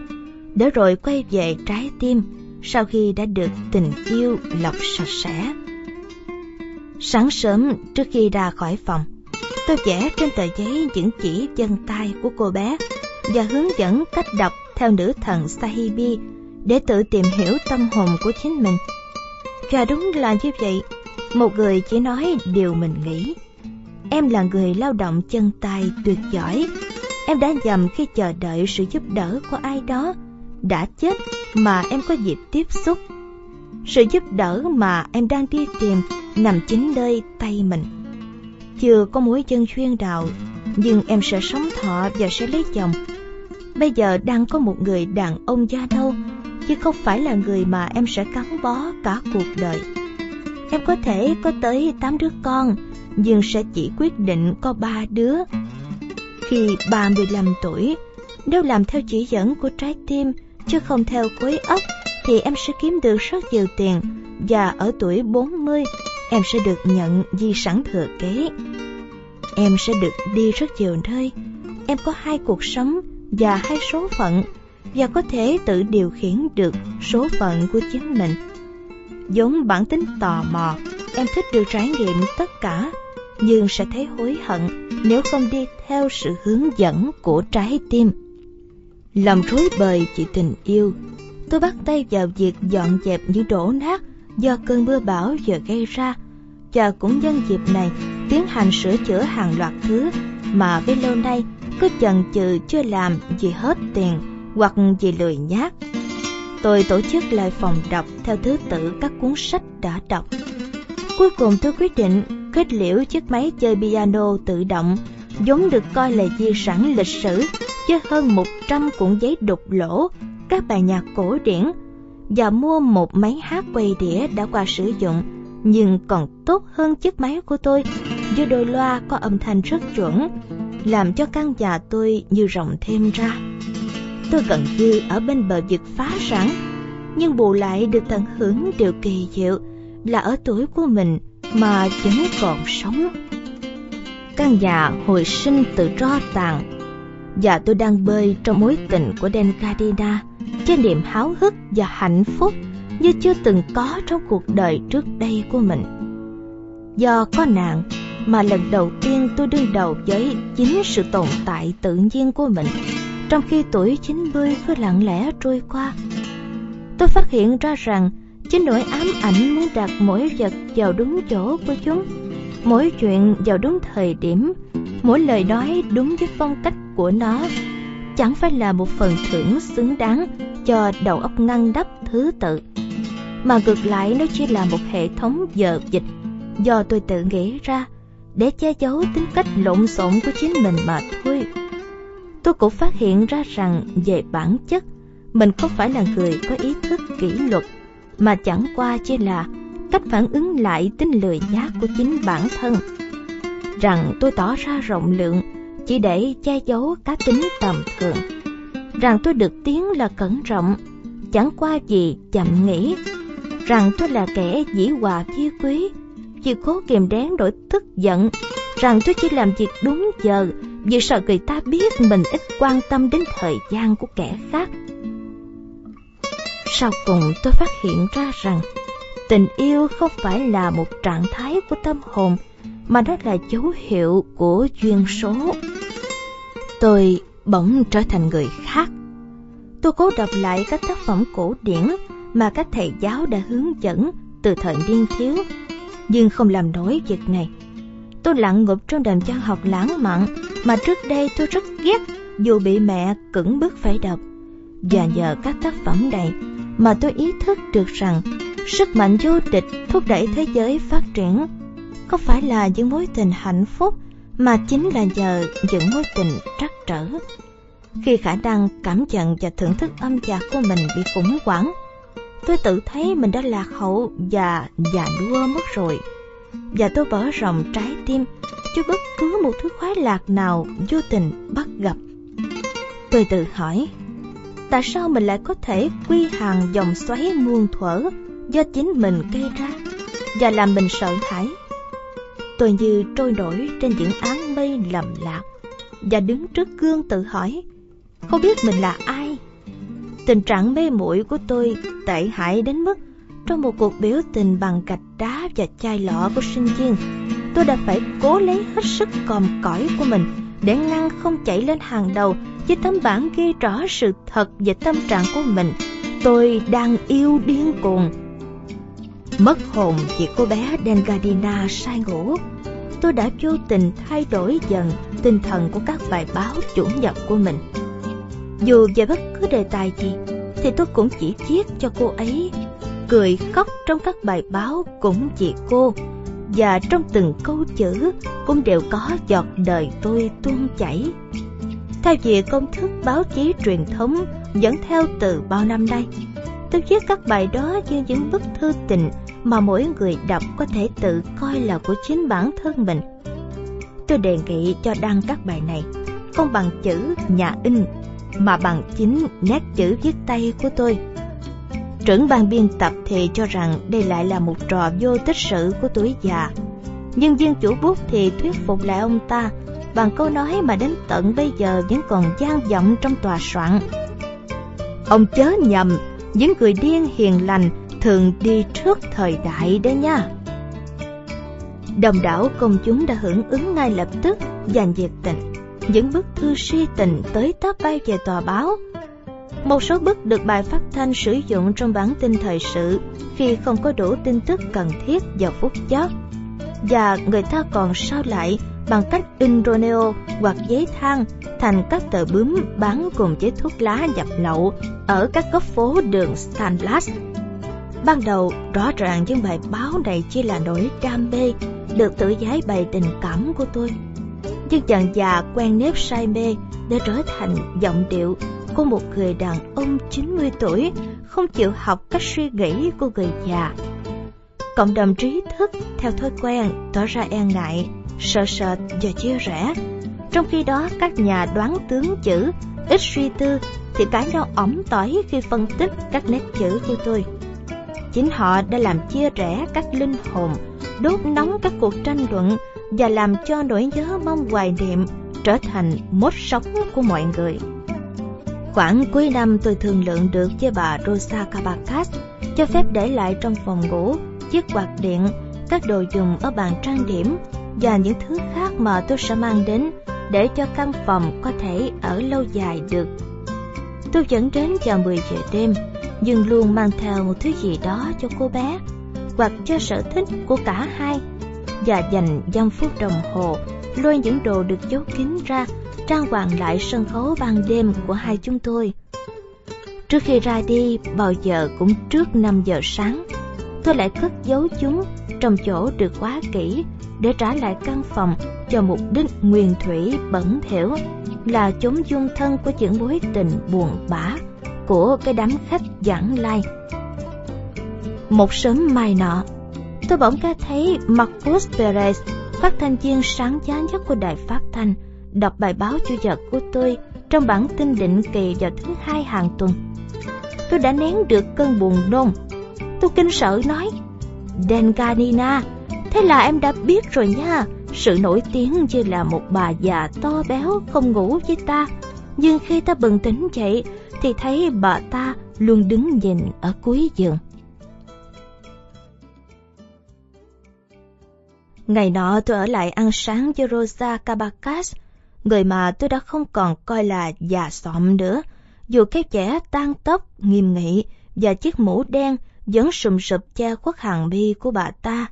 để rồi quay về trái tim sau khi đã được tình yêu lọc sạch sẽ. Sáng sớm trước khi ra khỏi phòng, tôi vẽ trên tờ giấy những chỉ chân tay của cô bé và hướng dẫn cách đọc theo nữ thần Sahibi để tự tìm hiểu tâm hồn của chính mình. Và đúng là như vậy, một người chỉ nói điều mình nghĩ. Em là người lao động chân tay tuyệt giỏi. Em đã dầm khi chờ đợi sự giúp đỡ của ai đó đã chết mà em có dịp tiếp xúc. Sự giúp đỡ mà em đang đi tìm nằm chính nơi tay mình. Chưa có mối chân chuyên đạo nhưng em sẽ sống thọ và sẽ lấy chồng. Bây giờ đang có một người đàn ông da đâu, chứ không phải là người mà em sẽ gắn bó cả cuộc đời. Em có thể có tới 8 đứa con, nhưng sẽ chỉ quyết định có ba đứa. Khi 35 tuổi, nếu làm theo chỉ dẫn của trái tim chứ không theo khối óc thì em sẽ kiếm được rất nhiều tiền và ở tuổi 40 em sẽ được nhận di sản thừa kế. Em sẽ được đi rất nhiều nơi. Em có hai cuộc sống và hai số phận và có thể tự điều khiển được số phận của chính mình. vốn bản tính tò mò, em thích được trải nghiệm tất cả, nhưng sẽ thấy hối hận nếu không đi theo sự hướng dẫn của trái tim. Lòng rối bời chỉ tình yêu, tôi bắt tay vào việc dọn dẹp những đổ nát do cơn mưa bão vừa gây ra và cũng nhân dịp này tiến hành sửa chữa hàng loạt thứ mà bấy lâu nay cứ chần chừ chưa làm vì hết tiền hoặc vì lười nhác. Tôi tổ chức lại phòng đọc theo thứ tự các cuốn sách đã đọc. Cuối cùng tôi quyết định kết liễu chiếc máy chơi piano tự động vốn được coi là di sản lịch sử với hơn 100 cuộn giấy đục lỗ, các bài nhạc cổ điển và mua một máy hát quay đĩa đã qua sử dụng, nhưng còn tốt hơn chiếc máy của tôi. Với đôi loa có âm thanh rất chuẩn, làm cho căn nhà tôi như rộng thêm ra. Tôi gần như ở bên bờ vực phá sản, nhưng bù lại được tận hưởng điều kỳ diệu là ở tuổi của mình mà vẫn còn sống. Căn nhà hồi sinh từ tro tàn, và tôi đang bơi trong mối tình của Dan Cardina trên niềm háo hức và hạnh phúc như chưa từng có trong cuộc đời trước đây của mình. Do có nạn mà lần đầu tiên tôi đương đầu với chính sự tồn tại tự nhiên của mình, trong khi tuổi 90 cứ lặng lẽ trôi qua. Tôi phát hiện ra rằng Chính nỗi ám ảnh muốn đặt mỗi vật vào đúng chỗ của chúng, mỗi chuyện vào đúng thời điểm, mỗi lời nói đúng với phong cách của nó, chẳng phải là một phần thưởng xứng đáng cho đầu óc ngăn đắp thứ tự, mà ngược lại nó chỉ là một hệ thống giờ dịch do tôi tự nghĩ ra để che giấu tính cách lộn xộn của chính mình mà thôi. Tôi cũng phát hiện ra rằng về bản chất, mình không phải là người có ý thức kỷ luật, mà chẳng qua chỉ là cách phản ứng lại tính lười nhác của chính bản thân. Rằng tôi tỏ ra rộng lượng chỉ để che giấu cá tính tầm thường. Rằng tôi được tiếng là cẩn trọng, chẳng qua gì chậm nghĩ. Rằng tôi là kẻ dĩ hòa vi quý, chỉ cố kìm đén nỗi tức giận rằng tôi chỉ làm việc đúng giờ vì sợ người ta biết mình ít quan tâm đến thời gian của kẻ khác. Sau cùng tôi phát hiện ra rằng tình yêu không phải là một trạng thái của tâm hồn mà nó là dấu hiệu của duyên số. Tôi bỗng trở thành người khác. Tôi cố đọc lại các tác phẩm cổ điển mà các thầy giáo đã hướng dẫn từ thời niên thiếu, nhưng không làm nổi việc này. Tôi lặng ngụp trong đầm văn học lãng mạn mà trước đây tôi rất ghét, dù bị mẹ cưỡng bức phải đọc. Và nhờ các tác phẩm này mà tôi ý thức được rằng sức mạnh vô địch thúc đẩy thế giới phát triển không phải là những mối tình hạnh phúc mà chính là nhờ những mối tình trắc trở. Khi khả năng cảm nhận và thưởng thức âm nhạc của mình bị khủng hoảng, tôi tự thấy mình đã lạc hậu và già đua mất rồi. Và tôi mở rộng trái tim cho bất cứ một thứ khoái lạc nào vô tình bắt gặp. Tôi tự hỏi tại sao mình lại có thể quy hàng dòng xoáy muôn thuở do chính mình gây ra và làm mình sợ hãi? Tôi như trôi nổi trên những áng mây lầm lạc và đứng trước gương tự hỏi không biết mình là ai Tình trạng mê muội của tôi tệ hại đến mức trong một cuộc biểu tình bằng gạch đá và chai lọ của sinh viên, tôi đã phải cố lấy hết sức còm cõi của mình để ngăn không chạy lên hàng đầu với tấm bản ghi rõ sự thật về tâm trạng của mình. Tôi đang yêu điên cuồng. Mất hồn vì cô bé Dengadina say ngủ. Tôi đã vô tình thay đổi dần tinh thần của các bài báo chủ nhật của mình. Dù về bất cứ đề tài gì, thì tôi cũng chỉ viết cho cô ấy. Cười khóc trong các bài báo cũng chị cô. Và trong từng câu chữ cũng đều có giọt đời tôi tuôn chảy. Theo vì công thức báo chí truyền thống dẫn theo từ bao năm nay tôi viết các bài đó như những bức thư tình mà mỗi người đọc có thể tự coi là của chính bản thân mình tôi đề nghị cho đăng các bài này không bằng chữ nhà in mà bằng chính nét chữ viết tay của tôi. Trưởng ban biên tập thì cho rằng đây lại là một trò vô tích sự của tuổi già. Nhưng viên chủ bút thì thuyết phục lại ông ta bằng câu nói mà đến tận bây giờ vẫn còn gian vọng trong tòa soạn. Ông chớ nhầm, những người điên hiền lành thường đi trước thời đại đấy nha. Đồng đảo công chúng đã hưởng ứng ngay lập tức và nhiệt tình những bức thư si tình tới tấp bay về tòa báo. Một số bức được bài phát thanh sử dụng trong bản tin thời sự khi không có đủ tin tức cần thiết vào phút chót. Và người ta còn sao lại bằng cách in Romeo hoặc giấy than thành các tờ bướm bán cùng với thuốc lá nhập lậu ở các góc phố đường Stanlas. Ban đầu, rõ ràng những bài báo này chỉ là nỗi đam mê được tự giải bày tình cảm của tôi nhưng dần già quen nếp say mê để trở thành giọng điệu của một người đàn ông 90 tuổi không chịu học cách suy nghĩ của người già. Cộng đồng trí thức theo thói quen tỏ ra e ngại, sợ sệt và chia rẽ. Trong khi đó các nhà đoán tướng chữ ít suy tư thì cãi nhau ỏm tỏi khi phân tích các nét chữ của tôi. Chính họ đã làm chia rẽ các linh hồn, đốt nóng các cuộc tranh luận và làm cho nỗi nhớ mong hoài niệm trở thành mốt sống của mọi người. Khoảng cuối năm tôi thương lượng được với bà Rosa Cabacas cho phép để lại trong phòng ngủ chiếc quạt điện, các đồ dùng ở bàn trang điểm và những thứ khác mà tôi sẽ mang đến để cho căn phòng có thể ở lâu dài được. Tôi dẫn đến vào 10 giờ đêm nhưng luôn mang theo một thứ gì đó cho cô bé hoặc cho sở thích của cả hai và dành dăm phút đồng hồ lôi những đồ được giấu kín ra trang hoàng lại sân khấu ban đêm của hai chúng tôi. Trước khi ra đi, bao giờ cũng trước 5 giờ sáng, tôi lại cất giấu chúng trong chỗ được quá kỹ để trả lại căn phòng cho mục đích nguyên thủy bẩn thỉu là chốn dung thân của những mối tình buồn bã của cái đám khách giảng lai. Một sớm mai nọ, tôi bỗng nghe thấy Marcus Perez, phát thanh viên sáng giá nhất của đài phát thanh, đọc bài báo chủ nhật của tôi trong bản tin định kỳ vào thứ hai hàng tuần. Tôi đã nén được cơn buồn nôn. Tôi kinh sợ nói, Denganina, thế là em đã biết rồi nha. Sự nổi tiếng như là một bà già to béo không ngủ với ta. Nhưng khi ta bừng tỉnh dậy thì thấy bà ta luôn đứng nhìn ở cuối giường. Ngày nọ tôi ở lại ăn sáng với Rosa Cabacas, người mà tôi đã không còn coi là già xọm nữa, dù cái vẻ tan tóc, nghiêm nghị và chiếc mũ đen vẫn sùm sụp che khuất hàng mi của bà ta.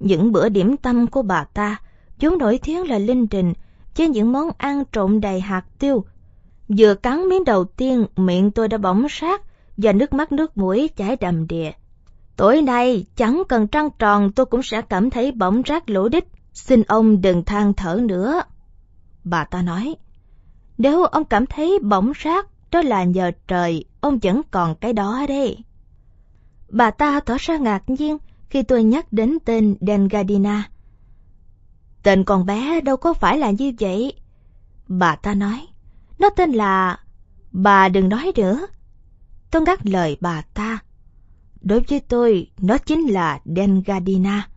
Những bữa điểm tâm của bà ta vốn nổi tiếng là linh đình với những món ăn trộn đầy hạt tiêu. Vừa cắn miếng đầu tiên, miệng tôi đã bỏng sát và nước mắt nước mũi chảy đầm đìa. Tối nay, chẳng cần trăng tròn tôi cũng sẽ cảm thấy bỏng rác lỗ đích. Xin ông đừng than thở nữa. Bà ta nói, nếu ông cảm thấy bỏng rác, đó là nhờ trời, ông vẫn còn cái đó đây Bà ta tỏ ra ngạc nhiên khi tôi nhắc đến tên Dengadina. Tên con bé đâu có phải là như vậy. Bà ta nói, nó tên là... Bà đừng nói nữa. Tôi ngắt lời bà ta. Đối với tôi, nó chính là Dengadina.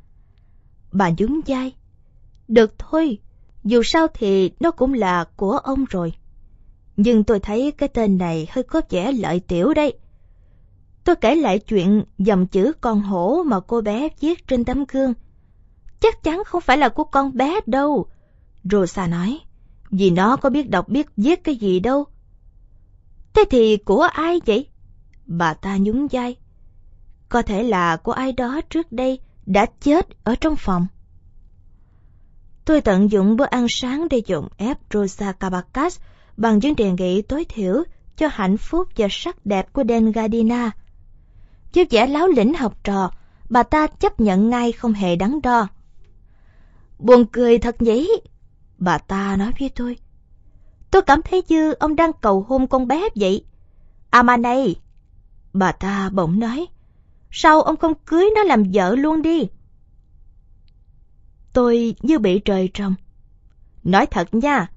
Bà nhún vai. Được thôi, dù sao thì nó cũng là của ông rồi. Nhưng tôi thấy cái tên này hơi có vẻ lợi tiểu đây. Tôi kể lại chuyện dòng chữ con hổ mà cô bé viết trên tấm gương. Chắc chắn không phải là của con bé đâu. Rosa nói, vì nó có biết đọc biết viết cái gì đâu. Thế thì của ai vậy? Bà ta nhún vai. Có thể là của ai đó trước đây đã chết ở trong phòng. Tôi tận dụng bữa ăn sáng để dồn ép Rosa Cabacas bằng những đề nghị tối thiểu cho hạnh phúc và sắc đẹp của Dengadina. Với vẻ láo lĩnh học trò, bà ta chấp nhận ngay không hề đắn đo. Buồn cười thật nhỉ? Bà ta nói với tôi. Tôi cảm thấy như ông đang cầu hôn con bé vậy. À mà này! Bà ta bỗng nói. Sao ông không cưới nó làm vợ luôn đi? Tôi như bị trời trồng. Nói thật nha,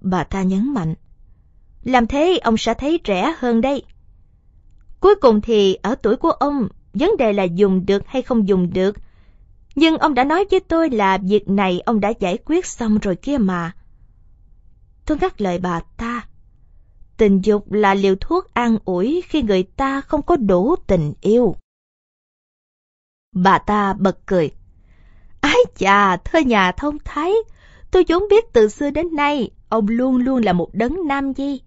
bà ta nhấn mạnh. Làm thế ông sẽ thấy rẻ hơn đây. Cuối cùng thì ở tuổi của ông, vấn đề là dùng được hay không dùng được. Nhưng ông đã nói với tôi là việc này ông đã giải quyết xong rồi kia mà. Tôi ngắt lời bà ta. Tình dục là liều thuốc an ủi khi người ta không có đủ tình yêu. Bà ta bật cười. Ái chà, thưa nhà thông thái, tôi vốn biết từ xưa đến nay, ông luôn luôn là một đấng nam di.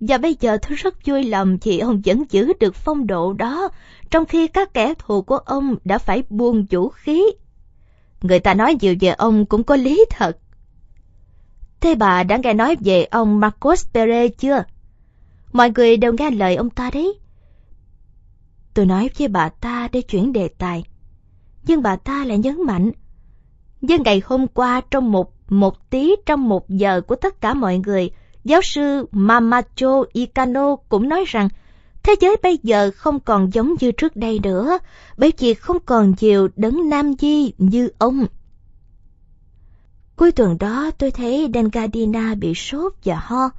Và bây giờ tôi rất vui lòng vì ông vẫn giữ được phong độ đó, trong khi các kẻ thù của ông đã phải buông vũ khí. Người ta nói nhiều về ông cũng có lý thật. Thế bà đã nghe nói về ông Marcos Pere chưa? Mọi người đều nghe lời ông ta đấy. Tôi nói với bà ta để chuyển đề tài. Nhưng bà ta lại nhấn mạnh nhưng ngày hôm qua trong một một tí trong một giờ của tất cả mọi người, giáo sư Mamacho Ikano cũng nói rằng thế giới bây giờ không còn giống như trước đây nữa, bởi vì không còn nhiều đấng nam di như ông. Cuối tuần đó tôi thấy Dengadina bị sốt và ho.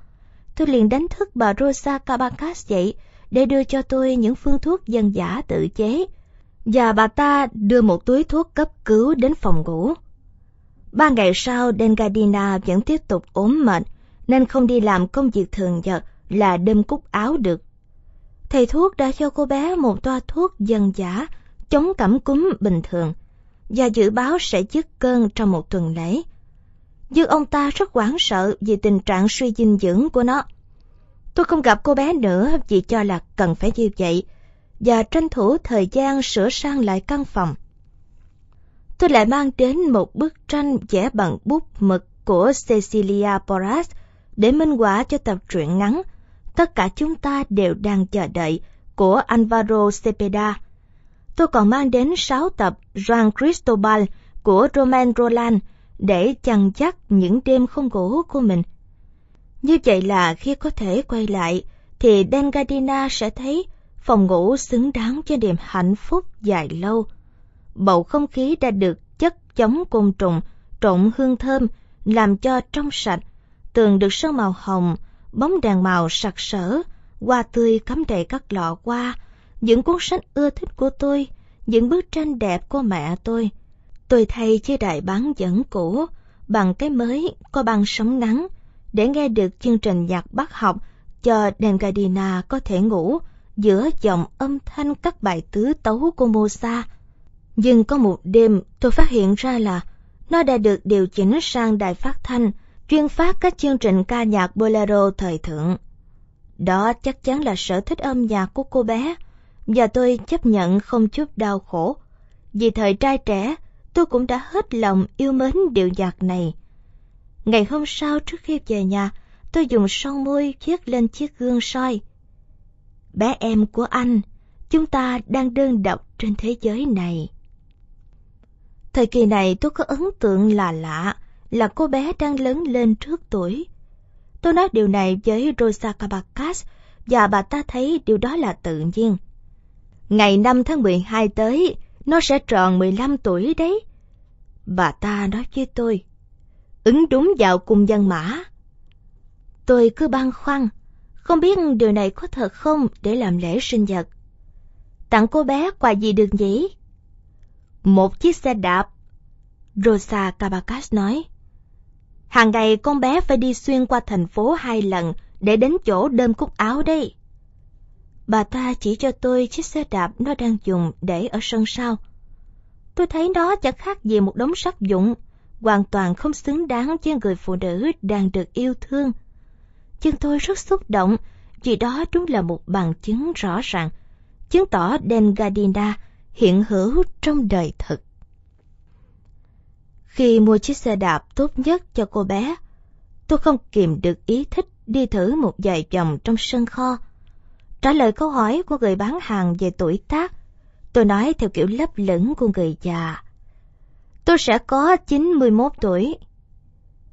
Tôi liền đánh thức bà Rosa Cabacas dậy để đưa cho tôi những phương thuốc dân giả tự chế. Và bà ta đưa một túi thuốc cấp cứu đến phòng ngủ. Ba ngày sau, Dengadina vẫn tiếp tục ốm mệt, nên không đi làm công việc thường nhật là đâm cúc áo được. Thầy thuốc đã cho cô bé một toa thuốc dân giả, chống cảm cúm bình thường, và dự báo sẽ dứt cơn trong một tuần lễ. Nhưng ông ta rất hoảng sợ vì tình trạng suy dinh dưỡng của nó. Tôi không gặp cô bé nữa vì cho là cần phải như vậy và tranh thủ thời gian sửa sang lại căn phòng. Tôi lại mang đến một bức tranh vẽ bằng bút mực của Cecilia Porras để minh họa cho tập truyện ngắn Tất cả chúng ta đều đang chờ đợi của Alvaro Cepeda. Tôi còn mang đến 6 tập Juan Cristobal của Roman Roland để chằn chắc những đêm không ngủ của mình. Như vậy là khi có thể quay lại, thì Dengadina sẽ thấy phòng ngủ xứng đáng cho niềm hạnh phúc dài lâu. Bầu không khí đã được chất chống côn trùng, trộn hương thơm, làm cho trong sạch, tường được sơn màu hồng, bóng đèn màu sặc sỡ, hoa tươi cắm đầy các lọ hoa, những cuốn sách ưa thích của tôi, những bức tranh đẹp của mẹ tôi. Tôi thay chiếc đài bán dẫn cũ bằng cái mới có băng sóng ngắn để nghe được chương trình nhạc bắt học cho Dengadina có thể ngủ giữa dòng âm thanh các bài tứ tấu của Mozart. Nhưng có một đêm tôi phát hiện ra là nó đã được điều chỉnh sang đài phát thanh chuyên phát các chương trình ca nhạc bolero thời thượng. Đó chắc chắn là sở thích âm nhạc của cô bé, và tôi chấp nhận không chút đau khổ. Vì thời trai trẻ, tôi cũng đã hết lòng yêu mến điệu nhạc này. Ngày hôm sau trước khi về nhà, tôi dùng son môi viết lên chiếc gương soi. Bé em của anh, chúng ta đang đơn độc trên thế giới này. Thời kỳ này tôi có ấn tượng là lạ, là cô bé đang lớn lên trước tuổi. Tôi nói điều này với Rosa Cabacas và bà ta thấy điều đó là tự nhiên. Ngày 5 tháng 12 tới, nó sẽ tròn 15 tuổi đấy. Bà ta nói với tôi, ứng đúng vào cung dân mã. Tôi cứ băn khoăn, không biết điều này có thật không để làm lễ sinh nhật. Tặng cô bé quà gì được nhỉ? Một chiếc xe đạp. Rosa Cabacas nói. Hàng ngày con bé phải đi xuyên qua thành phố hai lần để đến chỗ đơm cúc áo đây. Bà ta chỉ cho tôi chiếc xe đạp nó đang dùng để ở sân sau. Tôi thấy nó chẳng khác gì một đống sắt dụng, hoàn toàn không xứng đáng với người phụ nữ đang được yêu thương. Chân tôi rất xúc động vì đó đúng là một bằng chứng rõ ràng, chứng tỏ Dengadina hiện hữu trong đời thực. Khi mua chiếc xe đạp tốt nhất cho cô bé, tôi không kìm được ý thích đi thử một vài vòng trong sân kho. Trả lời câu hỏi của người bán hàng về tuổi tác, tôi nói theo kiểu lấp lửng của người già. Tôi sẽ có 91 tuổi.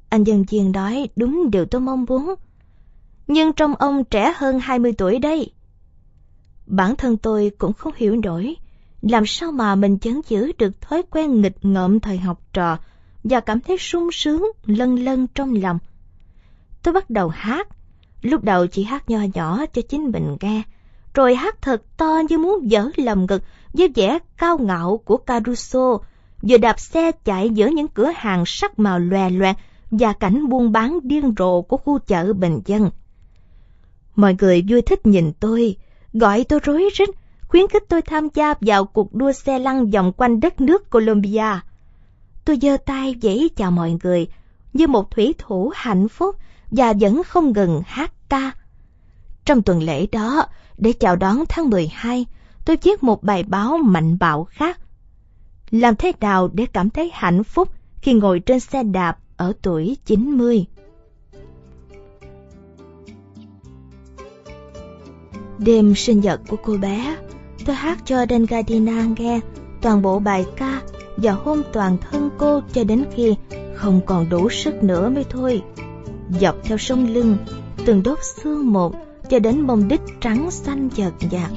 Anh dân viên nói đúng điều tôi mong muốn. Nhưng trong ông trẻ hơn 20 tuổi đây. Bản thân tôi cũng không hiểu nổi làm sao mà mình chấn giữ được thói quen nghịch ngợm thời học trò và cảm thấy sung sướng lân lân trong lòng. Tôi bắt đầu hát, lúc đầu chỉ hát nho nhỏ cho chính mình nghe, rồi hát thật to như muốn dở lầm ngực với vẻ cao ngạo của Caruso, vừa đạp xe chạy giữa những cửa hàng sắc màu lòe loẹt và cảnh buôn bán điên rồ của khu chợ bình dân. Mọi người vui thích nhìn tôi, gọi tôi rối rít, khuyến khích tôi tham gia vào cuộc đua xe lăn vòng quanh đất nước Colombia. Tôi giơ tay vẫy chào mọi người như một thủy thủ hạnh phúc và vẫn không ngừng hát ca. Trong tuần lễ đó, để chào đón tháng 12, tôi viết một bài báo mạnh bạo khác. Làm thế nào để cảm thấy hạnh phúc khi ngồi trên xe đạp ở tuổi 90? Đêm sinh nhật của cô bé, tôi hát cho Dengadina nghe toàn bộ bài ca và hôn toàn thân cô cho đến khi không còn đủ sức nữa mới thôi. Dọc theo sông lưng, từng đốt xương một cho đến mông đích trắng xanh chợt nhạt.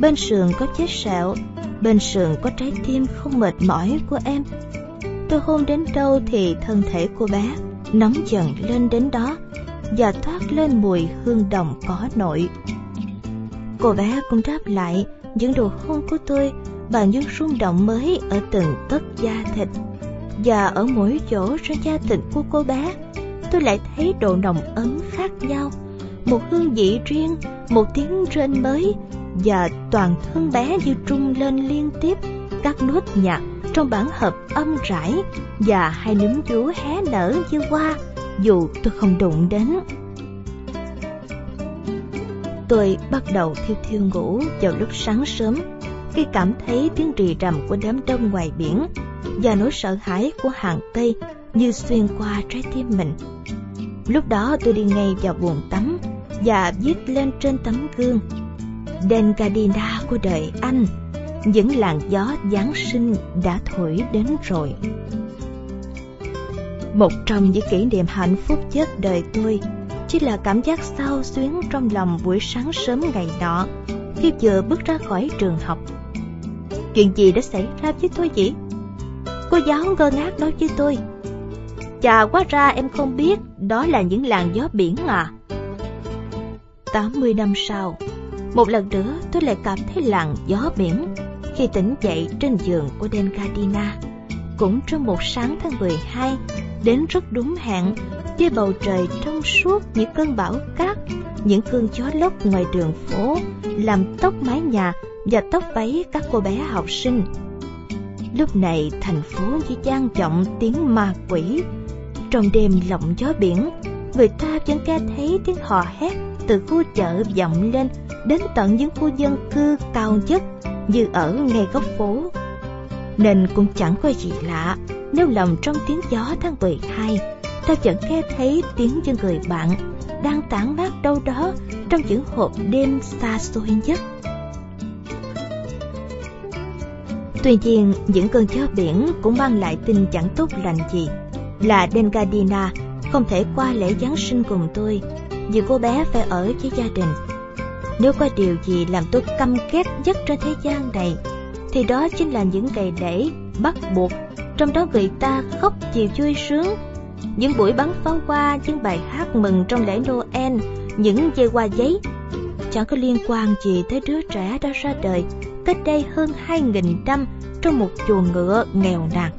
Bên sườn có vết sẹo, bên sườn có trái tim không mệt mỏi của em. Tôi hôn đến đâu thì thân thể cô bé nóng dần lên đến đó và thoát lên mùi hương đồng có nội. Cô bé cũng đáp lại những đồ hôn của tôi bằng những rung động mới ở từng tấc da thịt. Và ở mỗi chỗ trên da thịt của cô bé, tôi lại thấy độ nồng ấm khác nhau. Một hương vị riêng, một tiếng rên mới, và toàn thân bé như trung lên liên tiếp các nốt nhạc trong bản hợp âm rãi và hai núm vú hé nở như hoa, dù tôi không đụng đến. Tôi bắt đầu thiêu thiêu ngủ vào lúc sáng sớm khi cảm thấy tiếng rì rầm của đám đông ngoài biển và nỗi sợ hãi của hàng Tây như xuyên qua trái tim mình. Lúc đó tôi đi ngay vào buồng tắm và viết lên trên tấm gương, Đền Gardina của đời anh, những làn gió Giáng sinh đã thổi đến rồi. Một trong những kỷ niệm hạnh phúc nhất đời tôi chỉ là cảm giác sao xuyến trong lòng buổi sáng sớm ngày nọ khi vừa bước ra khỏi trường học. Chuyện gì đã xảy ra với tôi vậy? Cô giáo ngơ ngác nói với tôi. Chà quá ra em không biết đó là những làn gió biển à. 80 năm sau, một lần nữa tôi lại cảm thấy làn gió biển khi tỉnh dậy trên giường của Denkadina. Cũng trong một sáng tháng 12, đến rất đúng hẹn với bầu trời trong suốt những cơn bão cát, những cơn gió lốc ngoài đường phố làm tóc mái nhà và tóc váy các cô bé học sinh. Lúc này thành phố chỉ gian vọng tiếng ma quỷ. Trong đêm lộng gió biển, người ta vẫn nghe thấy tiếng hò hét từ khu chợ vọng lên đến tận những khu dân cư cao nhất như ở ngay góc phố. Nên cũng chẳng có gì lạ nếu lầm trong tiếng gió tháng 12 ta vẫn nghe thấy tiếng những người bạn đang tản mát đâu đó trong những hộp đêm xa xôi nhất. Tuy nhiên, những cơn gió biển cũng mang lại tin chẳng tốt lành gì. Là Dengadina không thể qua lễ Giáng sinh cùng tôi vì cô bé phải ở với gia đình. Nếu có điều gì làm tôi căm ghét nhất trên thế gian này, thì đó chính là những ngày lễ bắt buộc, trong đó người ta khóc vì vui sướng. Những buổi bắn pháo hoa, những bài hát mừng trong lễ Noel, những dây hoa giấy, chẳng có liên quan gì tới đứa trẻ đã ra đời cách đây hơn hai nghìn năm trong một chuồng ngựa nghèo nàn.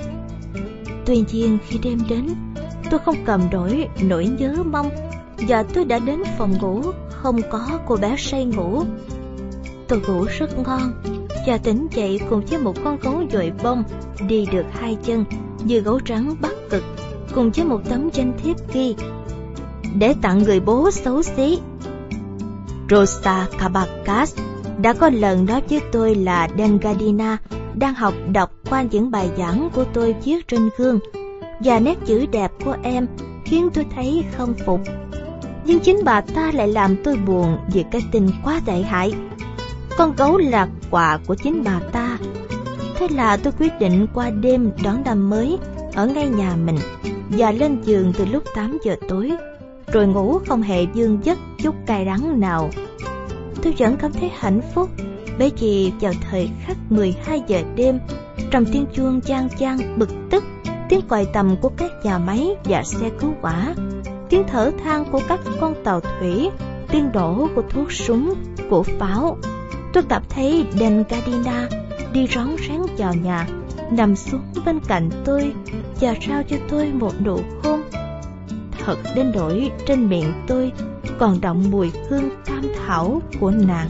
Tuy nhiên khi đêm đến, tôi không cầm nổi nỗi nhớ mong và tôi đã đến phòng ngủ không có cô bé say ngủ. Tôi ngủ rất ngon và tỉnh dậy cùng với một con gấu dội bông đi được hai chân như gấu trắng bắc cực cùng với một tấm danh thiếp ghi để tặng người bố xấu xí. Rosa Cabacas đã có lần nói với tôi là Dengadina đang học đọc qua những bài giảng của tôi viết trên gương và nét chữ đẹp của em khiến tôi thấy không phục nhưng chính bà ta lại làm tôi buồn vì cái tình quá tệ hại. Con gấu là quà của chính bà ta. Thế là tôi quyết định qua đêm đón năm mới ở ngay nhà mình và lên giường từ lúc 8 giờ tối, rồi ngủ không hề dương giấc chút cay đắng nào. Tôi vẫn cảm thấy hạnh phúc bởi vì vào thời khắc 12 giờ đêm, trong tiếng chuông chan chan bực tức, tiếng còi tầm của các nhà máy và xe cứu hỏa, tiếng thở than của các con tàu thủy, tiếng đổ của thuốc súng, của pháo. Tôi cảm thấy đèn Gardina đi rón rén vào nhà, nằm xuống bên cạnh tôi và trao cho tôi một nụ hôn. Thật đến nỗi trên miệng tôi còn động mùi hương cam thảo của nàng.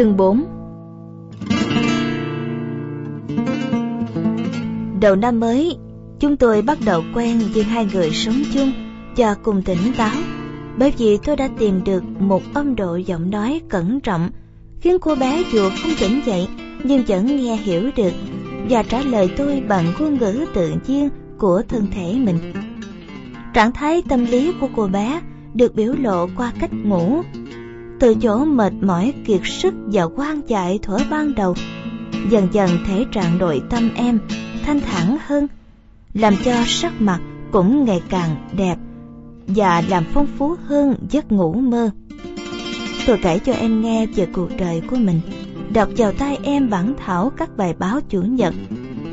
Chương 4 Đầu năm mới, chúng tôi bắt đầu quen với hai người sống chung và cùng tỉnh táo bởi vì tôi đã tìm được một âm độ giọng nói cẩn trọng khiến cô bé dù không tỉnh dậy nhưng vẫn nghe hiểu được và trả lời tôi bằng ngôn ngữ tự nhiên của thân thể mình. Trạng thái tâm lý của cô bé được biểu lộ qua cách ngủ. Từ chỗ mệt mỏi kiệt sức và quan dại thuở ban đầu, dần dần thể trạng nội tâm em thanh thản hơn, làm cho sắc mặt cũng ngày càng đẹp và làm phong phú hơn giấc ngủ mơ. Tôi kể cho em nghe về cuộc đời của mình, đọc vào tay em bản thảo các bài báo chủ nhật,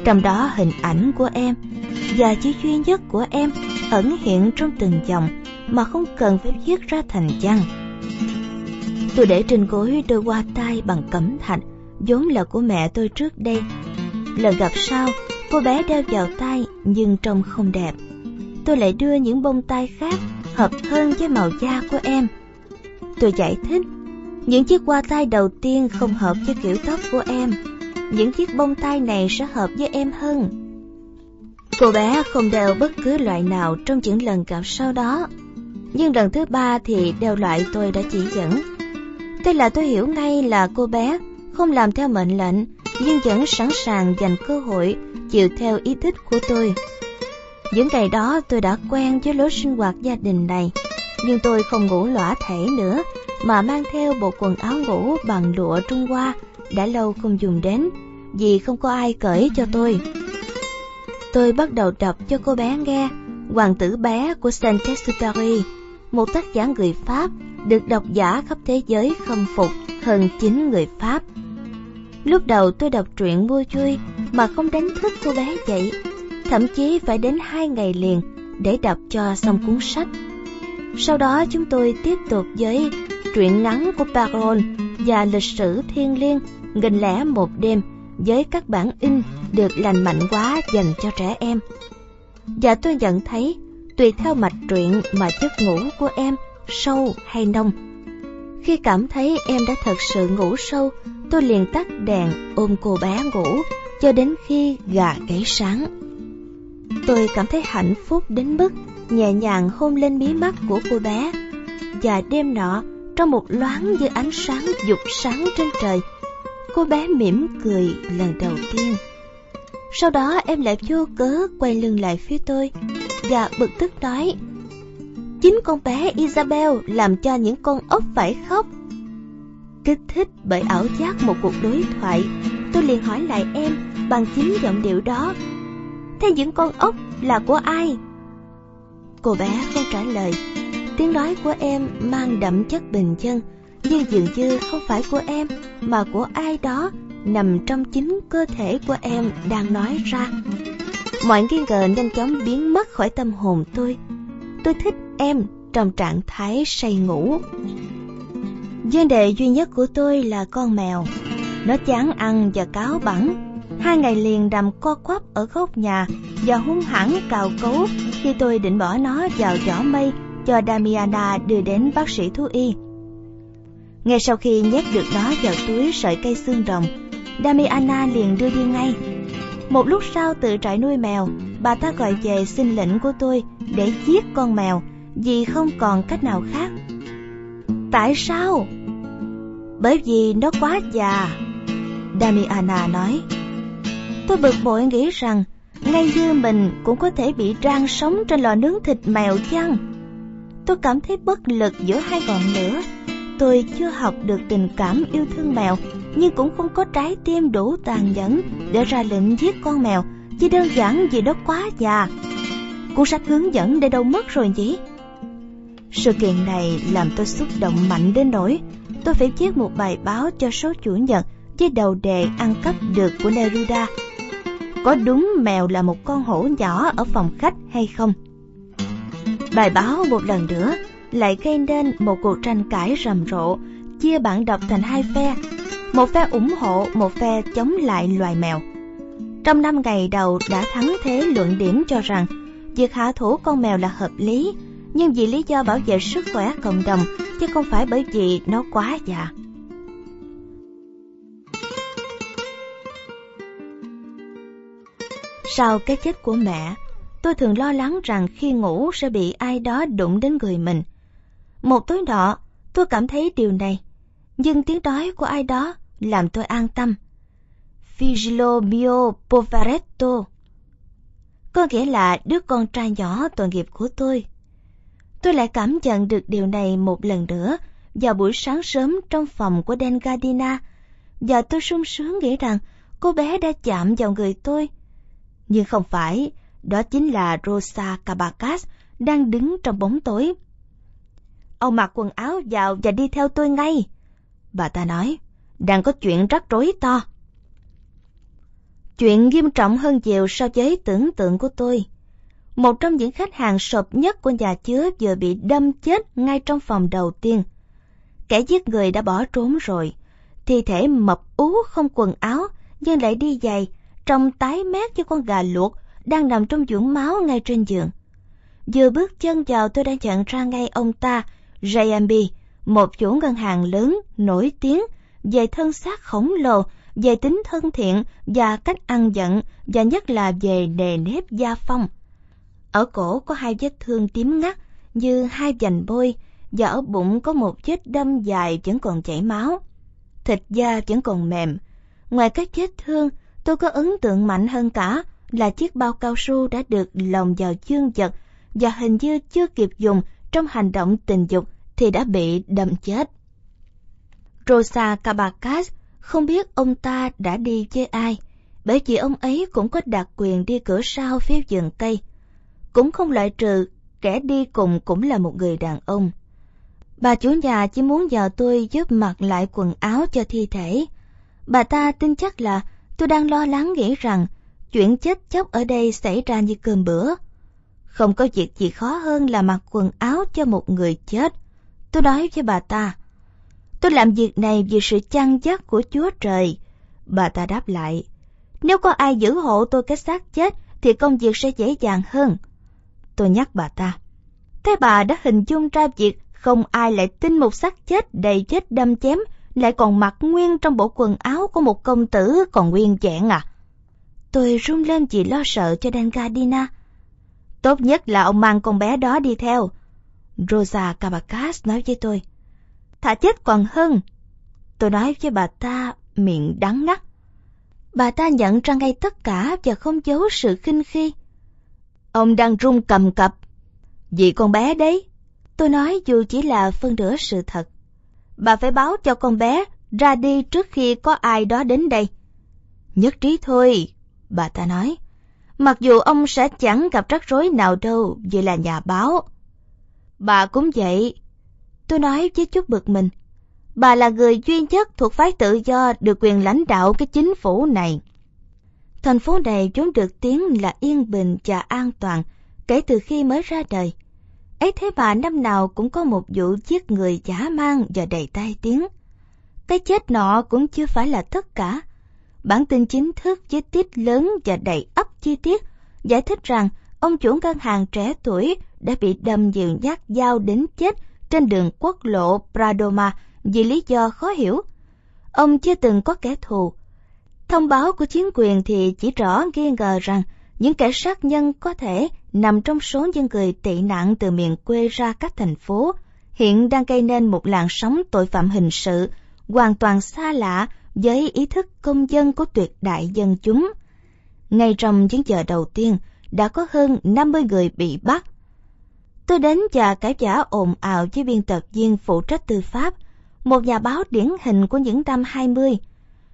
trong đó hình ảnh của em và chữ duy nhất của em ẩn hiện trong từng dòng mà không cần phải viết ra thành văn. Tôi để trên gối đôi hoa tay bằng cẩm thạch, vốn là của mẹ tôi trước đây. Lần gặp sau, cô bé đeo vào tay nhưng trông không đẹp. Tôi lại đưa những bông tai khác hợp hơn với màu da của em. Tôi giải thích, những chiếc hoa tai đầu tiên không hợp với kiểu tóc của em. Những chiếc bông tai này sẽ hợp với em hơn. Cô bé không đeo bất cứ loại nào trong những lần gặp sau đó. Nhưng lần thứ ba thì đeo loại tôi đã chỉ dẫn. Thế là tôi hiểu ngay là cô bé không làm theo mệnh lệnh nhưng vẫn sẵn sàng dành cơ hội chịu theo ý thích của tôi. Những ngày đó tôi đã quen với lối sinh hoạt gia đình này, nhưng tôi không ngủ lõa thể nữa mà mang theo bộ quần áo ngủ bằng lụa Trung Hoa đã lâu không dùng đến vì không có ai cởi cho tôi. Tôi bắt đầu đọc cho cô bé nghe Hoàng tử bé của Saint-Exupéry, một tác giả người Pháp được độc giả khắp thế giới khâm phục hơn chính người Pháp. Lúc đầu tôi đọc truyện vui chui mà không đánh thức cô bé dậy, thậm chí phải đến hai ngày liền để đọc cho xong cuốn sách. Sau đó chúng tôi tiếp tục với truyện ngắn của Parol và lịch sử thiên liêng nghìn lẻ một đêm với các bản in được lành mạnh quá dành cho trẻ em. Và tôi nhận thấy tùy theo mạch truyện mà giấc ngủ của em sâu hay nông. Khi cảm thấy em đã thật sự ngủ sâu, tôi liền tắt đèn ôm cô bé ngủ cho đến khi gà gáy sáng. Tôi cảm thấy hạnh phúc đến mức nhẹ nhàng hôn lên mí mắt của cô bé. Và đêm nọ, trong một loáng như ánh sáng dục sáng trên trời, cô bé mỉm cười lần đầu tiên. Sau đó em lại vô cớ quay lưng lại phía tôi và bực tức nói Chính con bé Isabel làm cho những con ốc phải khóc. Kích thích bởi ảo giác một cuộc đối thoại, tôi liền hỏi lại em bằng chính giọng điệu đó. Thế những con ốc là của ai? Cô bé không trả lời. Tiếng nói của em mang đậm chất bình chân, nhưng dường như không phải của em mà của ai đó nằm trong chính cơ thể của em đang nói ra. Mọi nghi ngờ nhanh chóng biến mất khỏi tâm hồn tôi. Tôi thích em trong trạng thái say ngủ. Vấn đề duy nhất của tôi là con mèo. Nó chán ăn và cáo bẳn, Hai ngày liền nằm co quắp ở góc nhà và hung hãn cào cấu khi tôi định bỏ nó vào giỏ mây cho Damiana đưa đến bác sĩ thú y. Ngay sau khi nhét được nó vào túi sợi cây xương rồng, Damiana liền đưa đi ngay. Một lúc sau từ trại nuôi mèo, bà ta gọi về xin lệnh của tôi để giết con mèo vì không còn cách nào khác. Tại sao? Bởi vì nó quá già. Damiana nói. Tôi bực bội nghĩ rằng ngay như mình cũng có thể bị rang sống trên lò nướng thịt mèo chăng? Tôi cảm thấy bất lực giữa hai ngọn lửa. Tôi chưa học được tình cảm yêu thương mèo, nhưng cũng không có trái tim đủ tàn nhẫn để ra lệnh giết con mèo, chỉ đơn giản vì nó quá già. Cuốn sách hướng dẫn để đâu mất rồi nhỉ? Sự kiện này làm tôi xúc động mạnh đến nỗi tôi phải viết một bài báo cho số chủ nhật với đầu đề ăn cắp được của Neruda. Có đúng mèo là một con hổ nhỏ ở phòng khách hay không? Bài báo một lần nữa lại gây nên một cuộc tranh cãi rầm rộ, chia bạn đọc thành hai phe, một phe ủng hộ, một phe chống lại loài mèo. Trong năm ngày đầu đã thắng thế luận điểm cho rằng việc hạ thủ con mèo là hợp lý, nhưng vì lý do bảo vệ sức khỏe cộng đồng chứ không phải bởi vì nó quá già. Sau cái chết của mẹ, tôi thường lo lắng rằng khi ngủ sẽ bị ai đó đụng đến người mình. Một tối nọ, tôi cảm thấy điều này, nhưng tiếng nói của ai đó làm tôi an tâm. Figilo mio poveretto có nghĩa là đứa con trai nhỏ tội nghiệp của tôi. Tôi lại cảm nhận được điều này một lần nữa vào buổi sáng sớm trong phòng của Den Gardina và tôi sung sướng nghĩ rằng cô bé đã chạm vào người tôi. Nhưng không phải, đó chính là Rosa Cabacas đang đứng trong bóng tối. Ông mặc quần áo vào và đi theo tôi ngay. Bà ta nói, đang có chuyện rắc rối to. Chuyện nghiêm trọng hơn nhiều so với tưởng tượng của tôi. Một trong những khách hàng sộp nhất của nhà chứa vừa bị đâm chết ngay trong phòng đầu tiên. Kẻ giết người đã bỏ trốn rồi. Thi thể mập ú không quần áo nhưng lại đi giày, trông tái mét như con gà luộc đang nằm trong vũng máu ngay trên giường. Vừa bước chân vào tôi đã nhận ra ngay ông ta, JMB, một chủ ngân hàng lớn, nổi tiếng, về thân xác khổng lồ, về tính thân thiện và cách ăn giận, và nhất là về nề nếp gia phong. Ở cổ có hai vết thương tím ngắt như hai vành bôi, và ở bụng có một vết đâm dài vẫn còn chảy máu. Thịt da vẫn còn mềm. Ngoài các vết thương, tôi có ấn tượng mạnh hơn cả là chiếc bao cao su đã được lồng vào chương vật và hình như chưa kịp dùng trong hành động tình dục thì đã bị đâm chết. Rosa Cabacas không biết ông ta đã đi với ai, bởi vì ông ấy cũng có đặc quyền đi cửa sau phía vườn cây. Cũng không loại trừ kẻ đi cùng cũng là một người đàn ông. Bà chủ nhà chỉ muốn nhờ tôi giúp mặc lại quần áo cho thi thể. Bà ta tin chắc là tôi đang lo lắng nghĩ rằng chuyện chết chóc ở đây xảy ra như cơm bữa. Không có việc gì khó hơn là mặc quần áo cho một người chết. Tôi nói với bà ta, tôi làm việc này vì sự chăn dắt của Chúa Trời. Bà ta đáp lại, nếu có ai giữ hộ tôi cái xác chết thì công việc sẽ dễ dàng hơn. Tôi nhắc bà ta, thế bà đã hình dung ra việc không ai lại tin một xác chết đầy chết đâm chém lại còn mặc nguyên trong bộ quần áo của một công tử còn nguyên vẹn à? Tôi run lên vì lo sợ cho Dangadina. Tốt nhất là ông mang con bé đó đi theo. Rosa Cabacas nói với tôi. Thả chết còn hơn. Tôi nói với bà ta miệng đắng ngắt. Bà ta nhận ra ngay tất cả và không giấu sự khinh khi. Ông đang run cầm cập. Vì con bé đấy. Tôi nói dù chỉ là phân nửa sự thật. Bà phải báo cho con bé ra đi trước khi có ai đó đến đây. Nhất trí thôi, bà ta nói. Mặc dù ông sẽ chẳng gặp rắc rối nào đâu vì là nhà báo. Bà cũng vậy. Tôi nói với chút bực mình. Bà là người duy nhất thuộc phái tự do được quyền lãnh đạo cái chính phủ này. Thành phố này vốn được tiếng là yên bình và an toàn kể từ khi mới ra đời. ấy thế bà năm nào cũng có một vụ giết người giả mang và đầy tai tiếng. Cái chết nọ cũng chưa phải là tất cả. Bản tin chính thức với tiết lớn và đầy ấp chi tiết giải thích rằng ông chủ ngân hàng trẻ tuổi đã bị đâm nhiều nhát dao đến chết trên đường quốc lộ Pradoma vì lý do khó hiểu. Ông chưa từng có kẻ thù. Thông báo của chính quyền thì chỉ rõ nghi ngờ rằng những kẻ sát nhân có thể nằm trong số những người tị nạn từ miền quê ra các thành phố, hiện đang gây nên một làn sóng tội phạm hình sự hoàn toàn xa lạ với ý thức công dân của tuyệt đại dân chúng. Ngay trong chuyến chờ đầu tiên, đã có hơn 50 người bị bắt. Tôi đến và cãi giả ồn ào với biên tập viên phụ trách tư pháp, một nhà báo điển hình của những năm 20.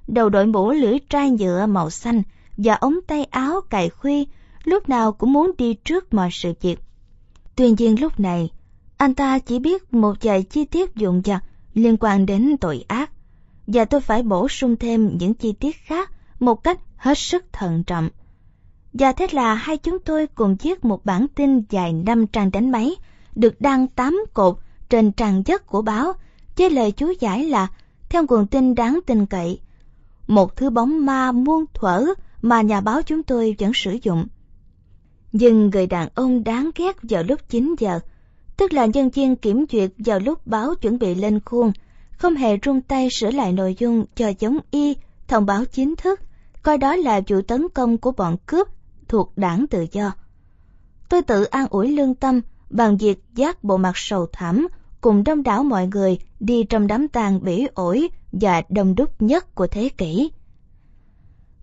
Đầu đội mũ lưỡi trai nhựa màu xanh và ống tay áo cài khuy, lúc nào cũng muốn đi trước mọi sự việc. Tuy nhiên lúc này, anh ta chỉ biết một vài chi tiết dụng dặt liên quan đến tội ác, và tôi phải bổ sung thêm những chi tiết khác một cách hết sức thận trọng. Và thế là hai chúng tôi cùng viết một bản tin dài 5 trang đánh máy, được đăng 8 cột trên trang nhất của báo, với lời chú giải là theo nguồn tin đáng tin cậy. Một thứ bóng ma muôn thuở mà nhà báo chúng tôi vẫn sử dụng. Nhưng người đàn ông đáng ghét vào lúc 9 giờ, tức là nhân viên kiểm duyệt vào lúc báo chuẩn bị lên khuôn, không hề rung tay sửa lại nội dung cho giống y thông báo chính thức, coi đó là vụ tấn công của bọn cướp thuộc đảng tự do. Tôi tự an ủi lương tâm bằng việc giác bộ mặt sầu thảm cùng đông đảo mọi người đi trong đám tang bỉ ổi và đông đúc nhất của thế kỷ.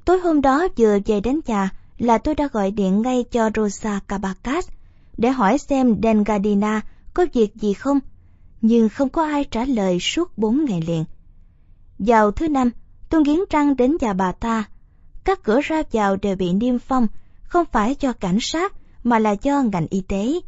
Tối hôm đó vừa về đến nhà là tôi đã gọi điện ngay cho Rosa Cabacas để hỏi xem Dengadina có việc gì không, nhưng không có ai trả lời suốt bốn ngày liền. Vào thứ năm, tôi nghiến răng đến nhà bà ta. Các cửa ra vào đều bị niêm phong, không phải cho cảnh sát mà là do ngành y tế.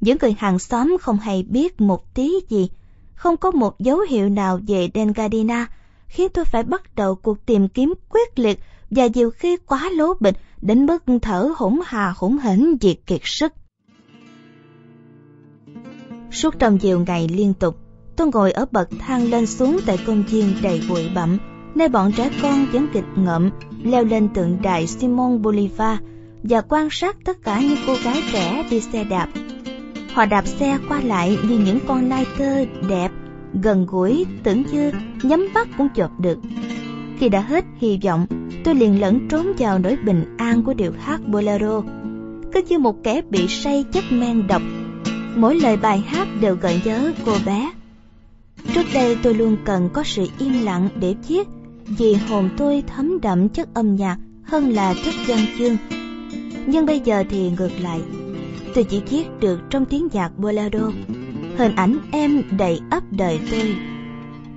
Những người hàng xóm không hay biết một tí gì, không có một dấu hiệu nào về Dengadina, khiến tôi phải bắt đầu cuộc tìm kiếm quyết liệt và nhiều khi quá lố bịch đến mức thở hổn hà hổn hển diệt kiệt sức. Suốt trong nhiều ngày liên tục, tôi ngồi ở bậc thang lên xuống tại công viên đầy bụi bặm, nơi bọn trẻ con vẫn kịch ngợm leo lên tượng đài Simon Bolivar và quan sát tất cả những cô gái trẻ đi xe đạp. Họ đạp xe qua lại như những con nai tơ đẹp, gần gũi, tưởng như nhắm mắt cũng chộp được. Khi đã hết hy vọng, tôi liền lẫn trốn vào nỗi bình an của điệu hát bolero. Cứ như một kẻ bị say chất men độc, mỗi lời bài hát đều gợi nhớ cô bé. Trước đây tôi luôn cần có sự im lặng để viết, vì hồn tôi thấm đậm chất âm nhạc hơn là chất văn chương. Nhưng bây giờ thì ngược lại, tôi chỉ viết được trong tiếng nhạc bolero. Hình ảnh em đầy ấp đời tôi.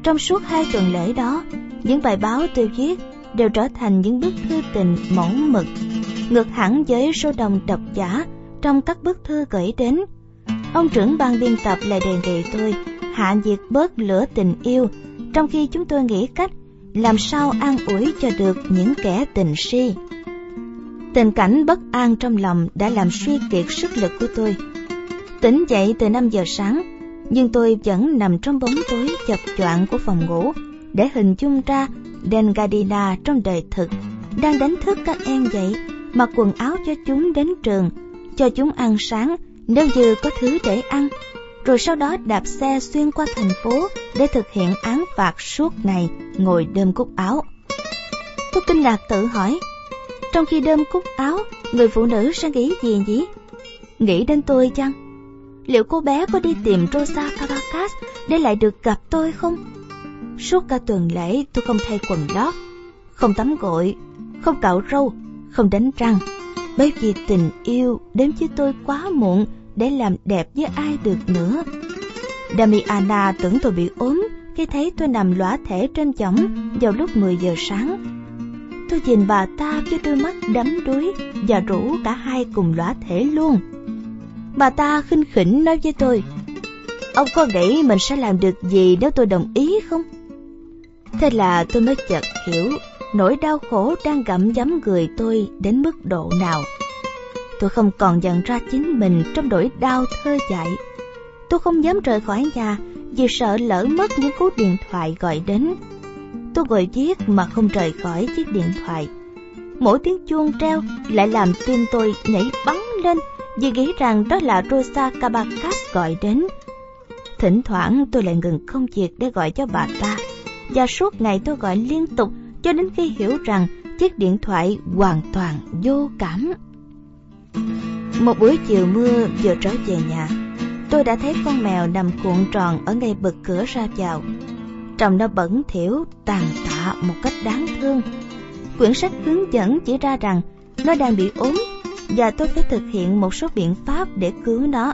Trong suốt hai tuần lễ đó, những bài báo tôi viết đều trở thành những bức thư tình mỏng mực, ngược hẳn với số đồng độc giả trong các bức thư gửi đến. Ông trưởng ban biên tập lại đề nghị tôi hạ diệt bớt lửa tình yêu, trong khi chúng tôi nghĩ cách làm sao an ủi cho được những kẻ tình si. Tình cảnh bất an trong lòng đã làm suy kiệt sức lực của tôi. Tỉnh dậy từ 5 giờ sáng, nhưng tôi vẫn nằm trong bóng tối chập choạng của phòng ngủ để hình dung ra Dengadina trong đời thực đang đánh thức các em dậy, mặc quần áo cho chúng đến trường, cho chúng ăn sáng nếu như có thứ để ăn, rồi sau đó đạp xe xuyên qua thành phố để thực hiện án phạt suốt ngày ngồi đơm cúc áo. Tôi kinh ngạc tự hỏi, trong khi đơm cúc áo, người phụ nữ sẽ nghĩ gì nhỉ? Nghĩ đến tôi chăng? Liệu cô bé có đi tìm Rosa Caracas để lại được gặp tôi không? Suốt cả tuần lễ tôi không thay quần lót, không tắm gội, không cạo râu, không đánh răng. Bởi vì tình yêu đến với tôi quá muộn để làm đẹp với ai được nữa. Damiana tưởng tôi bị ốm khi thấy tôi nằm lõa thể trên chõng vào lúc 10 giờ sáng. Tôi nhìn bà ta với đôi mắt đắm đuối và rủ cả hai cùng lõa thể luôn. Bà ta khinh khỉnh nói với tôi, Ông có nghĩ mình sẽ làm được gì nếu tôi đồng ý không? Thế là tôi mới chợt hiểu nỗi đau khổ đang gặm nhấm người tôi đến mức độ nào. Tôi không còn nhận ra chính mình trong nỗi đau thơ dại. Tôi không dám rời khỏi nhà vì sợ lỡ mất những cú điện thoại gọi đến. Tôi ngồi viết mà không rời khỏi chiếc điện thoại. Mỗi tiếng chuông treo lại làm tim tôi nhảy bắn lên vì nghĩ rằng đó là Rosa Cabacas gọi đến. Thỉnh thoảng tôi lại ngừng công việc để gọi cho bà ta và suốt ngày tôi gọi liên tục cho đến khi hiểu rằng chiếc điện thoại hoàn toàn vô cảm. Một buổi chiều mưa vừa trở về nhà, tôi đã thấy con mèo nằm cuộn tròn ở ngay bực cửa ra vào. Trông nó bẩn thỉu, tàn tạ một cách đáng thương. Quyển sách hướng dẫn chỉ ra rằng nó đang bị ốm và tôi phải thực hiện một số biện pháp để cứu nó.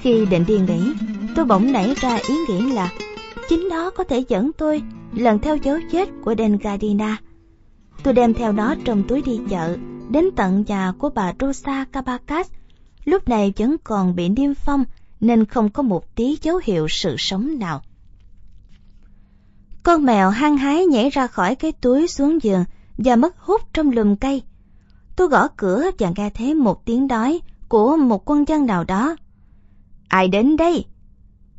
Khi định đi nghỉ, tôi bỗng nảy ra ý nghĩ là chính nó có thể dẫn tôi lần theo dấu vết của Dengadina. Tôi đem theo nó trong túi đi chợ, đến tận nhà của bà Rosa Cabacas. Lúc này vẫn còn bị niêm phong nên không có một tí dấu hiệu sự sống nào. Con mèo hăng hái nhảy ra khỏi cái túi xuống giường và mất hút trong lùm cây. Tôi gõ cửa và nghe thấy một tiếng đói của một quân dân nào đó. Ai đến đây?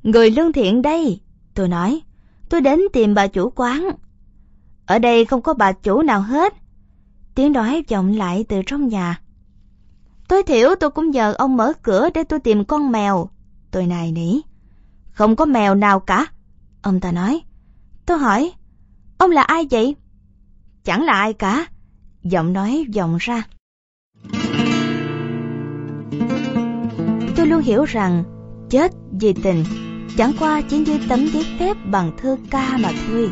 Người lương thiện đây, tôi nói. Tôi đến tìm bà chủ quán. Ở đây không có bà chủ nào hết. Tiếng đói vọng lại từ trong nhà. Tối thiểu tôi cũng nhờ ông mở cửa để tôi tìm con mèo. Tôi này nỉ. Không có mèo nào cả. Ông ta nói. Tôi hỏi, ông là ai vậy? Chẳng là ai cả. Giọng nói vọng ra. Tôi luôn hiểu rằng chết vì tình chẳng qua chỉ như tấm giấy phép bằng thơ ca mà thôi.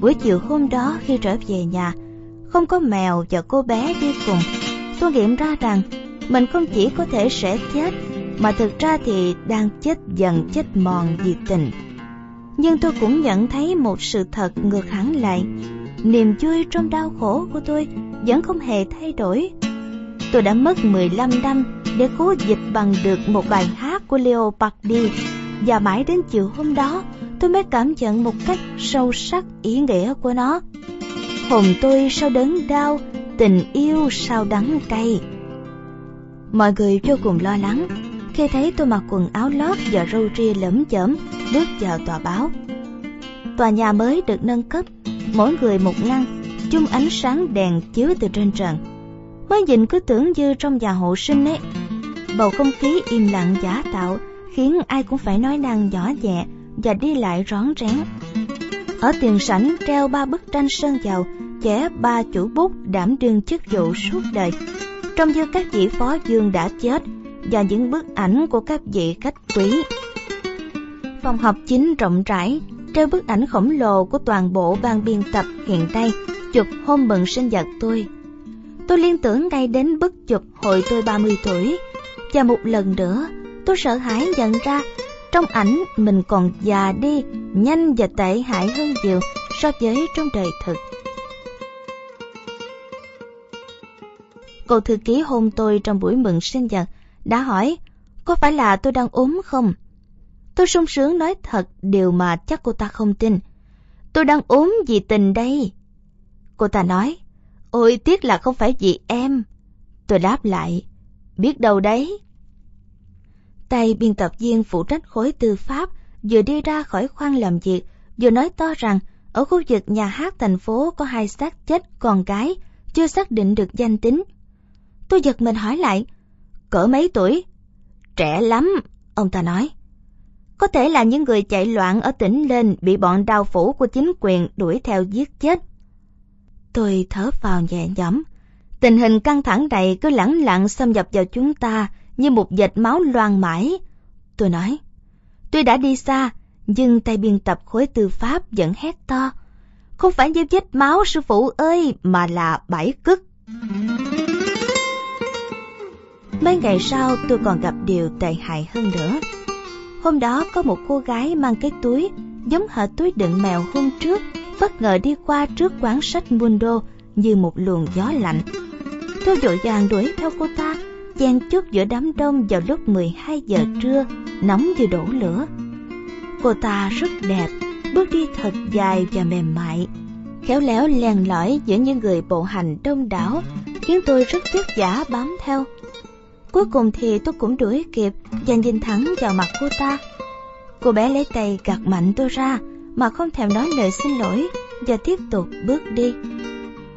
Buổi chiều hôm đó khi trở về nhà, không có mèo và cô bé đi cùng, tôi nghiệm ra rằng mình không chỉ có thể sẽ chết, mà thực ra thì đang chết dần chết mòn vì tình. Nhưng tôi cũng nhận thấy một sự thật ngược hẳn lại, niềm vui trong đau khổ của tôi vẫn không hề thay đổi. Tôi đã mất 15 năm để cố dịch bằng được một bài hát của Leo Pardy và mãi đến chiều hôm đó tôi mới cảm nhận một cách sâu sắc ý nghĩa của nó. Hồn tôi sao đớn đau, tình yêu sao đắng cay. Mọi người vô cùng lo lắng khi thấy tôi mặc quần áo lót và râu ria lởm chởm bước vào tòa báo. Tòa nhà mới được nâng cấp, mỗi người một ngăn, chung ánh sáng đèn chiếu từ trên trần. Mới nhìn cứ tưởng như trong nhà hộ sinh ấy. Bầu không khí im lặng giả tạo khiến ai cũng phải nói năng nhỏ nhẹ và đi lại rón rén. Ở tiền sảnh treo ba bức tranh sơn dầu, vẽ ba chủ bút đảm đương chức vụ suốt đời. trong dư các vị phó dương đã chết và những bức ảnh của các vị khách quý. Phòng họp chính rộng rãi, treo bức ảnh khổng lồ của toàn bộ ban biên tập hiện nay, chụp hôm mừng sinh nhật tôi. Tôi liên tưởng ngay đến bức chụp hồi tôi 30 tuổi, và một lần nữa tôi sợ hãi nhận ra trong ảnh mình còn già đi, nhanh và tệ hại hơn nhiều so với trong đời thực. Cô thư ký hôn tôi trong buổi mừng sinh nhật đã hỏi có phải là tôi đang ốm không? Tôi sung sướng nói thật điều mà chắc cô ta không tin. Tôi đang ốm vì tình đây. Cô ta nói, ôi tiếc là không phải vì em. Tôi đáp lại, biết đâu đấy. Tay biên tập viên phụ trách khối tư pháp vừa đi ra khỏi khoang làm việc, vừa nói to rằng ở khu vực nhà hát thành phố có hai xác chết con gái, chưa xác định được danh tính. Tôi giật mình hỏi lại, cỡ mấy tuổi? Trẻ lắm, ông ta nói. Có thể là những người chạy loạn ở tỉnh lên bị bọn đào phủ của chính quyền đuổi theo giết chết. Tôi thở vào nhẹ nhõm. Tình hình căng thẳng này cứ lẳng lặng xâm nhập vào chúng ta như một vệt máu loang mãi. Tôi nói, tôi đã đi xa, nhưng tay biên tập khối tư pháp vẫn hét to. Không phải như vết máu sư phụ ơi, mà là bảy cức. Mấy ngày sau tôi còn gặp điều tệ hại hơn nữa. Hôm đó có một cô gái mang cái túi giống hệt túi đựng mèo hôm trước bất ngờ đi qua trước quán sách Mundo như một luồng gió lạnh. Tôi vội vàng đuổi theo cô ta chen chúc giữa đám đông vào lúc 12 giờ trưa, nóng như đổ lửa. Cô ta rất đẹp, bước đi thật dài và mềm mại, khéo léo len lỏi giữa những người bộ hành đông đảo, khiến tôi rất vất giả bám theo. Cuối cùng thì tôi cũng đuổi kịp và nhìn thẳng vào mặt cô ta. Cô bé lấy tay gạt mạnh tôi ra mà không thèm nói lời xin lỗi và tiếp tục bước đi.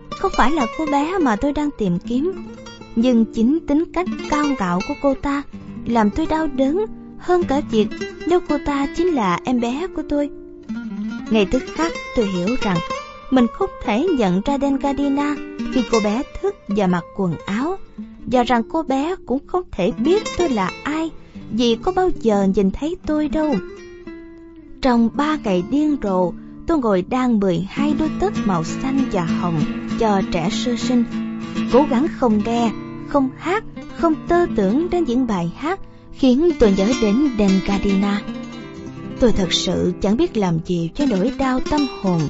Không phải là cô bé mà tôi đang tìm kiếm, nhưng chính tính cách cao ngạo của cô ta làm tôi đau đớn hơn cả việc nếu cô ta chính là em bé của tôi. Ngay tức khắc tôi hiểu rằng mình không thể nhận ra Dengadina khi cô bé thức và mặc quần áo và rằng cô bé cũng không thể biết tôi là ai vì có bao giờ nhìn thấy tôi đâu. Trong ba ngày điên rồ, tôi ngồi đan 12 đôi tất màu xanh và hồng cho trẻ sơ sinh. Cố gắng không nghe, không hát, không tơ tưởng đến những bài hát khiến tôi nhớ đến Dengadina. Tôi thật sự chẳng biết làm gì cho nỗi đau tâm hồn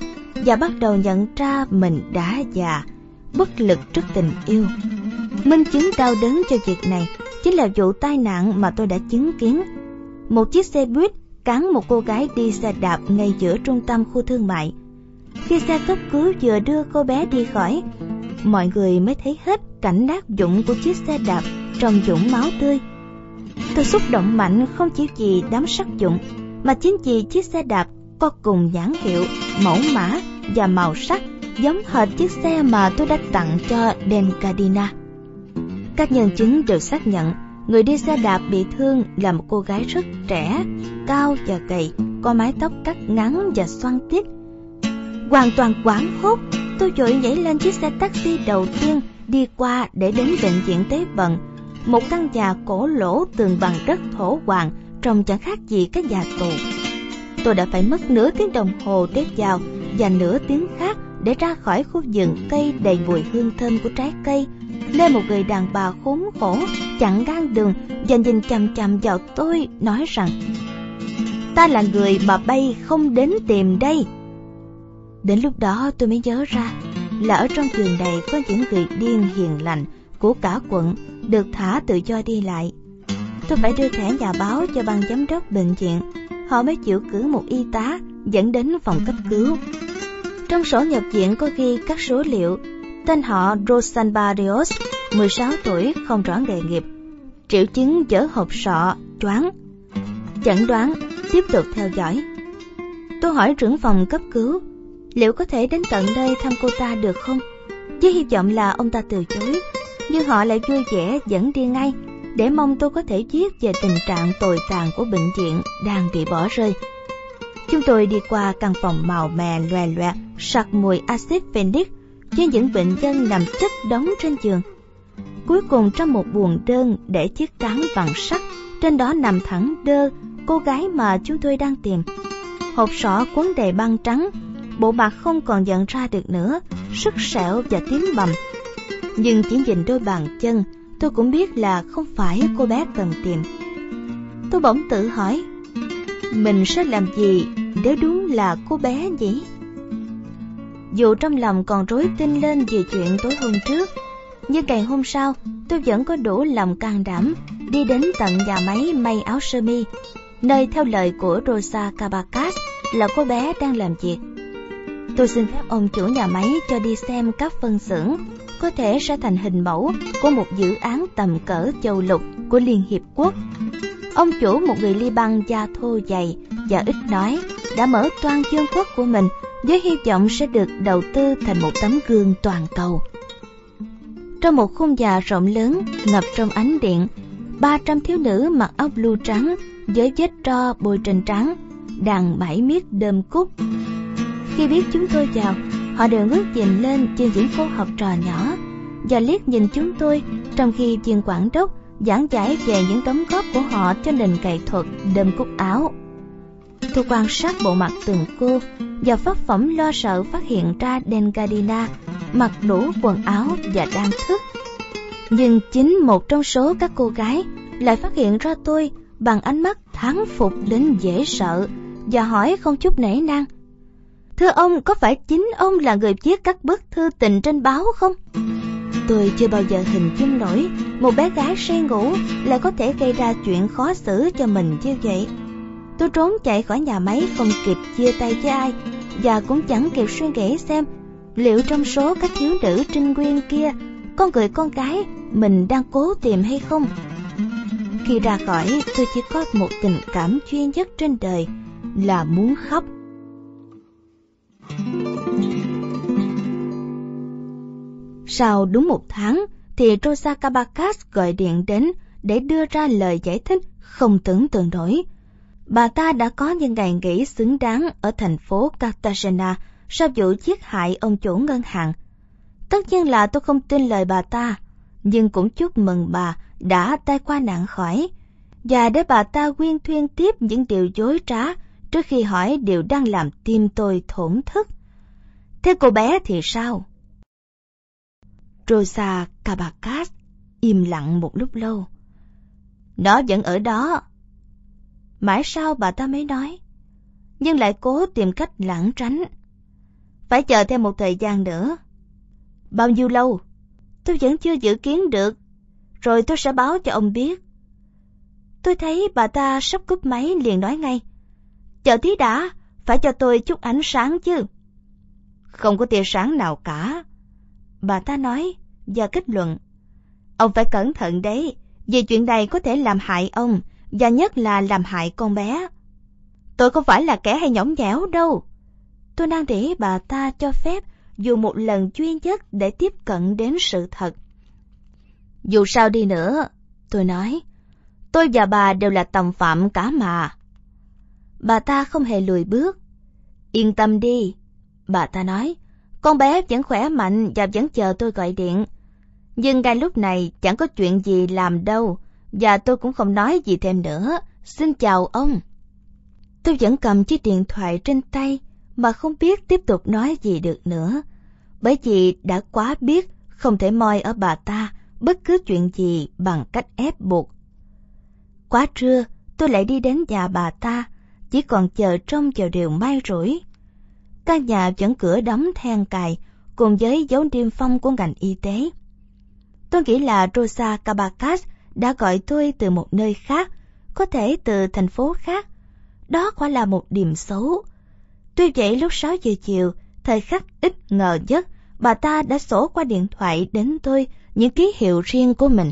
và bắt đầu nhận ra mình đã già, bất lực trước tình yêu. Minh chứng đau đớn cho việc này chính là vụ tai nạn mà tôi đã chứng kiến. Một chiếc xe buýt cán một cô gái đi xe đạp ngay giữa trung tâm khu thương mại. Khi xe cấp cứu vừa đưa cô bé đi khỏi, mọi người mới thấy hết cảnh nát dụng của chiếc xe đạp trong dũng máu tươi. Tôi xúc động mạnh không chỉ vì đám sắc dụng, mà chính vì chiếc xe đạp có cùng nhãn hiệu, mẫu mã và màu sắc giống hệt chiếc xe mà tôi đã tặng cho Dencadina. Các nhân chứng đều xác nhận người đi xe đạp bị thương là một cô gái rất trẻ, cao và gầy, có mái tóc cắt ngắn và xoăn tít. Hoàn toàn quảng hốt, tôi vội nhảy lên chiếc xe taxi đầu tiên đi qua để đến bệnh viện Tế Bận, một căn nhà cổ lỗ tường bằng đất thổ hoàng trông chẳng khác gì cái nhà tù. Tôi đã phải mất nửa tiếng đồng hồ để vào và nửa tiếng khác để ra khỏi khu vườn cây đầy mùi hương thơm của trái cây. Lên một người đàn bà khốn khổ chặn ngang đường và nhìn chằm chằm vào tôi nói rằng ta là người mà bay không đến tìm đây đến lúc đó tôi mới nhớ ra là ở trong trường này có những người điên hiền lành của cả quận được thả tự do đi lại. Tôi phải đưa thẻ nhà báo cho ban giám đốc bệnh viện. Họ mới chịu cử một y tá dẫn đến phòng cấp cứu. Trong sổ nhập viện có ghi các số liệu. Tên họ Rosan Barrios, 16 tuổi, không rõ nghề nghiệp, triệu chứng chở hộp sọ, choáng. Chẩn đoán, tiếp tục theo dõi. Tôi hỏi trưởng phòng cấp cứu, liệu có thể đến tận nơi thăm cô ta được không? Chứ hy vọng là ông ta từ chối, nhưng họ lại vui vẻ dẫn đi ngay, để mong tôi có thể viết về tình trạng tồi tàn của bệnh viện đang bị bỏ rơi. Chúng tôi đi qua căn phòng màu mè loè loẹt, sặc mùi axit phenolic với những bệnh nhân nằm chất đóng trên giường. Cuối cùng trong một buồng đơn để chiếc cán bằng sắt, trên đó nằm thẳng đơ cô gái mà chúng tôi đang tìm. Hộp sọ quấn đầy băng trắng, bộ mặt không còn nhận ra được nữa, sức sẹo và tím bầm. Nhưng chỉ nhìn đôi bàn chân, tôi cũng biết là không phải cô bé cần tìm. Tôi bỗng tự hỏi, mình sẽ làm gì nếu đúng là cô bé nhỉ? Dù trong lòng còn rối tinh lên về chuyện tối hôm trước, nhưng ngày hôm sau tôi vẫn có đủ lòng can đảm đi đến tận nhà máy may áo sơ mi, nơi theo lời của Rosa Cabacas là cô bé đang làm việc. Tôi xin phép ông chủ nhà máy cho đi xem các phân xưởng có thể sẽ thành hình mẫu của một dự án tầm cỡ châu lục của Liên Hiệp Quốc. Ông chủ một người Liban da thô dày và ít nói đã mở toan dương quốc của mình với hy vọng sẽ được đầu tư thành một tấm gương toàn cầu. Trong một khung nhà rộng lớn ngập trong ánh điện, 300 thiếu nữ mặc áo blue trắng với vết tro bôi trên trắng, đang mãi miết đơm cúc. Khi biết chúng tôi vào, họ đều ngước nhìn lên trên những cô học trò nhỏ và liếc nhìn chúng tôi trong khi viên quản đốc giảng giải về những đóng góp của họ cho nền nghệ thuật đơm cúc áo. Tôi quan sát bộ mặt từng cô và pháp phẩm lo sợ phát hiện ra Dengadina mặc đủ quần áo và đang thức. Nhưng chính một trong số các cô gái lại phát hiện ra tôi bằng ánh mắt thắng phục đến dễ sợ và hỏi không chút nể nang. Thưa ông, có phải chính ông là người viết các bức thư tình trên báo không? Tôi chưa bao giờ hình dung nổi một bé gái say ngủ lại có thể gây ra chuyện khó xử cho mình như vậy. Tôi trốn chạy khỏi nhà máy không kịp chia tay với ai và cũng chẳng kịp suy nghĩ xem liệu trong số các thiếu nữ trinh nguyên kia con người con gái mình đang cố tìm hay không. Khi ra khỏi, tôi chỉ có một tình cảm duy nhất trên đời là muốn khóc. Sau đúng một tháng, thì Rosa Cabacas gọi điện đến để đưa ra lời giải thích không tưởng tượng nổi bà ta đã có những ngày nghỉ xứng đáng ở thành phố Cartagena sau vụ giết hại ông chủ ngân hàng. Tất nhiên là tôi không tin lời bà ta, nhưng cũng chúc mừng bà đã tai qua nạn khỏi, và để bà ta quyên thuyên tiếp những điều dối trá trước khi hỏi điều đang làm tim tôi thổn thức. Thế cô bé thì sao? Rosa Cabacas im lặng một lúc lâu. Nó vẫn ở đó, Mãi sau bà ta mới nói, nhưng lại cố tìm cách lãng tránh. Phải chờ thêm một thời gian nữa. Bao nhiêu lâu? Tôi vẫn chưa dự kiến được, rồi tôi sẽ báo cho ông biết. Tôi thấy bà ta sắp cúp máy liền nói ngay. Chờ tí đã, phải cho tôi chút ánh sáng chứ. Không có tia sáng nào cả. Bà ta nói và kết luận. Ông phải cẩn thận đấy, vì chuyện này có thể làm hại ông và nhất là làm hại con bé. Tôi không phải là kẻ hay nhõng nhẽo đâu. Tôi đang để bà ta cho phép dù một lần duy nhất để tiếp cận đến sự thật. Dù sao đi nữa, tôi nói, tôi và bà đều là tòng phạm cả mà. Bà ta không hề lùi bước. Yên tâm đi, bà ta nói, con bé vẫn khỏe mạnh và vẫn chờ tôi gọi điện. Nhưng ngay lúc này chẳng có chuyện gì làm đâu, và tôi cũng không nói gì thêm nữa, xin chào ông. Tôi vẫn cầm chiếc điện thoại trên tay mà không biết tiếp tục nói gì được nữa, bởi vì đã quá biết không thể moi ở bà ta bất cứ chuyện gì bằng cách ép buộc. Quá trưa, tôi lại đi đến nhà bà ta, chỉ còn chờ trông chờ điều may rủi. Căn nhà vẫn cửa đóng then cài, cùng với dấu niêm phong của ngành y tế. Tôi nghĩ là Rosa Cabacas đã gọi tôi từ một nơi khác, có thể từ thành phố khác. Đó quả là một điểm xấu. Tuy vậy lúc 6 giờ chiều, thời khắc ít ngờ nhất, bà ta đã sổ qua điện thoại đến tôi những ký hiệu riêng của mình.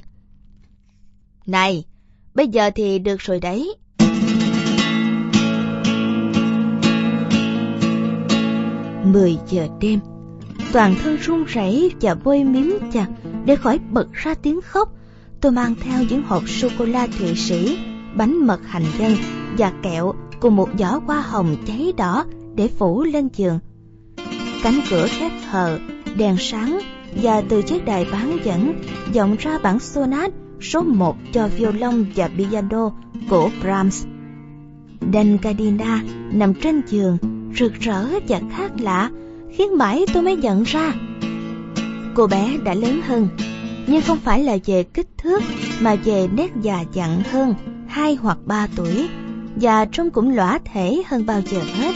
Này, bây giờ thì được rồi đấy. Mười giờ đêm, toàn thân run rẩy và bôi mím chặt để khỏi bật ra tiếng khóc. Tôi mang theo những hộp sô cô la Thụy Sĩ, bánh mật hành nhân và kẹo cùng một giỏ hoa hồng cháy đỏ để phủ lên giường. Cánh cửa khép hờ, đèn sáng và từ chiếc đài bán dẫn vọng ra bản sonat số 1 cho violon và piano của Brahms. Đền Gardina nằm trên giường, rực rỡ và khác lạ, khiến mãi tôi mới nhận ra. Cô bé đã lớn hơn, nhưng không phải là về kích thước mà về nét già dặn hơn hai hoặc ba tuổi và trông cũng lõa thể hơn bao giờ hết.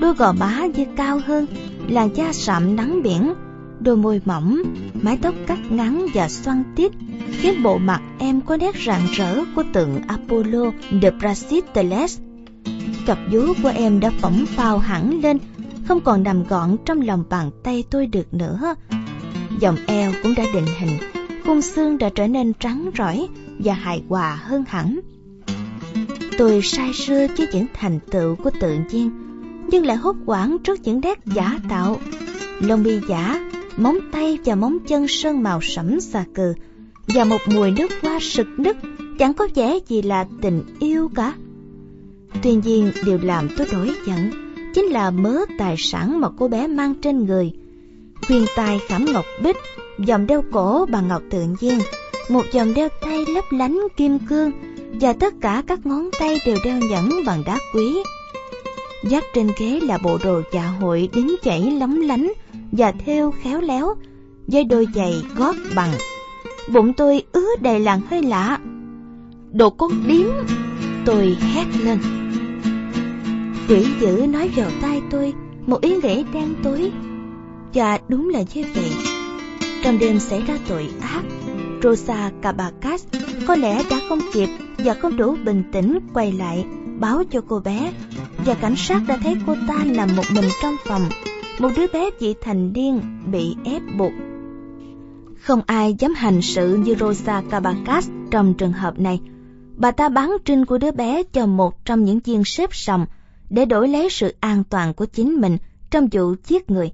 Đôi gò má như cao hơn, làn da sạm nắng biển, đôi môi mỏng, mái tóc cắt ngắn và xoăn tít, khiến bộ mặt em có nét rạng rỡ của tượng Apollo de Praxiteles. Cặp vú của em đã phỏng phao hẳn lên, không còn nằm gọn trong lòng bàn tay tôi được nữa. Dòng eo cũng đã định hình, khung xương đã trở nên trắng rõi và hài hòa hơn hẳn. Tôi say sưa với những thành tựu của tự nhiên, nhưng lại hốt hoảng trước những nét giả tạo. Lông mi giả, móng tay và móng chân sơn màu sẫm xà cừ, và một mùi nước hoa sực nức chẳng có vẻ gì là tình yêu cả. Tuy nhiên điều làm tôi nổi giận chính là mớ tài sản mà cô bé mang trên người. Khuyên tai khảm ngọc bích, vòng đeo cổ bằng ngọc tự nhiên, một vòng đeo tay lấp lánh kim cương và tất cả các ngón tay đều đeo nhẫn bằng đá quý. Dắt trên ghế là bộ đồ dạ hội đính chảy lóng lánh và thêu khéo léo, với đôi giày gót bằng. Bụng tôi ứa đầy làn hơi lạ. Đồ con điếm! Tôi hét lên. Quỷ dữ nói vào tai tôi một ý nghĩ đen tối. Và đúng là như vậy. Trong đêm xảy ra tội ác, Rosa Cabacas có lẽ đã không kịp và không đủ bình tĩnh quay lại báo cho cô bé và cảnh sát đã thấy cô ta nằm một mình trong phòng một đứa bé vị thành niên bị ép buộc không ai dám hành sự như Rosa Cabacas trong trường hợp này. Bà ta bán trinh của đứa bé cho một trong những viên xếp sòng để đổi lấy sự an toàn của chính mình trong vụ giết người.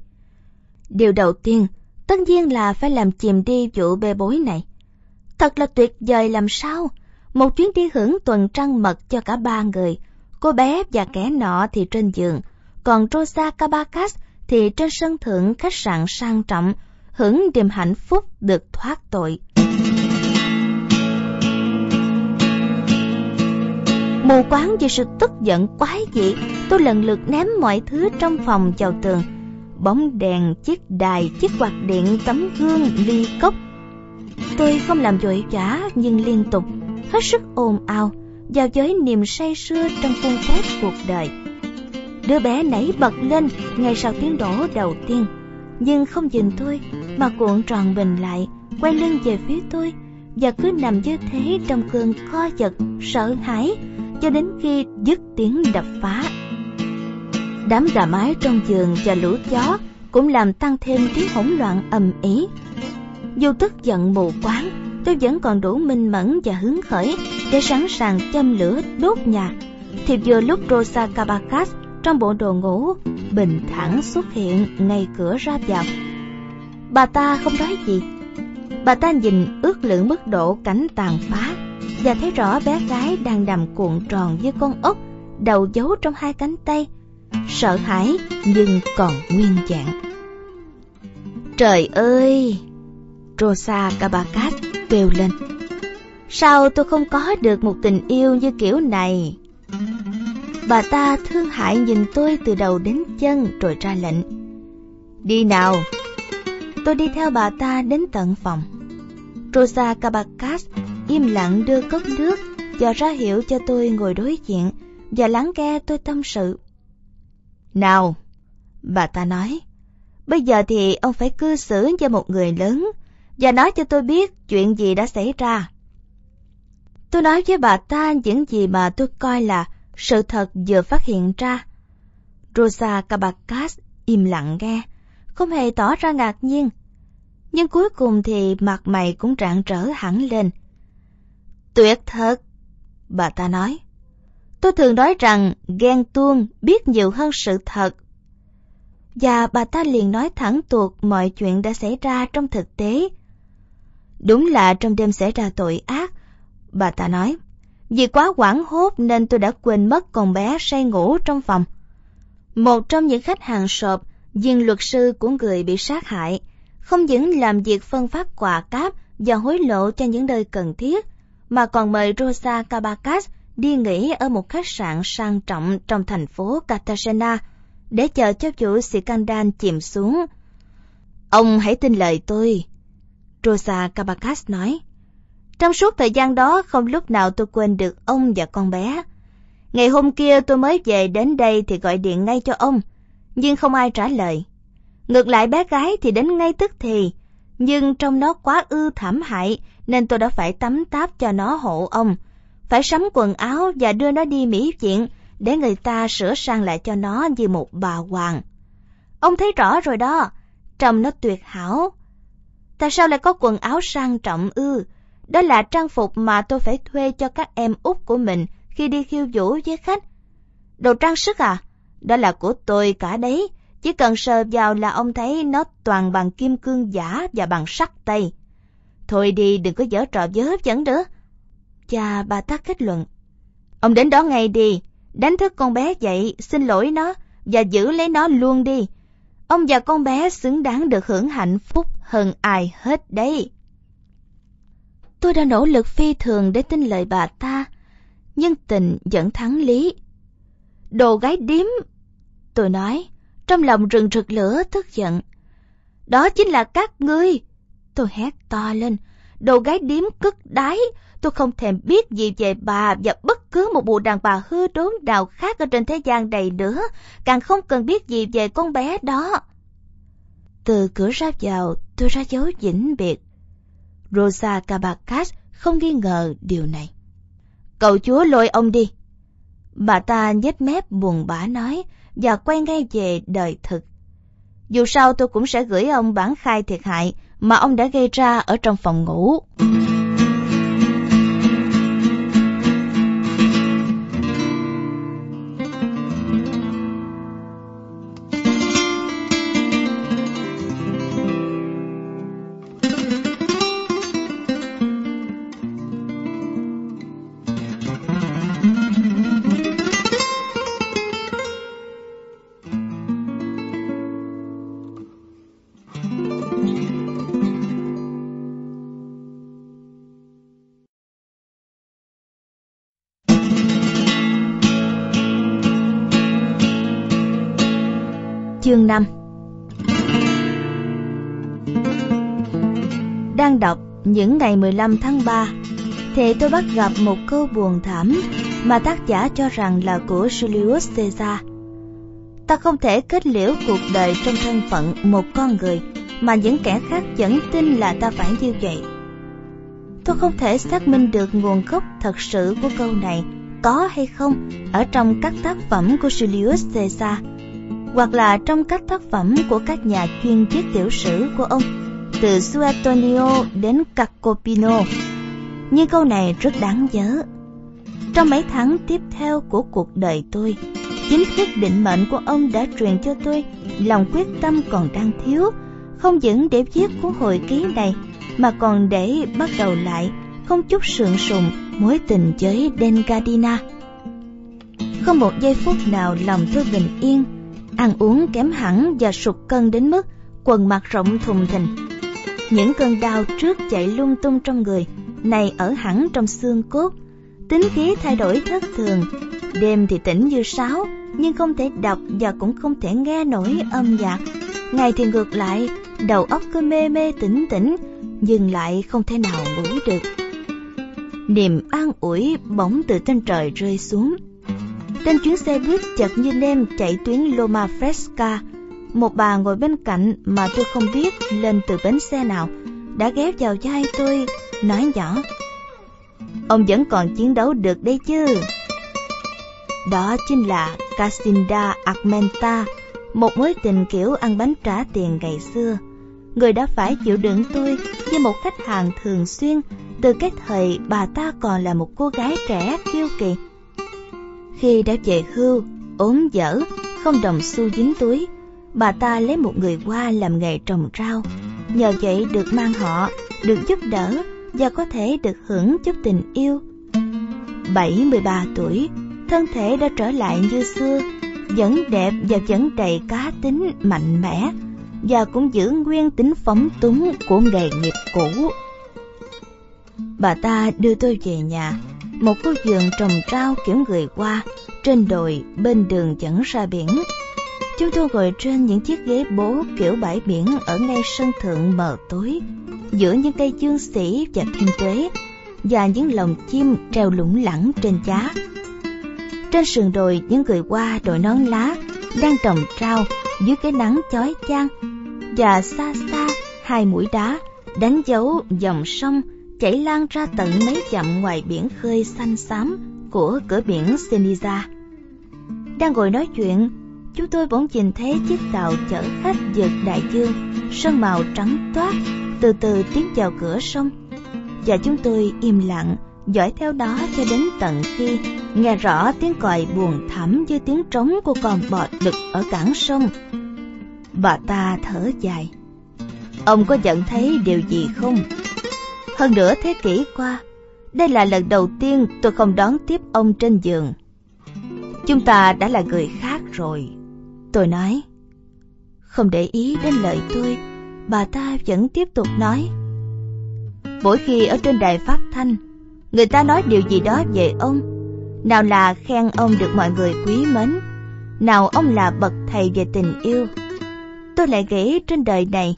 Điều đầu tiên, tất nhiên là phải làm chìm đi vụ bê bối này. Thật là tuyệt vời làm sao? Một chuyến đi hưởng tuần trăng mật cho cả ba người, cô bé và kẻ nọ thì trên giường, còn Rosa Cabacas thì trên sân thượng khách sạn sang trọng, hưởng niềm hạnh phúc được thoát tội. Mù quáng vì sự tức giận quái dị, tôi lần lượt ném mọi thứ trong phòng vào tường. Bóng đèn, chiếc đài, chiếc quạt điện, tấm gương, ly cốc. Tôi không làm vội vã nhưng liên tục, hết sức ồn ào, vào với niềm say sưa trong khuôn phép cuộc đời. Đứa bé nảy bật lên ngay sau tiếng đổ đầu tiên, nhưng không nhìn tôi mà cuộn tròn mình lại, quay lưng về phía tôi và cứ nằm như thế trong cơn co giật, sợ hãi cho đến khi dứt tiếng đập phá. Đám gà mái trong giường và lũ chó cũng làm tăng thêm tiếng hỗn loạn ầm ĩ. Dù tức giận mù quáng, tôi vẫn còn đủ minh mẫn và hứng khởi để sẵn sàng châm lửa đốt nhà. Thì vừa lúc Rosa Cabacas trong bộ đồ ngủ bình thản xuất hiện ngay cửa ra vào. Bà ta không nói gì. Bà ta nhìn ước lượng mức độ cảnh tàn phá và thấy rõ bé gái đang nằm cuộn tròn với con ốc, đầu giấu trong hai cánh tay, sợ hãi nhưng còn nguyên dạng. Trời ơi! Rosa Cabacas kêu lên. Sao tôi không có được một tình yêu như kiểu này? Bà ta thương hại nhìn tôi từ đầu đến chân rồi ra lệnh. Đi nào! Tôi đi theo bà ta đến tận phòng. Rosa Cabacas im lặng đưa cốc nước và ra hiệu cho tôi ngồi đối diện và lắng nghe tôi tâm sự. Nào, bà ta nói, bây giờ thì ông phải cư xử như một người lớn và nói cho tôi biết chuyện gì đã xảy ra. Tôi nói với bà ta những gì mà tôi coi là sự thật vừa phát hiện ra. Rosa Cabacas im lặng nghe, không hề tỏ ra ngạc nhiên. Nhưng cuối cùng thì mặt mày cũng rạng rỡ hẳn lên. Tuyệt thật, bà ta nói. Tôi thường nói rằng ghen tuông biết nhiều hơn sự thật. Và bà ta liền nói thẳng tuột mọi chuyện đã xảy ra trong thực tế. Đúng là trong đêm xảy ra tội ác, bà ta nói. Vì quá quảng hốt nên tôi đã quên mất con bé say ngủ trong phòng. Một trong những khách hàng sộp, viên luật sư của người bị sát hại, không những làm việc phân phát quà cáp và hối lộ cho những nơi cần thiết, mà còn mời Rosa Cabacas đi nghỉ ở một khách sạn sang trọng trong thành phố Cartagena để chờ cho vụ scandal chìm xuống. Ông hãy tin lời tôi. Rosa Cabacas nói. Trong suốt thời gian đó không lúc nào tôi quên được ông và con bé. Ngày hôm kia tôi mới về đến đây thì gọi điện ngay cho ông, nhưng không ai trả lời. Ngược lại bé gái thì đến ngay tức thì, nhưng trong nó quá ư thảm hại nên tôi đã phải tắm táp cho nó hộ ông, phải sắm quần áo và đưa nó đi mỹ viện để người ta sửa sang lại cho nó như một bà hoàng. Ông thấy rõ rồi đó, trông nó tuyệt hảo. Tại sao lại có quần áo sang trọng ư? Đó là trang phục mà tôi phải thuê cho các em út của mình khi đi khiêu vũ với khách. Đồ trang sức à? Đó là của tôi cả đấy. Chỉ cần sờ vào là ông thấy nó toàn bằng kim cương giả và bằng sắt tây. Thôi đi đừng có giở trò dớ dẫn nữa. Cha bà ta kết luận. Ông đến đó ngay đi, đánh thức con bé dậy, xin lỗi nó và giữ lấy nó luôn đi. Ông và con bé xứng đáng được hưởng hạnh phúc hơn ai hết đấy. Tôi đã nỗ lực phi thường để tin lời bà ta, nhưng tình vẫn thắng lý. Đồ gái điếm, tôi nói, trong lòng rừng rực lửa tức giận. Đó chính là các ngươi. Tôi hét to lên, đồ gái điếm cất đái, tôi không thèm biết gì về bà và bất cứ một bộ đàn bà hư đốn nào khác ở trên thế gian này nữa, càng không cần biết gì về con bé đó. Từ cửa ra vào, tôi ra dấu vĩnh biệt. Rosa Cabacas không nghi ngờ điều này. Cậu chúa lôi ông đi. Bà ta nhếch mép buồn bã nói và quay ngay về đời thực. Dù sao tôi cũng sẽ gửi ông bản khai thiệt hại mà ông đã gây ra ở trong phòng ngủ. Chương 5 Đang đọc những ngày 15 tháng 3 thì tôi bắt gặp một câu buồn thảm mà tác giả cho rằng là của Julius Caesar. Ta không thể kết liễu cuộc đời trong thân phận một con người mà những kẻ khác vẫn tin là ta phải như vậy. Tôi không thể xác minh được nguồn gốc thật sự của câu này có hay không ở trong các tác phẩm của Julius Caesar hoặc là trong các tác phẩm của các nhà chuyên viết tiểu sử của ông, từ Suetonio đến Cacopino. Nhưng câu này rất đáng nhớ. Trong mấy tháng tiếp theo của cuộc đời tôi, chính thức định mệnh của ông đã truyền cho tôi lòng quyết tâm còn đang thiếu, không những để viết cuốn hồi ký này, mà còn để bắt đầu lại không chút sượng sùng mối tình với Dengadina. Không một giây phút nào lòng tôi bình yên ăn uống kém hẳn và sụt cân đến mức quần mặt rộng thùng thình. Những cơn đau trước chạy lung tung trong người này ở hẳn trong xương cốt, tính khí thay đổi thất thường. Đêm thì tỉnh như sáo, nhưng không thể đọc và cũng không thể nghe nổi âm nhạc. Ngày thì ngược lại, đầu óc cứ mê mê tỉnh tỉnh, nhưng lại không thể nào ngủ được. Niềm an ủi bỗng từ trên trời rơi xuống. Trên chuyến xe buýt chợt như đêm chạy tuyến Loma Fresca, một bà ngồi bên cạnh mà tôi không biết lên từ bến xe nào đã ghé vào vai tôi nói nhỏ. Ông vẫn còn chiến đấu được đấy chứ? Đó chính là Casinda Armenta một mối tình kiểu ăn bánh trả tiền ngày xưa. Người đã phải chịu đựng tôi như một khách hàng thường xuyên từ cái thời bà ta còn là một cô gái trẻ kiêu kỳ khi đã về hưu, ốm dở, không đồng xu dính túi, bà ta lấy một người qua làm nghề trồng rau. Nhờ vậy được mang họ, được giúp đỡ và có thể được hưởng chút tình yêu. 73 tuổi, thân thể đã trở lại như xưa, vẫn đẹp và vẫn đầy cá tính mạnh mẽ và cũng giữ nguyên tính phóng túng của nghề nghiệp cũ. Bà ta đưa tôi về nhà một khu vườn trồng rau kiểu người qua trên đồi bên đường dẫn ra biển Chúng tôi ngồi trên những chiếc ghế bố kiểu bãi biển ở ngay sân thượng mờ tối, giữa những cây dương sĩ và thiên tuế, và những lồng chim treo lủng lẳng trên giá. Trên sườn đồi, những người qua đội nón lá đang trồng rau dưới cái nắng chói chang, và xa xa hai mũi đá đánh dấu dòng sông chảy lan ra tận mấy dặm ngoài biển khơi xanh xám của cửa biển Seniza. Đang ngồi nói chuyện, chúng tôi bỗng nhìn thấy chiếc tàu chở khách vượt đại dương, sơn màu trắng toát, từ từ tiến vào cửa sông. Và chúng tôi im lặng, dõi theo đó cho đến tận khi nghe rõ tiếng còi buồn thẳm như tiếng trống của con bọt đực ở cảng sông. Bà ta thở dài. Ông có nhận thấy điều gì không? Hơn nửa thế kỷ qua, đây là lần đầu tiên tôi không đón tiếp ông trên giường. Chúng ta đã là người khác rồi. Tôi nói, không để ý đến lời tôi, bà ta vẫn tiếp tục nói. Mỗi khi ở trên đài phát thanh, người ta nói điều gì đó về ông. Nào là khen ông được mọi người quý mến, nào ông là bậc thầy về tình yêu. Tôi lại nghĩ trên đời này,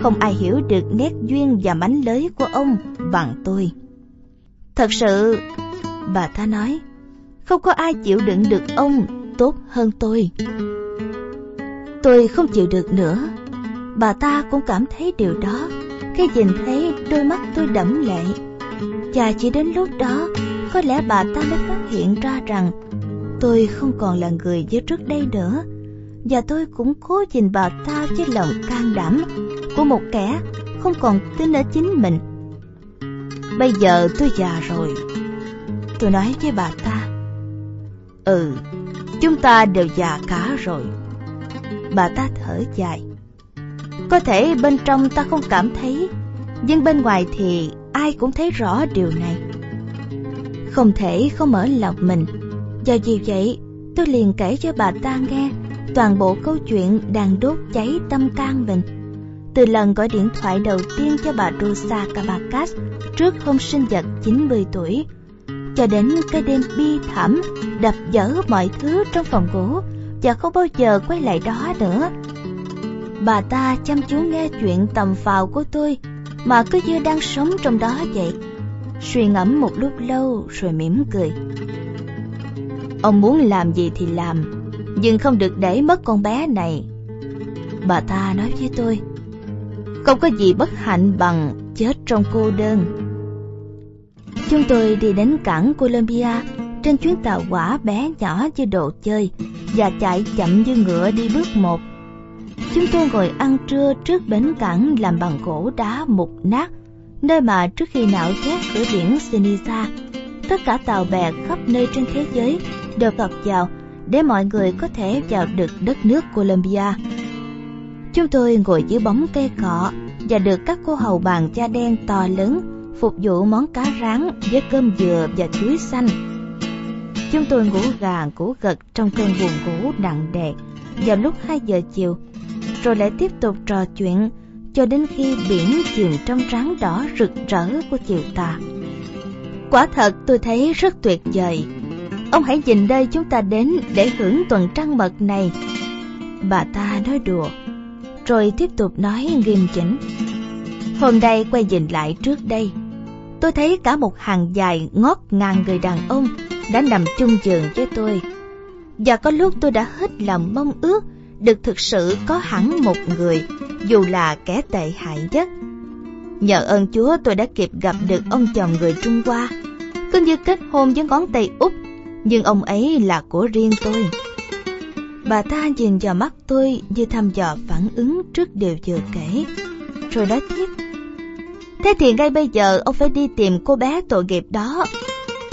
không ai hiểu được nét duyên và mánh lới của ông bằng tôi. Thật sự, bà ta nói, không có ai chịu đựng được ông tốt hơn tôi. Tôi không chịu được nữa. Bà ta cũng cảm thấy điều đó khi nhìn thấy đôi mắt tôi đẫm lệ. Và chỉ đến lúc đó, có lẽ bà ta mới phát hiện ra rằng tôi không còn là người như trước đây nữa. Và tôi cũng cố nhìn bà ta với lòng can đảm của một kẻ không còn tin ở chính mình. Bây giờ tôi già rồi. Tôi nói với bà ta. Ừ, chúng ta đều già cả rồi bà ta thở dài. Có thể bên trong ta không cảm thấy, nhưng bên ngoài thì ai cũng thấy rõ điều này. Không thể không mở lòng mình, do vì vậy tôi liền kể cho bà ta nghe toàn bộ câu chuyện đang đốt cháy tâm can mình. Từ lần gọi điện thoại đầu tiên cho bà Rosa Cabacas trước hôm sinh nhật 90 tuổi, cho đến cái đêm bi thảm đập dở mọi thứ trong phòng ngủ và không bao giờ quay lại đó nữa. Bà ta chăm chú nghe chuyện tầm phào của tôi mà cứ như đang sống trong đó vậy. Suy ngẫm một lúc lâu rồi mỉm cười. Ông muốn làm gì thì làm, nhưng không được để mất con bé này. Bà ta nói với tôi, không có gì bất hạnh bằng chết trong cô đơn. Chúng tôi đi đến cảng Colombia trên chuyến tàu quả bé nhỏ như đồ chơi và chạy chậm như ngựa đi bước một. Chúng tôi ngồi ăn trưa trước bến cảng làm bằng gỗ đá mục nát, nơi mà trước khi nạo vét cửa biển Sinisa, tất cả tàu bè khắp nơi trên thế giới đều cập vào để mọi người có thể vào được đất nước Colombia. Chúng tôi ngồi dưới bóng cây cọ và được các cô hầu bàn da đen to lớn phục vụ món cá rán với cơm dừa và chuối xanh Chúng tôi ngủ gà ngủ gật trong cơn buồn ngủ nặng nề vào lúc 2 giờ chiều, rồi lại tiếp tục trò chuyện cho đến khi biển chìm trong ráng đỏ rực rỡ của chiều tà. Quả thật tôi thấy rất tuyệt vời. Ông hãy nhìn đây chúng ta đến để hưởng tuần trăng mật này. Bà ta nói đùa, rồi tiếp tục nói nghiêm chỉnh. Hôm nay quay nhìn lại trước đây, tôi thấy cả một hàng dài ngót ngàn người đàn ông đã nằm chung giường với tôi. Và có lúc tôi đã hết lòng mong ước được thực sự có hẳn một người, dù là kẻ tệ hại nhất. Nhờ ơn Chúa tôi đã kịp gặp được ông chồng người Trung Hoa, cứ như kết hôn với ngón tay út, nhưng ông ấy là của riêng tôi. Bà ta nhìn vào mắt tôi như thăm dò phản ứng trước điều vừa kể, rồi nói tiếp. Thế thì ngay bây giờ ông phải đi tìm cô bé tội nghiệp đó.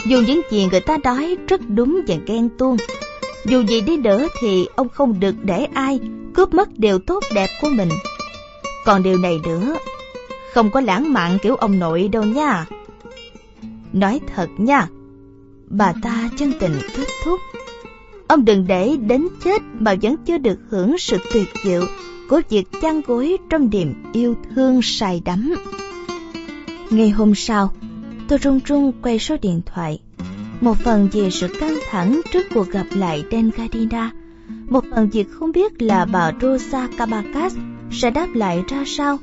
Dù những gì người ta nói rất đúng và ghen tuông, dù gì đi nữa thì ông không được để ai cướp mất điều tốt đẹp của mình. Còn điều này nữa, không có lãng mạn kiểu ông nội đâu nha. Nói thật nha, bà ta chân tình kết thúc. Ông đừng để đến chết mà vẫn chưa được hưởng sự tuyệt diệu của việc chăn gối trong niềm yêu thương say đắm. Ngày hôm sau, tôi run run quay số điện thoại một phần vì sự căng thẳng trước cuộc gặp lại Dengadina, một phần vì không biết là bà Rosa Kabakas sẽ đáp lại ra sao.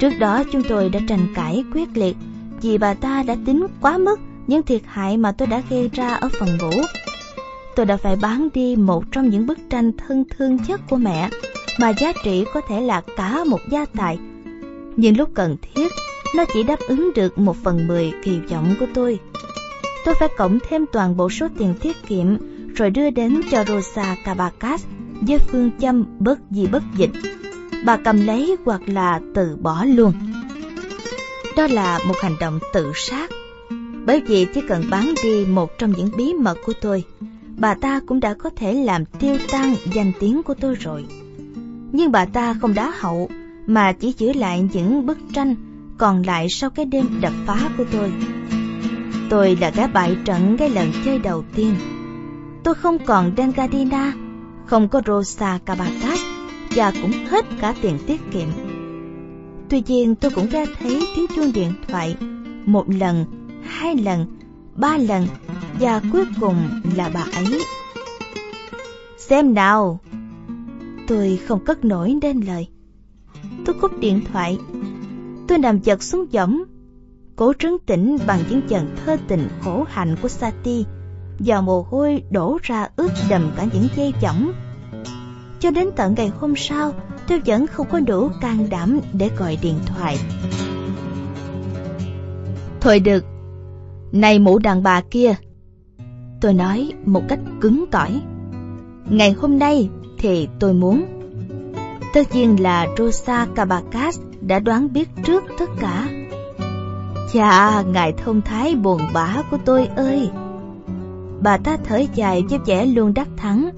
Trước đó chúng tôi đã tranh cãi quyết liệt vì bà ta đã tính quá mức những thiệt hại mà tôi đã gây ra ở phòng ngủ. Tôi đã phải bán đi một trong những bức tranh thân thương nhất của mẹ mà giá trị có thể là cả một gia tài. Nhưng lúc cần thiết, nó chỉ đáp ứng được một phần mười kỳ vọng của tôi tôi phải cộng thêm toàn bộ số tiền tiết kiệm rồi đưa đến cho Rosa Cabacas với phương châm bất di bất dịch. Bà cầm lấy hoặc là từ bỏ luôn. Đó là một hành động tự sát. Bởi vì chỉ cần bán đi một trong những bí mật của tôi, bà ta cũng đã có thể làm tiêu tan danh tiếng của tôi rồi. Nhưng bà ta không đá hậu, mà chỉ giữ lại những bức tranh còn lại sau cái đêm đập phá của tôi. Tôi là gã bại trận cái lần chơi đầu tiên. Tôi không còn Dengadina, không có Rosa Cabacas và cũng hết cả tiền tiết kiệm. Tuy nhiên tôi cũng nghe thấy tiếng chuông điện thoại một lần, hai lần, ba lần và cuối cùng là bà ấy. Xem nào! Tôi không cất nổi nên lời. Tôi cúp điện thoại. Tôi nằm chật xuống võng cố trấn tĩnh bằng những trận thơ tình khổ hạnh của Sati và mồ hôi đổ ra ướt đầm cả những dây chỏng. Cho đến tận ngày hôm sau, tôi vẫn không có đủ can đảm để gọi điện thoại. Thôi được, này mụ đàn bà kia, tôi nói một cách cứng cỏi. Ngày hôm nay thì tôi muốn. Tất nhiên là Rosa Cabacas đã đoán biết trước tất cả. Chà, ngài thông thái buồn bã của tôi ơi! Bà ta thở dài với vẻ luôn đắc thắng.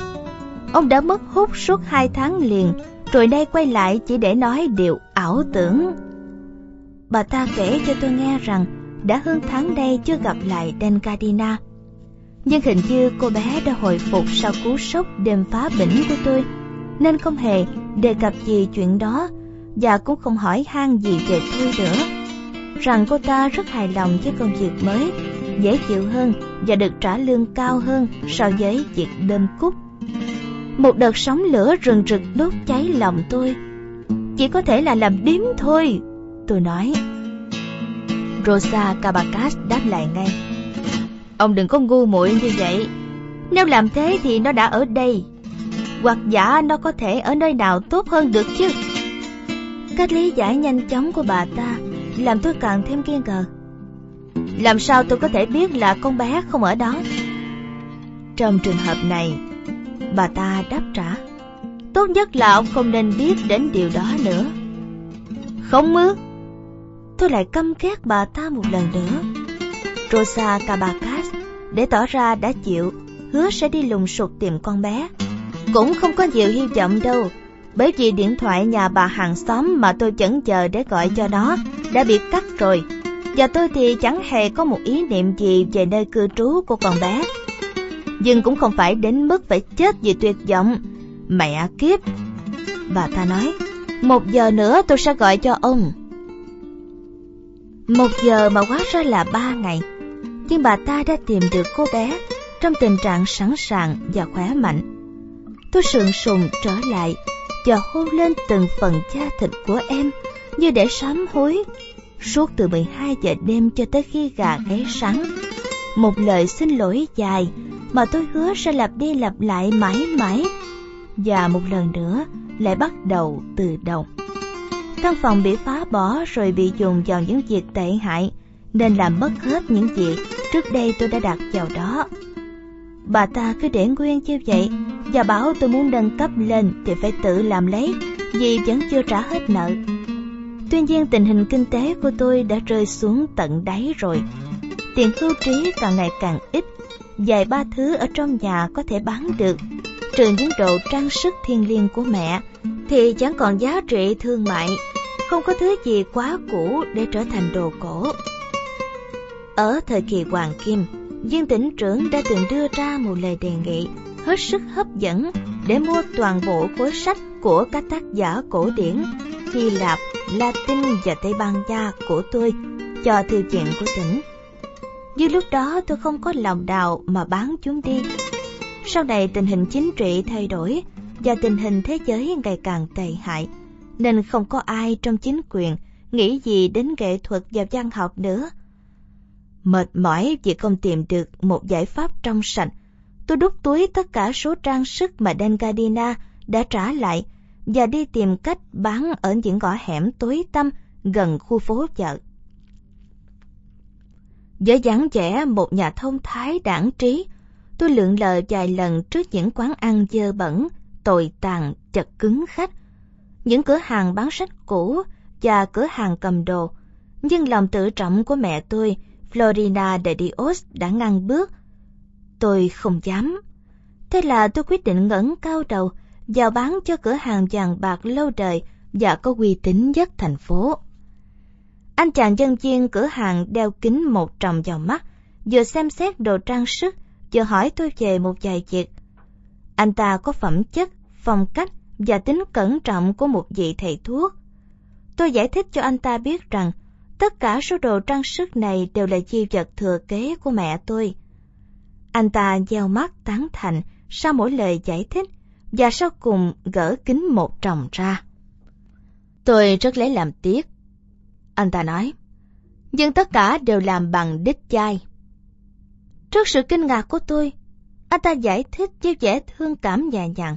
Ông đã mất hút suốt hai tháng liền, rồi nay quay lại chỉ để nói điều ảo tưởng. Bà ta kể cho tôi nghe rằng đã hơn tháng đây chưa gặp lại Denkadina. Nhưng hình như cô bé đã hồi phục sau cú sốc đêm phá bỉnh của tôi, nên không hề đề cập gì chuyện đó và cũng không hỏi han gì về tôi nữa rằng cô ta rất hài lòng với công việc mới, dễ chịu hơn và được trả lương cao hơn so với việc đơn cúc. Một đợt sóng lửa rừng rực đốt cháy lòng tôi. Chỉ có thể là làm điếm thôi, tôi nói. Rosa Cabacat đáp lại ngay. Ông đừng có ngu muội như vậy. Nếu làm thế thì nó đã ở đây. Hoặc giả nó có thể ở nơi nào tốt hơn được chứ. Cách lý giải nhanh chóng của bà ta làm tôi càng thêm kiên cờ. Làm sao tôi có thể biết là con bé không ở đó? Trong trường hợp này, bà ta đáp trả. Tốt nhất là ông không nên biết đến điều đó nữa. Không ư? Tôi lại căm ghét bà ta một lần nữa. Rosa Cabacas để tỏ ra đã chịu, hứa sẽ đi lùng sụt tìm con bé. Cũng không có nhiều hy vọng đâu bởi vì điện thoại nhà bà hàng xóm mà tôi chần chờ để gọi cho nó đã bị cắt rồi và tôi thì chẳng hề có một ý niệm gì về nơi cư trú của con bé nhưng cũng không phải đến mức phải chết vì tuyệt vọng mẹ kiếp bà ta nói Một giờ nữa tôi sẽ gọi cho ông. Một giờ mà quá ra là ba ngày. Nhưng bà ta đã tìm được cô bé trong tình trạng sẵn sàng và khỏe mạnh. Tôi sượng sùng trở lại và hôn lên từng phần da thịt của em như để sám hối. Suốt từ 12 giờ đêm cho tới khi gà gáy sáng. Một lời xin lỗi dài mà tôi hứa sẽ lặp đi lặp lại mãi mãi. Và một lần nữa lại bắt đầu từ đầu. Căn phòng bị phá bỏ rồi bị dùng vào những việc tệ hại nên làm mất hết những gì trước đây tôi đã đặt vào đó. Bà ta cứ để nguyên như vậy và bảo tôi muốn nâng cấp lên thì phải tự làm lấy vì vẫn chưa trả hết nợ. Tuy nhiên tình hình kinh tế của tôi đã rơi xuống tận đáy rồi. Tiền hưu trí càng ngày càng ít, vài ba thứ ở trong nhà có thể bán được, trừ những đồ trang sức thiên liêng của mẹ thì chẳng còn giá trị thương mại, không có thứ gì quá cũ để trở thành đồ cổ. Ở thời kỳ Hoàng Kim, Viên tỉnh trưởng đã từng đưa ra một lời đề nghị hết sức hấp dẫn để mua toàn bộ khối sách của các tác giả cổ điển Hy Lạp, Latin và Tây Ban Nha của tôi cho thư viện của tỉnh. Nhưng lúc đó tôi không có lòng đào mà bán chúng đi. Sau này tình hình chính trị thay đổi do tình hình thế giới ngày càng tệ hại, nên không có ai trong chính quyền nghĩ gì đến nghệ thuật và văn học nữa Mệt mỏi vì không tìm được một giải pháp trong sạch, tôi đút túi tất cả số trang sức mà Dengadina đã trả lại và đi tìm cách bán ở những ngõ hẻm tối tăm gần khu phố chợ. Với dáng vẻ một nhà thông thái đảng trí, tôi lượn lờ vài lần trước những quán ăn dơ bẩn, tồi tàn, chật cứng khách, những cửa hàng bán sách cũ và cửa hàng cầm đồ. Nhưng lòng tự trọng của mẹ tôi Florina de Dios đã ngăn bước. Tôi không dám. Thế là tôi quyết định ngẩng cao đầu vào bán cho cửa hàng vàng bạc lâu đời và có uy tín nhất thành phố. Anh chàng dân viên cửa hàng đeo kính một tròng vào mắt, vừa xem xét đồ trang sức, vừa hỏi tôi về một vài việc. Anh ta có phẩm chất, phong cách và tính cẩn trọng của một vị thầy thuốc. Tôi giải thích cho anh ta biết rằng Tất cả số đồ trang sức này đều là di vật thừa kế của mẹ tôi. Anh ta gieo mắt tán thành sau mỗi lời giải thích và sau cùng gỡ kính một tròng ra. Tôi rất lấy làm tiếc. Anh ta nói, nhưng tất cả đều làm bằng đích chai. Trước sự kinh ngạc của tôi, anh ta giải thích với vẻ thương cảm nhẹ nhàng.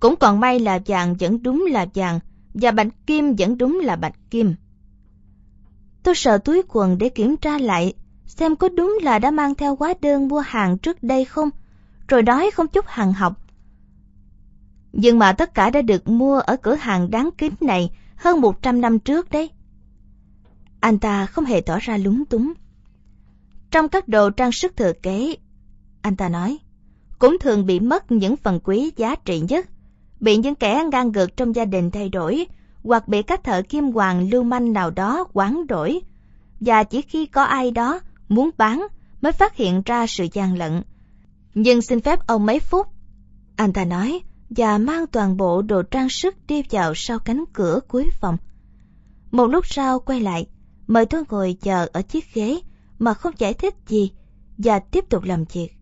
Cũng còn may là vàng vẫn đúng là vàng và bạch kim vẫn đúng là bạch kim. Tôi sợ túi quần để kiểm tra lại xem có đúng là đã mang theo hóa đơn mua hàng trước đây không, rồi nói không chút hàng học. Nhưng mà tất cả đã được mua ở cửa hàng đáng kính này hơn 100 năm trước đấy. Anh ta không hề tỏ ra lúng túng. Trong các đồ trang sức thừa kế, anh ta nói, cũng thường bị mất những phần quý giá trị nhất, bị những kẻ ngang ngược trong gia đình thay đổi hoặc bị các thợ kim hoàng lưu manh nào đó quán đổi, và chỉ khi có ai đó muốn bán mới phát hiện ra sự gian lận. Nhưng xin phép ông mấy phút, anh ta nói, và mang toàn bộ đồ trang sức đi vào sau cánh cửa cuối phòng. Một lúc sau quay lại, mời tôi ngồi chờ ở chiếc ghế mà không giải thích gì và tiếp tục làm việc.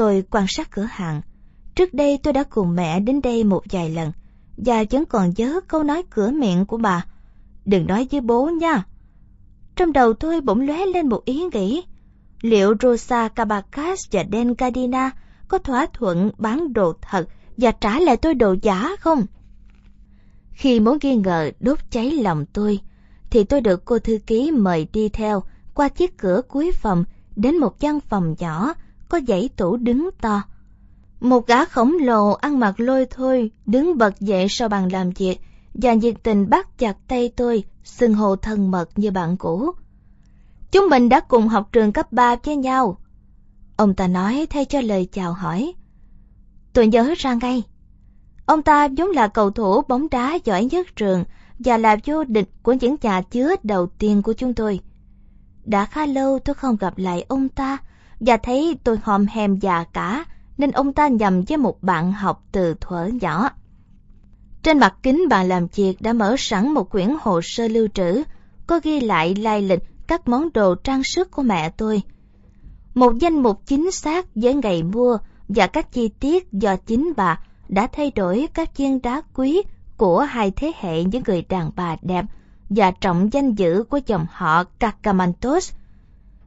Tôi quan sát cửa hàng. Trước đây tôi đã cùng mẹ đến đây một vài lần và vẫn còn nhớ câu nói cửa miệng của bà. Đừng nói với bố nha. Trong đầu tôi bỗng lóe lên một ý nghĩ. Liệu Rosa Cabacas và Dan Gardina có thỏa thuận bán đồ thật và trả lại tôi đồ giả không? Khi mối nghi ngờ đốt cháy lòng tôi, thì tôi được cô thư ký mời đi theo qua chiếc cửa cuối phòng đến một căn phòng nhỏ có dãy tủ đứng to. Một gã khổng lồ ăn mặc lôi thôi đứng bật dậy sau bàn làm việc và nhiệt tình bắt chặt tay tôi, xưng hồ thân mật như bạn cũ. Chúng mình đã cùng học trường cấp 3 với nhau. Ông ta nói thay cho lời chào hỏi. Tôi nhớ ra ngay. Ông ta vốn là cầu thủ bóng đá giỏi nhất trường và là vô địch của những nhà chứa đầu tiên của chúng tôi. Đã khá lâu tôi không gặp lại ông ta và thấy tôi hòm hèm già cả nên ông ta nhầm với một bạn học từ thuở nhỏ. Trên mặt kính bàn làm việc đã mở sẵn một quyển hồ sơ lưu trữ, có ghi lại lai lịch các món đồ trang sức của mẹ tôi. Một danh mục chính xác với ngày mua và các chi tiết do chính bà đã thay đổi các viên đá quý của hai thế hệ những người đàn bà đẹp và trọng danh dự của dòng họ Cacamantos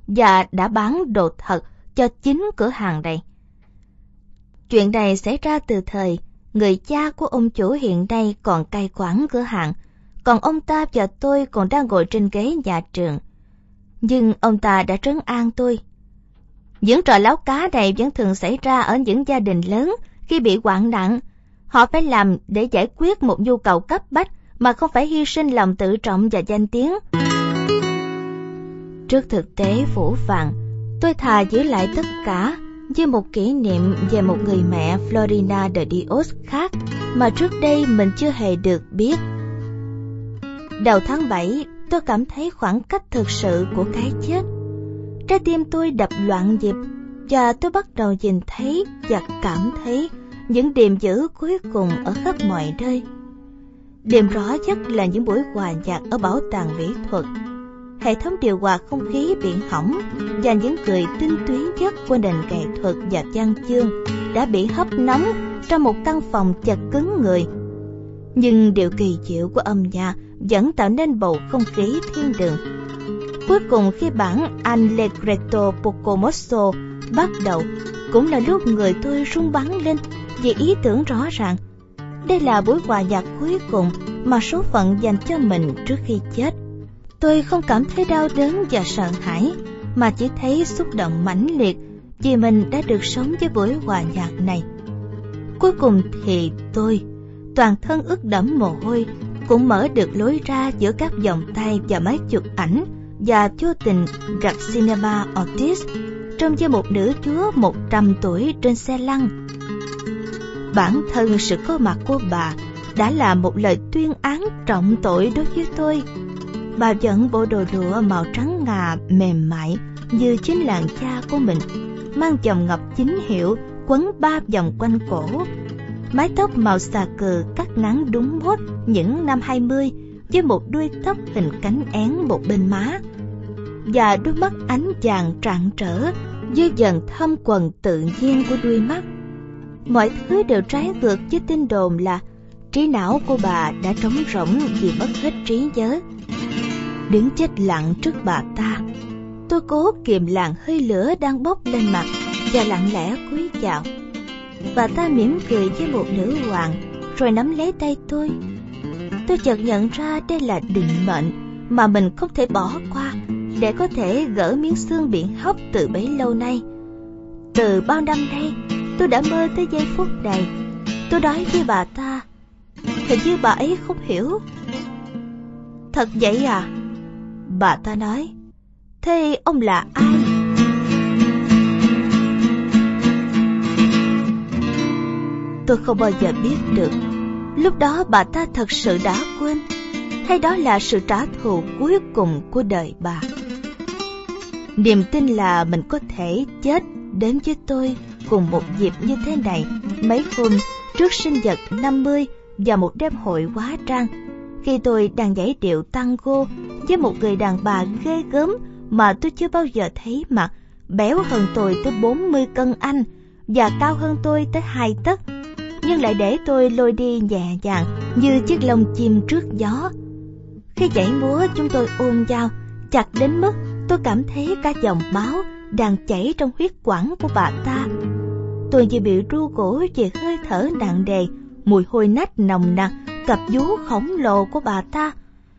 và đã bán đồ thật cho chính cửa hàng này. Chuyện này xảy ra từ thời người cha của ông chủ hiện nay còn cai quản cửa hàng, còn ông ta và tôi còn đang ngồi trên ghế nhà trường. Nhưng ông ta đã trấn an tôi. Những trò láo cá này vẫn thường xảy ra ở những gia đình lớn khi bị hoạn nặng. Họ phải làm để giải quyết một nhu cầu cấp bách mà không phải hy sinh lòng tự trọng và danh tiếng. Trước thực tế phủ phàng, tôi thà giữ lại tất cả như một kỷ niệm về một người mẹ Florina de Dios khác mà trước đây mình chưa hề được biết. Đầu tháng 7, tôi cảm thấy khoảng cách thực sự của cái chết. Trái tim tôi đập loạn nhịp và tôi bắt đầu nhìn thấy và cảm thấy những điểm dữ cuối cùng ở khắp mọi nơi. Điểm rõ nhất là những buổi hòa nhạc ở bảo tàng mỹ thuật hệ thống điều hòa không khí bị hỏng và những người tinh túy nhất của nền nghệ thuật và văn chương đã bị hấp nóng trong một căn phòng chật cứng người. Nhưng điều kỳ diệu của âm nhạc vẫn tạo nên bầu không khí thiên đường. Cuối cùng khi bản Allegretto poco mosso bắt đầu, cũng là lúc người tôi rung bắn lên vì ý tưởng rõ ràng. Đây là buổi hòa nhạc cuối cùng mà số phận dành cho mình trước khi chết. Tôi không cảm thấy đau đớn và sợ hãi, mà chỉ thấy xúc động mãnh liệt vì mình đã được sống với buổi hòa nhạc này. Cuối cùng thì tôi, toàn thân ướt đẫm mồ hôi, cũng mở được lối ra giữa các vòng tay và máy chụp ảnh và vô tình gặp Cinema Ortiz trong như một nữ chúa 100 tuổi trên xe lăn. Bản thân sự có mặt của bà đã là một lời tuyên án trọng tội đối với tôi Bà dẫn bộ đồ lụa màu trắng ngà mềm mại như chính làn cha của mình, mang vòng ngọc chính hiệu quấn ba vòng quanh cổ. Mái tóc màu xà cừ cắt ngắn đúng mốt những năm 20 với một đuôi tóc hình cánh én một bên má và đôi mắt ánh vàng trạng trở dư dần thâm quần tự nhiên của đuôi mắt. Mọi thứ đều trái ngược với tin đồn là trí não của bà đã trống rỗng vì mất hết trí nhớ đứng chết lặng trước bà ta. Tôi cố kiềm làn hơi lửa đang bốc lên mặt và lặng lẽ cúi chào. Bà ta mỉm cười với một nữ hoàng rồi nắm lấy tay tôi. Tôi chợt nhận ra đây là định mệnh mà mình không thể bỏ qua để có thể gỡ miếng xương bị hóc từ bấy lâu nay. Từ bao năm nay, tôi đã mơ tới giây phút này. Tôi nói với bà ta, hình như bà ấy không hiểu. Thật vậy à? Bà ta nói, thế ông là ai? Tôi không bao giờ biết được. Lúc đó bà ta thật sự đã quên, hay đó là sự trả thù cuối cùng của đời bà. Niềm tin là mình có thể chết đến với tôi cùng một dịp như thế này mấy hôm trước sinh nhật 50 và một đêm hội quá trang khi tôi đang giải điệu tango với một người đàn bà ghê gớm mà tôi chưa bao giờ thấy mặt, béo hơn tôi tới 40 cân anh và cao hơn tôi tới hai tấc, nhưng lại để tôi lôi đi nhẹ nhàng như chiếc lông chim trước gió. Khi nhảy múa chúng tôi ôm nhau, chặt đến mức tôi cảm thấy cả dòng máu đang chảy trong huyết quản của bà ta. Tôi chỉ bị ru cổ về hơi thở nặng đề, mùi hôi nách nồng nặc cặp vú khổng lồ của bà ta,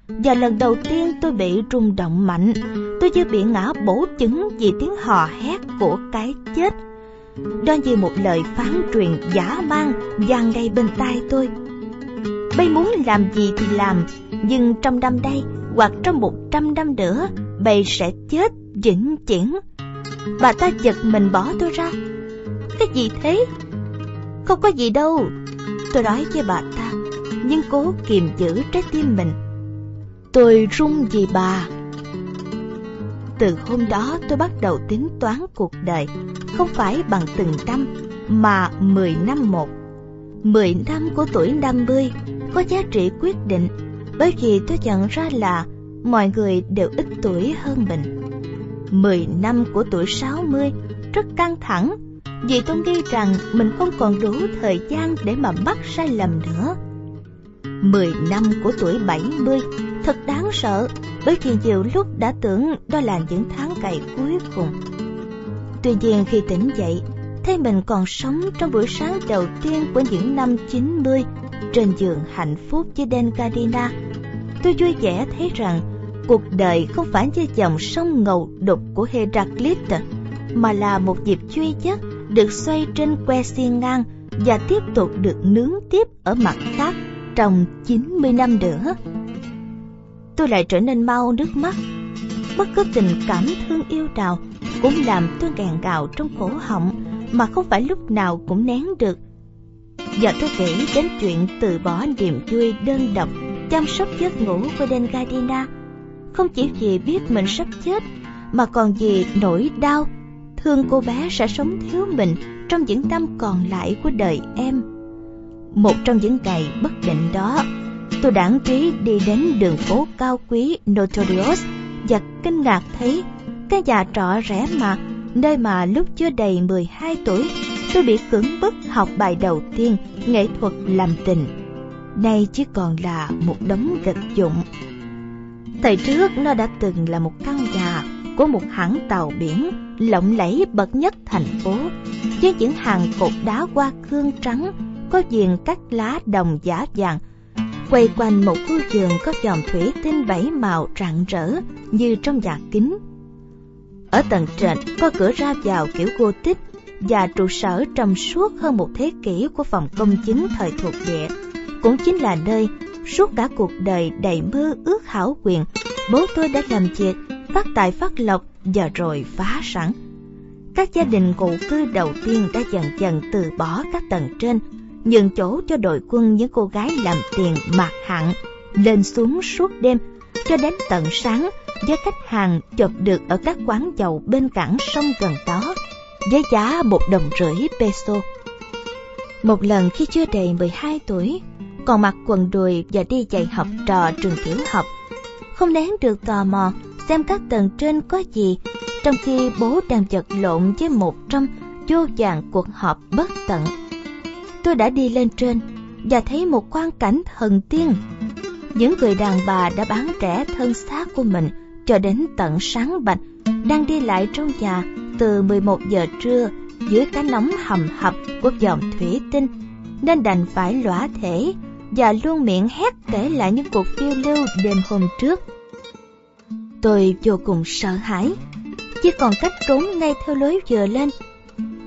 và lần đầu tiên tôi bị rung động mạnh. Tôi như bị ngã bổ chứng vì tiếng hò hét của cái chết. Đó như một lời phán truyền giả mang vang ngay bên tai tôi. Bây muốn làm gì thì làm, nhưng trong năm đây hoặc trong một trăm năm nữa bầy sẽ chết vĩnh viễn. Bà ta giật mình bỏ tôi ra. Cái gì thế? Không có gì đâu. Tôi nói với bà ta nhưng cố kiềm giữ trái tim mình. Tôi run vì bà. Từ hôm đó tôi bắt đầu tính toán cuộc đời, không phải bằng từng năm, mà mười năm một. Mười năm của tuổi năm mươi, có giá trị quyết định bởi vì tôi nhận ra là mọi người đều ít tuổi hơn mình. 10 năm của tuổi 60 rất căng thẳng vì tôi nghĩ rằng mình không còn đủ thời gian để mà mắc sai lầm nữa. 10 năm của tuổi 70 thật đáng sợ bởi vì nhiều lúc đã tưởng đó là những tháng cày cuối cùng. Tuy nhiên khi tỉnh dậy, thấy mình còn sống trong buổi sáng đầu tiên của những năm 90 trên giường hạnh phúc với Den Gardina, tôi vui vẻ thấy rằng cuộc đời không phải như dòng sông ngầu đục của Heraclit mà là một dịp duy nhất được xoay trên que xiên ngang và tiếp tục được nướng tiếp ở mặt khác trong 90 năm nữa. Tôi lại trở nên mau nước mắt. Bất cứ tình cảm thương yêu nào cũng làm tôi gàn gào trong cổ họng, mà không phải lúc nào cũng nén được. Giờ tôi nghĩ đến chuyện từ bỏ niềm vui đơn độc, chăm sóc giấc ngủ của Den Gardina không chỉ vì biết mình sắp chết, mà còn vì nỗi đau thương cô bé sẽ sống thiếu mình trong những năm còn lại của đời em. Một trong những ngày bất định đó, tôi đảng trí đi đến đường phố cao quý Notorious và kinh ngạc thấy cái nhà trọ rẻ mạt nơi mà lúc chưa đầy 12 tuổi tôi bị cưỡng bức học bài đầu tiên nghệ thuật làm tình. Nay chỉ còn là một đống gạch dụng. Thời trước nó đã từng là một căn nhà của một hãng tàu biển lộng lẫy bậc nhất thành phố với những hàng cột đá hoa cương trắng có viền cắt lá đồng giả vàng. Quay quanh một khu vườn có dòng thủy tinh bảy màu rạng rỡ như trong nhà kính. Ở tầng trệt có cửa ra vào kiểu Gothic và trụ sở trong suốt hơn một thế kỷ của phòng công chứng thời thuộc địa. Cũng chính là nơi suốt cả cuộc đời đầy mơ ước hảo quyền bố tôi đã làm việc phát tài phát lộc và rồi phá sản. Các gia đình cụ cư đầu tiên đã dần dần từ bỏ các tầng trên, nhường chỗ cho đội quân những cô gái làm tiền mặc hạng, lên xuống suốt đêm, cho đến tận sáng với khách hàng chụp được ở các quán dầu bên cảng sông gần đó, với giá một đồng rưỡi peso. Một lần khi chưa đầy 12 tuổi, còn mặc quần đùi và đi dạy học trò trường tiểu học, không nén được tò mò xem các tầng trên có gì, trong khi bố đang vật lộn với một trong vô vàng cuộc họp bất tận. Tôi đã đi lên trên và thấy một quang cảnh thần tiên. Những người đàn bà đã bán rẻ thân xác của mình cho đến tận sáng bạch, đang đi lại trong nhà từ 11 giờ trưa dưới cái nóng hầm hập của dòng thủy tinh, nên đành phải lõa thể và luôn miệng hét kể lại những cuộc phiêu lưu đêm hôm trước Tôi vô cùng sợ hãi, chỉ còn cách trốn ngay theo lối vừa lên.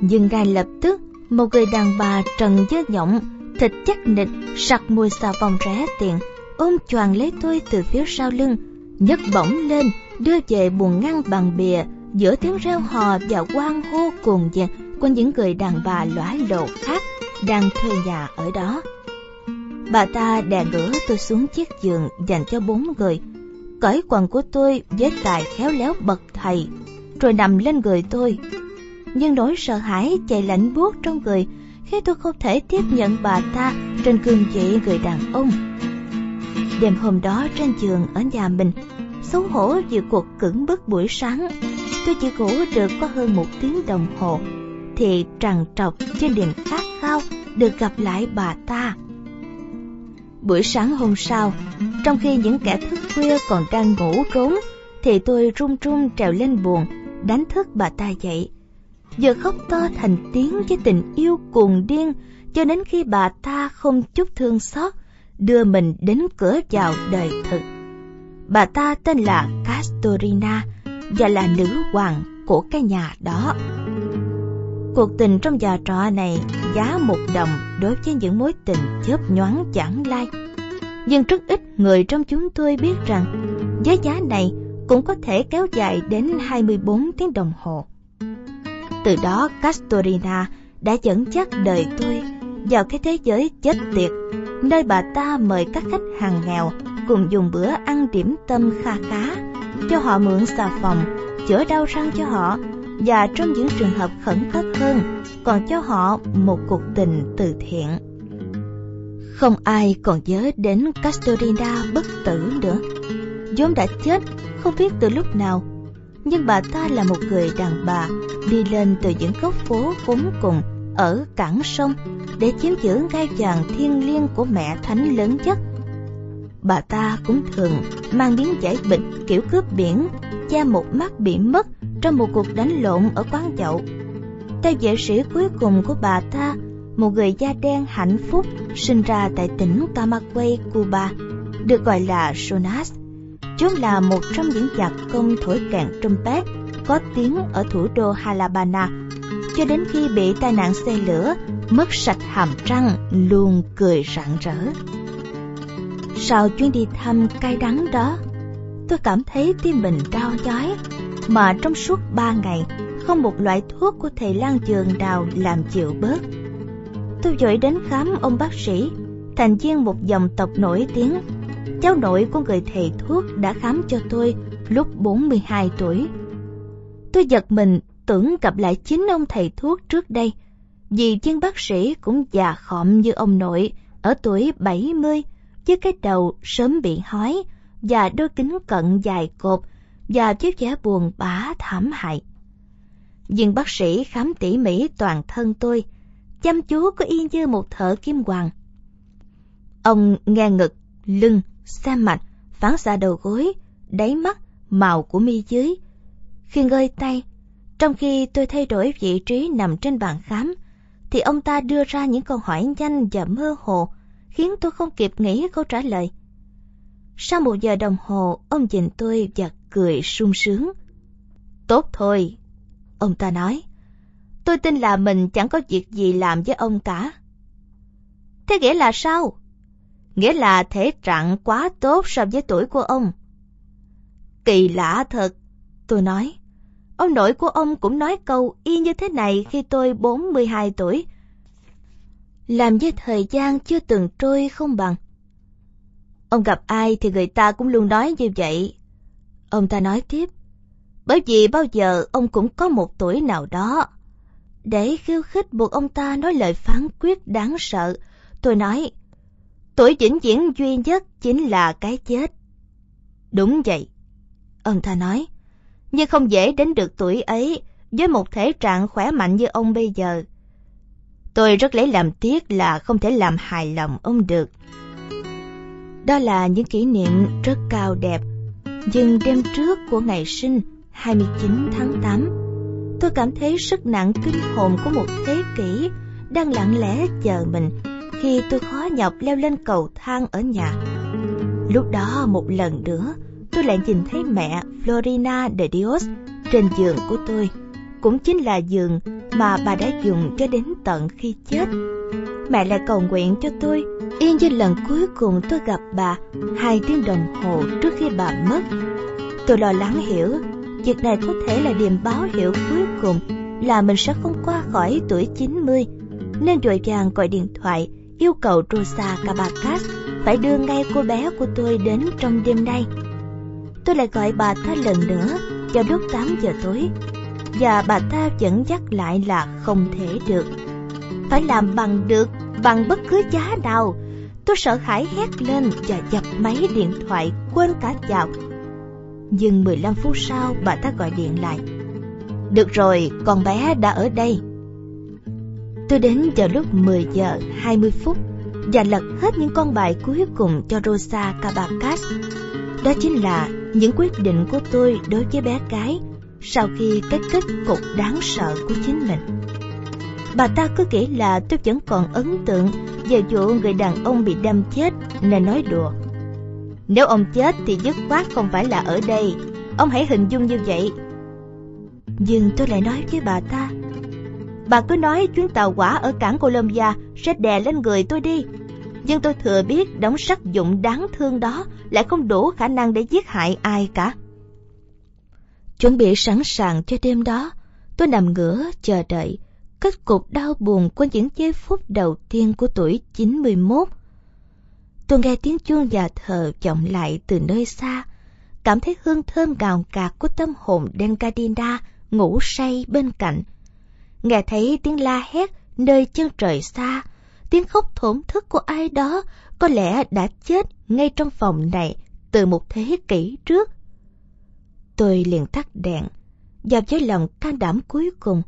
Nhưng ngay lập tức, một người đàn bà trần dơ nhộng, thịt chắc nịch, sặc mùi xà phòng rẻ tiền, ôm choàng lấy tôi từ phía sau lưng, nhấc bổng lên, đưa về buồng ngăn bằng bìa, giữa tiếng reo hò và quang hô cuồng nhiệt của những người đàn bà lõa lộ khác đang thuê nhà ở đó. Bà ta đè ngửa tôi xuống chiếc giường dành cho bốn người, cởi quần của tôi với tài khéo léo bậc thầy, rồi nằm lên người tôi. Nhưng nỗi sợ hãi chạy lạnh buốt trong người khi tôi không thể tiếp nhận bà ta trên cương vị người đàn ông. Đêm hôm đó trên giường ở nhà mình, xấu hổ vì cuộc cưỡng bức buổi sáng, tôi chỉ ngủ được có hơn một tiếng đồng hồ, thì trằn trọc trên niềm khát khao được gặp lại bà ta. Buổi sáng hôm sau, trong khi những kẻ thức khuya còn đang ngủ trốn, thì tôi run run trèo lên buồn, đánh thức bà ta dậy. Giờ khóc to thành tiếng với tình yêu cuồng điên, cho đến khi bà ta không chút thương xót, đưa mình đến cửa vào đời thực. Bà ta tên là Castorina và là nữ hoàng của cái nhà đó. Cuộc tình trong nhà trọ này giá một đồng đối với những mối tình chớp nhoáng chẳng lai. Nhưng rất ít người trong chúng tôi biết rằng với giá này cũng có thể kéo dài đến 24 tiếng đồng hồ. Từ đó Castorina đã dẫn dắt đời tôi vào cái thế giới chết tiệt, nơi bà ta mời các khách hàng nghèo cùng dùng bữa ăn điểm tâm kha khá, cho họ mượn xà phòng, chữa đau răng cho họ và trong những trường hợp khẩn cấp hơn còn cho họ một cuộc tình từ thiện Không ai còn nhớ đến Castorina bất tử nữa. vốn đã chết, không biết từ lúc nào. Nhưng bà ta là một người đàn bà đi lên từ những góc phố vốn cùng ở cảng sông để chiếm giữ ngai vàng thiên liêng của mẹ thánh lớn nhất. Bà ta cũng thường mang miếng giải bịch kiểu cướp biển, cha một mắt bị mất trong một cuộc đánh lộn ở quán nhậu. Theo vệ sĩ cuối cùng của bà ta, một người da đen hạnh phúc sinh ra tại tỉnh Camagüey, Cuba, được gọi là Sonas. Chúng là một trong những nhạc công thổi kèn trumpet có tiếng ở thủ đô Halabana cho đến khi bị tai nạn xe lửa, mất sạch hàm răng, luôn cười rạng rỡ. Sau chuyến đi thăm cay đắng đó, tôi cảm thấy tim mình đau nhói, mà trong suốt ba ngày không một loại thuốc của thầy Lan Trường nào làm chịu bớt. Tôi vội đến khám ông bác sĩ, thành viên một dòng tộc nổi tiếng. Cháu nội của người thầy thuốc đã khám cho tôi lúc 42 tuổi. Tôi giật mình tưởng gặp lại chính ông thầy thuốc trước đây, vì viên bác sĩ cũng già khọm như ông nội, ở tuổi 70, với cái đầu sớm bị hói và đôi kính cận dài cột và chiếc vẻ buồn bã thảm hại. Nhưng bác sĩ khám tỉ mỉ toàn thân tôi, chăm chú có y như một thợ kim hoàng. Ông nghe ngực, lưng, xem mạch, phán xạ đầu gối, đáy mắt, màu của mi dưới. Khi ngơi tay, trong khi tôi thay đổi vị trí nằm trên bàn khám, thì ông ta đưa ra những câu hỏi nhanh và mơ hồ, khiến tôi không kịp nghĩ câu trả lời. Sau một giờ đồng hồ, ông nhìn tôi và cười sung sướng. Tốt thôi, ông ta nói. Tôi tin là mình chẳng có việc gì làm với ông cả. Thế nghĩa là sao? Nghĩa là thể trạng quá tốt so với tuổi của ông. Kỳ lạ thật, tôi nói. Ông nội của ông cũng nói câu y như thế này khi tôi 42 tuổi. Làm với thời gian chưa từng trôi không bằng. Ông gặp ai thì người ta cũng luôn nói như vậy. Ông ta nói tiếp, bởi vì bao giờ ông cũng có một tuổi nào đó. Để khiêu khích buộc ông ta nói lời phán quyết đáng sợ, tôi nói, tuổi vĩnh viễn duy nhất chính là cái chết. Đúng vậy, ông ta nói, nhưng không dễ đến được tuổi ấy với một thể trạng khỏe mạnh như ông bây giờ. Tôi rất lấy làm tiếc là không thể làm hài lòng ông được. Đó là những kỷ niệm rất cao đẹp. Nhưng đêm trước của ngày sinh 29 tháng 8, tôi cảm thấy sức nặng kinh hồn của một thế kỷ đang lặng lẽ chờ mình khi tôi khó nhọc leo lên cầu thang ở nhà. Lúc đó một lần nữa, tôi lại nhìn thấy mẹ Florina de Dios trên giường của tôi, cũng chính là giường mà bà đã dùng cho đến tận khi chết. Mẹ lại cầu nguyện cho tôi, yên như lần cuối cùng tôi gặp bà hai tiếng đồng hồ trước khi bà mất. Tôi lo lắng hiểu, việc này có thể là điềm báo hiệu cuối cùng là mình sẽ không qua khỏi tuổi 90, nên vội vàng gọi điện thoại yêu cầu Rosa Cabacas phải đưa ngay cô bé của tôi đến trong đêm nay tôi lại gọi bà ta lần nữa vào lúc 8 giờ tối và bà ta vẫn dắt lại là không thể được. Phải làm bằng được, bằng bất cứ giá nào. Tôi sợ hãi hét lên và dập máy điện thoại quên cả chào. Nhưng 15 phút sau bà ta gọi điện lại. Được rồi, con bé đã ở đây. Tôi đến vào lúc 10 giờ 20 phút và lật hết những con bài cuối cùng cho Rosa Cabacas. Đó chính là những quyết định của tôi đối với bé gái sau khi cái kết cục đáng sợ của chính mình. Bà ta cứ nghĩ là tôi vẫn còn ấn tượng về vụ người đàn ông bị đâm chết nên nói đùa. Nếu ông chết thì dứt khoát không phải là ở đây, ông hãy hình dung như vậy. Nhưng tôi lại nói với bà ta, bà cứ nói chuyến tàu quả ở cảng Colombia sẽ đè lên người tôi đi, nhưng tôi thừa biết đống sắt dụng đáng thương đó lại không đủ khả năng để giết hại ai cả. Chuẩn bị sẵn sàng cho đêm đó, tôi nằm ngửa chờ đợi kết cục đau buồn của những giây phút đầu tiên của tuổi 91. Tôi nghe tiếng chuông nhà thờ vọng lại từ nơi xa, cảm thấy hương thơm gào cạt của tâm hồn Denkadina ngủ say bên cạnh. Nghe thấy tiếng la hét nơi chân trời xa, tiếng khóc thổn thức của ai đó có lẽ đã chết ngay trong phòng này từ một thế kỷ trước. Tôi liền tắt đèn, và với lòng can đảm cuối cùng,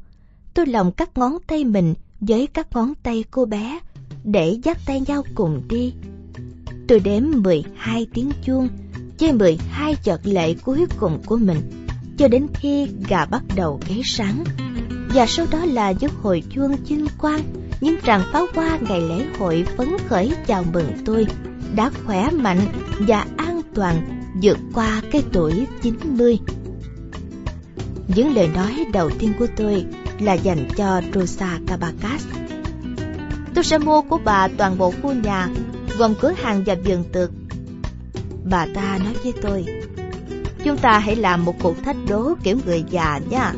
tôi lòng các ngón tay mình với các ngón tay cô bé để dắt tay nhau cùng đi. Tôi đếm 12 tiếng chuông với 12 chợt lệ cuối cùng của mình cho đến khi gà bắt đầu gáy sáng. Và sau đó là giúp hồi chuông chinh quang, những tràng pháo hoa ngày lễ hội phấn khởi chào mừng tôi đã khỏe mạnh và an toàn vượt qua cái tuổi 90. Những lời nói đầu tiên của tôi là dành cho Rosa Cabacas. Tôi sẽ mua của bà toàn bộ khu nhà, gồm cửa hàng và vườn tược. Bà ta nói với tôi, chúng ta hãy làm một cuộc thách đố kiểu người già nha.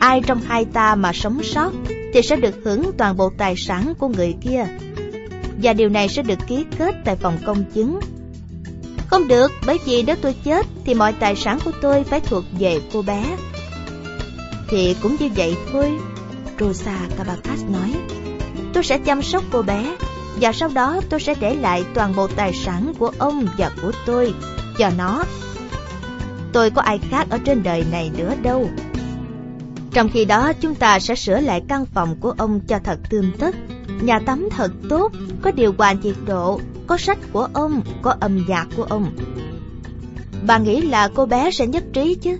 Ai trong hai ta mà sống sót thì sẽ được hưởng toàn bộ tài sản của người kia. Và điều này sẽ được ký kết tại phòng công chứng. Không được, bởi vì nếu tôi chết thì mọi tài sản của tôi phải thuộc về cô bé. Thì cũng như vậy thôi, Rosa Cabacas nói. Tôi sẽ chăm sóc cô bé và sau đó tôi sẽ để lại toàn bộ tài sản của ông và của tôi cho nó. Tôi có ai khác ở trên đời này nữa đâu. Trong khi đó chúng ta sẽ sửa lại căn phòng của ông cho thật tươm tất, nhà tắm thật tốt, có điều hòa nhiệt độ, có sách của ông, có âm nhạc của ông. Bà nghĩ là cô bé sẽ nhất trí chứ?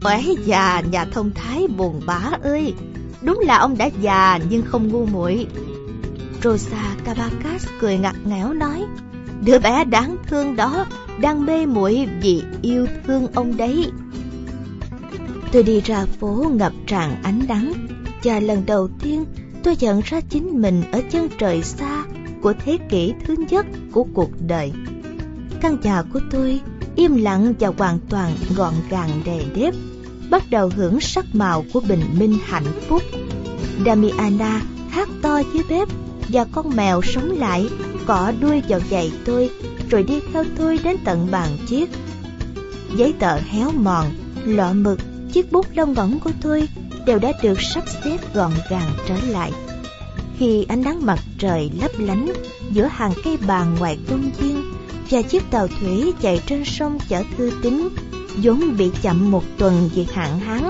Ấy già nhà thông thái buồn bã ơi, đúng là ông đã già nhưng không ngu muội. Rosa Cabacas cười ngặt nghẽo nói, đứa bé đáng thương đó đang mê muội vì yêu thương ông đấy. Tôi đi ra phố ngập tràn ánh nắng và lần đầu tiên tôi nhận ra chính mình ở chân trời xa của thế kỷ thứ nhất của cuộc đời. Căn nhà của tôi im lặng và hoàn toàn gọn gàng đề đếp, bắt đầu hưởng sắc màu của bình minh hạnh phúc. Damiana hát to dưới bếp và con mèo sống lại cỏ đuôi vào giày tôi rồi đi theo tôi đến tận bàn chiếc. Giấy tờ héo mòn, lọ mực chiếc bút lông ngỗng của tôi đều đã được sắp xếp gọn gàng trở lại. Khi ánh nắng mặt trời lấp lánh giữa hàng cây bàn ngoài công viên và chiếc tàu thủy chạy trên sông chở thư tín vốn bị chậm một tuần vì hạn hán,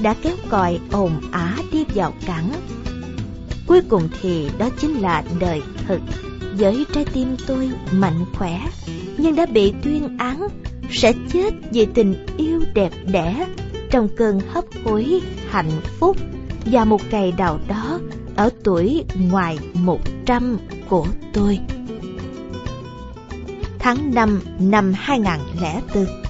đã kéo còi ồn ả đi vào cảng. Cuối cùng thì đó chính là đời thực với trái tim tôi mạnh khỏe, nhưng đã bị tuyên án sẽ chết vì tình yêu đẹp đẽ trong cơn hấp hối hạnh phúc và một ngày nào đó ở tuổi ngoài một trăm của tôi. Tháng năm năm hai nghìn lẻ bốn